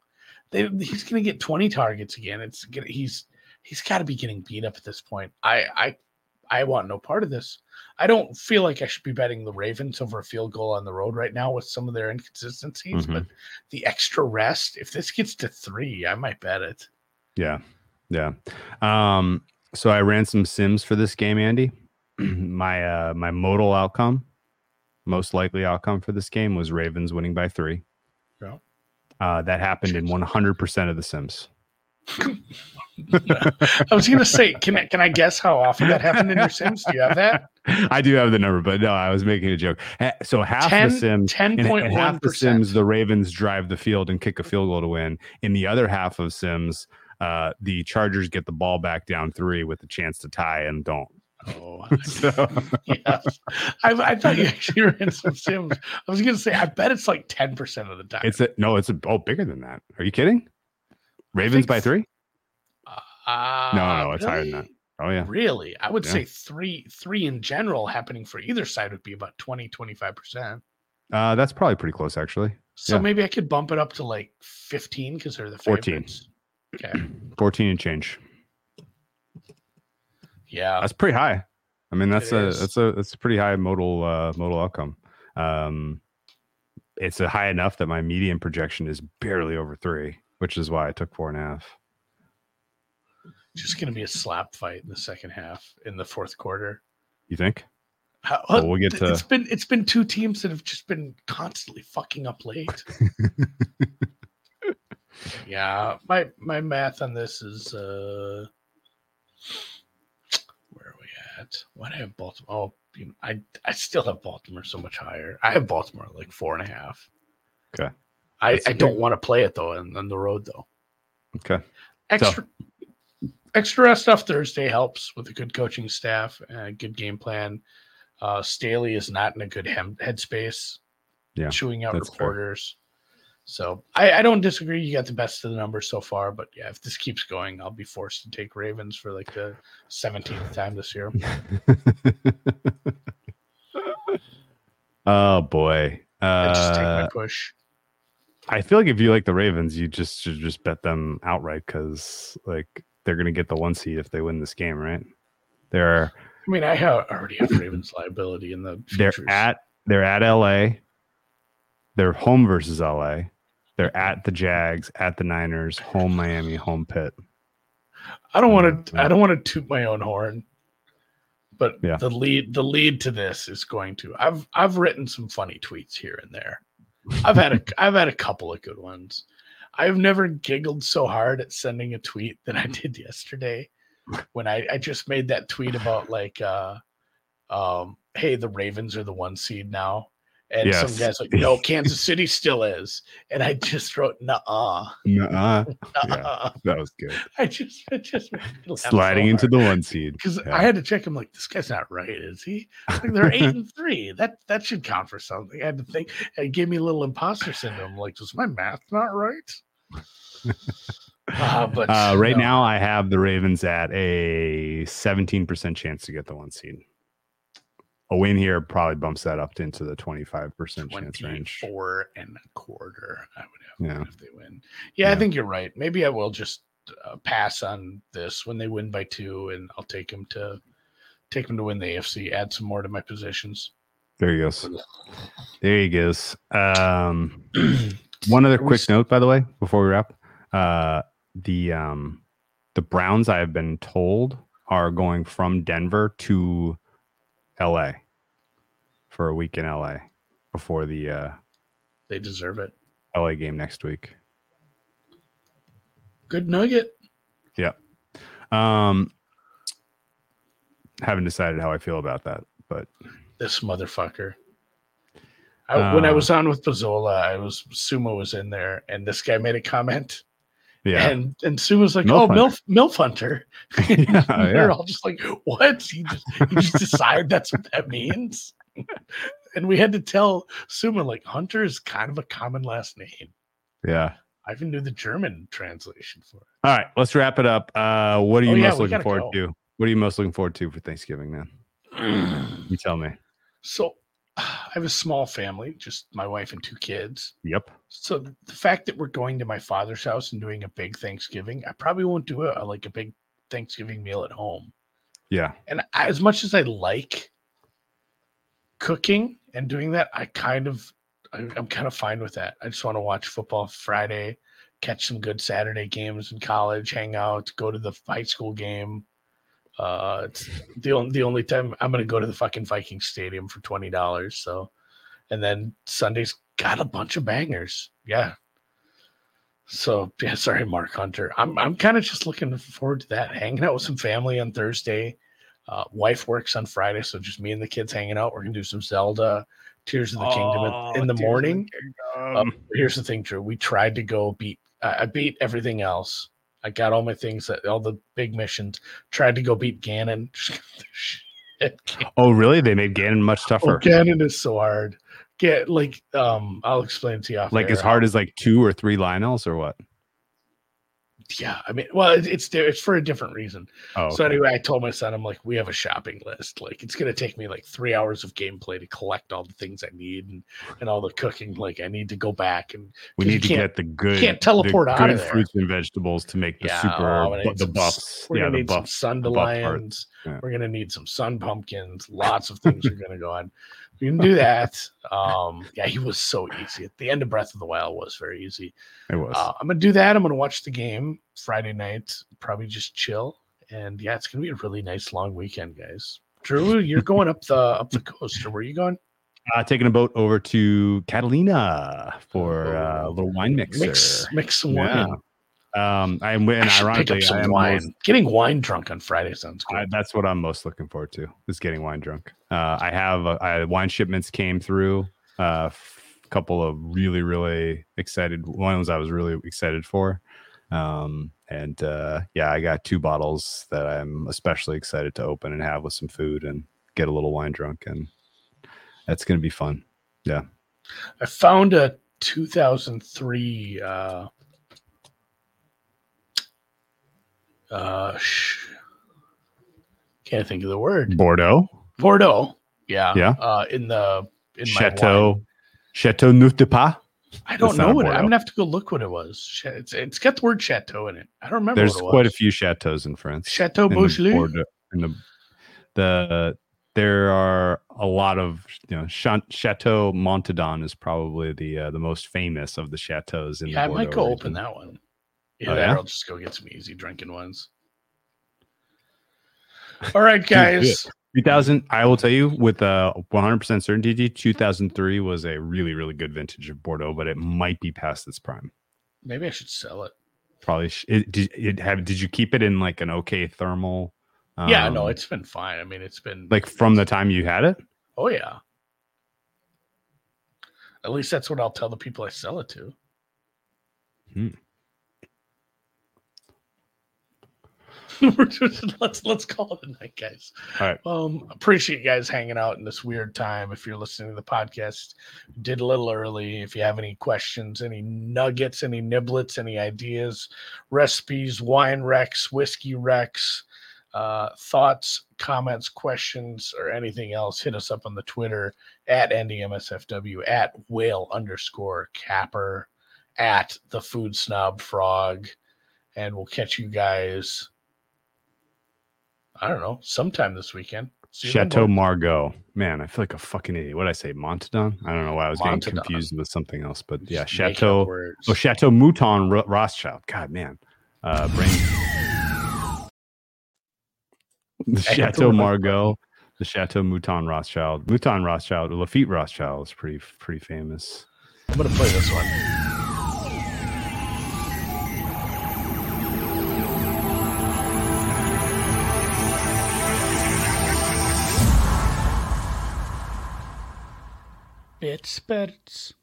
They, he's going to get twenty targets again. It's gonna, he's he's got to be getting beat up at this point. I I I want no part of this. I don't feel like I should be betting the Ravens over a field goal on the road right now with some of their inconsistencies, Mhm. but the extra rest, if this gets to three, I might bet it. Yeah. Yeah. Um, so I ran some sims for this game, Andy. (clears throat) my uh my modal outcome, most likely outcome for this game was Ravens winning by three. Yeah. Uh, that happened in 100% of the sims. (laughs) I was gonna say, can I can I guess how often that happened in your Sims? Do you have that? (laughs) I do have the number, but no, I was making a joke. So half 10 the sims, in, in 10.1%. half the sims, the Ravens drive the field and kick a field goal to win. In the other half of sims, uh, the Chargers get the ball back down three with a chance to tie and don't. Oh, (laughs) So yes. I, I thought you actually ran some Sims. I was gonna say, I bet it's like ten percent of the time. it's a no, it's a oh bigger than that. Are you kidding? Ravens by three? uh, no, no, it's higher than that. Oh yeah. Really? I would Yeah. say three three in general happening for either side would be about 20, 25%. Uh, that's probably pretty close actually. So Yeah. maybe I could bump it up to like 15 because they're the 14. favorites. (clears throat) Okay. 14 and change. Yeah. That's pretty high. I mean, that's It a is. that's a that's a pretty high modal uh modal outcome. Um it's a high enough that my median projection is barely over three, which is why I took four and a half. Just gonna be a slap fight in the second half in the fourth quarter. You think? How, Well, we'll get it's to- been it's been two teams that have just been constantly fucking up late. (laughs) yeah, my my math on this is uh where are we at? Why do I have Baltimore? Oh, I I still have Baltimore so much higher. I have Baltimore like four and a half. Okay. I, I don't want to play it though on, on the road though. Okay. Extra extra rest off Thursday helps with a good coaching staff and a good game plan. Uh, Staley is not in a good hem- headspace. Yeah, chewing out that's fair. reporters. So I, I don't disagree. You got the best of the numbers so far, but yeah, if this keeps going, I'll be forced to take Ravens for like the seventeenth time this year. (laughs) oh boy. I just take my Uh, push. I feel like if you like the Ravens, you just should just bet them outright because like they're gonna get the one seed if they win this game, right? They're I mean, I ha- already have Ravens liability in the they're at they're at LA. They're home versus LA. They're at the Jags, at the Niners, home Miami, home Pitt. I don't want to. Mm, I don't want to toot my own horn, but Yeah. the lead. The lead to this is going to. I've I've written some funny tweets here and there. I've had a I've had a couple of good ones. I've never giggled so hard at sending a tweet than I did yesterday when I, I just made that tweet about like uh um hey the Ravens are the one seed now. And some guys like, no, (laughs) Kansas City still is. And I just wrote, nah, (laughs) nah. That was good. I just, it just laugh so Sliding into the one seed. because Yeah. I had to check. I'm like, this guy's not right, is he? Like, they're eight and three. That that should count for something. I had to think. It gave me a little imposter syndrome. Like, was my math not right? (laughs) Uh, but Uh, right no. now, I have the Ravens at a 17% chance to get the one seed. A win here probably bumps that up into the 25% chance range. Four and a quarter. I would have Yeah. if they win. Yeah, I think you're right. Maybe I will just uh, pass on this when they win by two, and I'll take them to take them to win the AFC. Add some more to my positions. There he goes. There he goes. Um, (clears throat) one other quick s- note, by the way, before we wrap. Uh, the um, the Browns, I have been told, are going from Denver to LA for a week in LA before the uh, They deserve it. LA game next week. Good nugget. Yeah. Um, haven't decided how I feel about that, but This motherfucker. I, when I Uh, was on with Bazzola, I was Sumo was in there, and this guy made a comment, yeah, and and Sumo was like, Milf "Oh, Hunter. Milf Milf Hunter." (laughs) (laughs) Yeah, And. They're all just like, "What?" You just you just decide that's what that means. (laughs) and we had to tell Sumo like Hunter is kind of a common last name. yeah. I even knew the German translation for it. All right, let's wrap it up. Uh, what are Oh, you yeah, most we looking forward go. to? What are you most looking forward to for Thanksgiving, man? (clears throat) You tell me. So I have a small family, just my wife and two kids. Yep. So the fact that we're going to my father's house and doing a big Thanksgiving, I probably won't do a like a big Thanksgiving meal at home. Yeah. And I, as much as I like cooking and doing that, I kind of I'm kind of fine with that. I just want to watch football Friday, catch some good Saturday games in college, hang out, go to the high school game. Uh, it's the only the only time I'm gonna go to the fucking Viking Stadium for twenty dollars. So, and then Sunday's got a bunch of bangers. Yeah. So yeah, sorry, Mark Hunter. I'm I'm kind of just looking forward to that. Hanging out with some family on Thursday. Uh, wife works on Friday, so just me and the kids hanging out. We're gonna do some Zelda, Tears of the Kingdom Oh, in, in the Tears of the morning. Um, here's the thing, Drew. We tried to go beat. I beat everything else. I got all my things, that all the big missions. Tried to go beat Ganon. (laughs) Oh, really? They made Ganon much Oh, tougher. Ganon is so hard. Get like um, I'll explain to you. Like as hard as like two or three Lynels or what? Yeah, I mean, well, it- it's it's for a different reason. Oh, So okay. anyway, I told my son, I'm like, we have a shopping list. Like, it's gonna take me like three hours of gameplay to collect all the things I need and and all the cooking. Like, I need to go back and we need to get the good, can't teleport the out of there. fruits and vegetables to make the Yeah, super oh, bu- the some- buffs. we're Yeah, gonna the need some sun buff part. Yeah. We're gonna need some sun pumpkins. Lots of things are gonna go on. (laughs) We can do that. Um, yeah, he was so easy. At the end of Breath of the Wild was very easy. It was. Uh, I'm gonna do that. I'm gonna watch the game Friday night. Probably just chill. And yeah, it's gonna be a really nice long weekend, guys. Drew, you're going up the up the coast, or where are you going? Uh, taking a boat over to Catalina for uh, a little wine mixer. Mix mix wine. Um, I am, and ironically, I am wine. most- Getting wine drunk on Friday sounds good. I, that's what I'm most looking forward to is getting wine drunk. Uh, I have uh, I, wine shipments came through. A uh, couple of really really excited ones I was really excited for. Um, and uh, yeah, I got two bottles that I'm especially excited to open and have with some food and get a little wine drunk, and that's gonna be fun. Yeah. I found a 2003 uh uh sh- can't think of the word. Bordeaux, Bordeaux. Yeah. Yeah. uh in the in my Chateau. Chateau Neuf de Pas. I don't know what it, I'm gonna have to go look what it was. It's, it's got the word chateau in it. I don't remember There's quite a few chateaus in France. Chateau in the Bordeaux- in the the there are a lot of you know Chateau Montadon is probably the uh, the most famous of the chateaus in yeah I the might go region. open that one yeah, Oh, yeah? I'll just go get some easy drinking ones all right guys 2000 I will tell you with uh 100% certainty 2003 was a really really good vintage of Bordeaux but it might be past its prime maybe I should sell it probably sh- it, did it have did you keep it in like an okay thermal yeah no um, it's been fine I mean it's been like from the time you had it Oh yeah. At least that's what I'll tell the people I sell it to. Hmm. (laughs) just- let's let's call it a night, guys. All right. Um, appreciate you guys hanging out in this weird time. If you're listening to the podcast, did a little early. If you have any questions, any nuggets, any niblets, any ideas, recipes, wine wrecks, whiskey wrecks, uh, thoughts, comments, questions, or anything else, hit us up on the Twitter at NDMSFW, at whale underscore capper, at the food snob frog, and we'll catch you guys. I don't know, sometime this weekend. See Chateau. Margaux. Man, I feel like a fucking idiot. What did I say? Montadon? I don't know why I was getting confused with something else, but yeah, Just Chateau. Oh, Chateau Mouton Ro- Rothschild. God, man. Uh, brain. (laughs) The to Chateau. Margaux, the Chateau Mouton Rothschild. Mouton Rothschild, Lafite Rothschild is pretty pretty famous. I'm gonna play this one. Bits.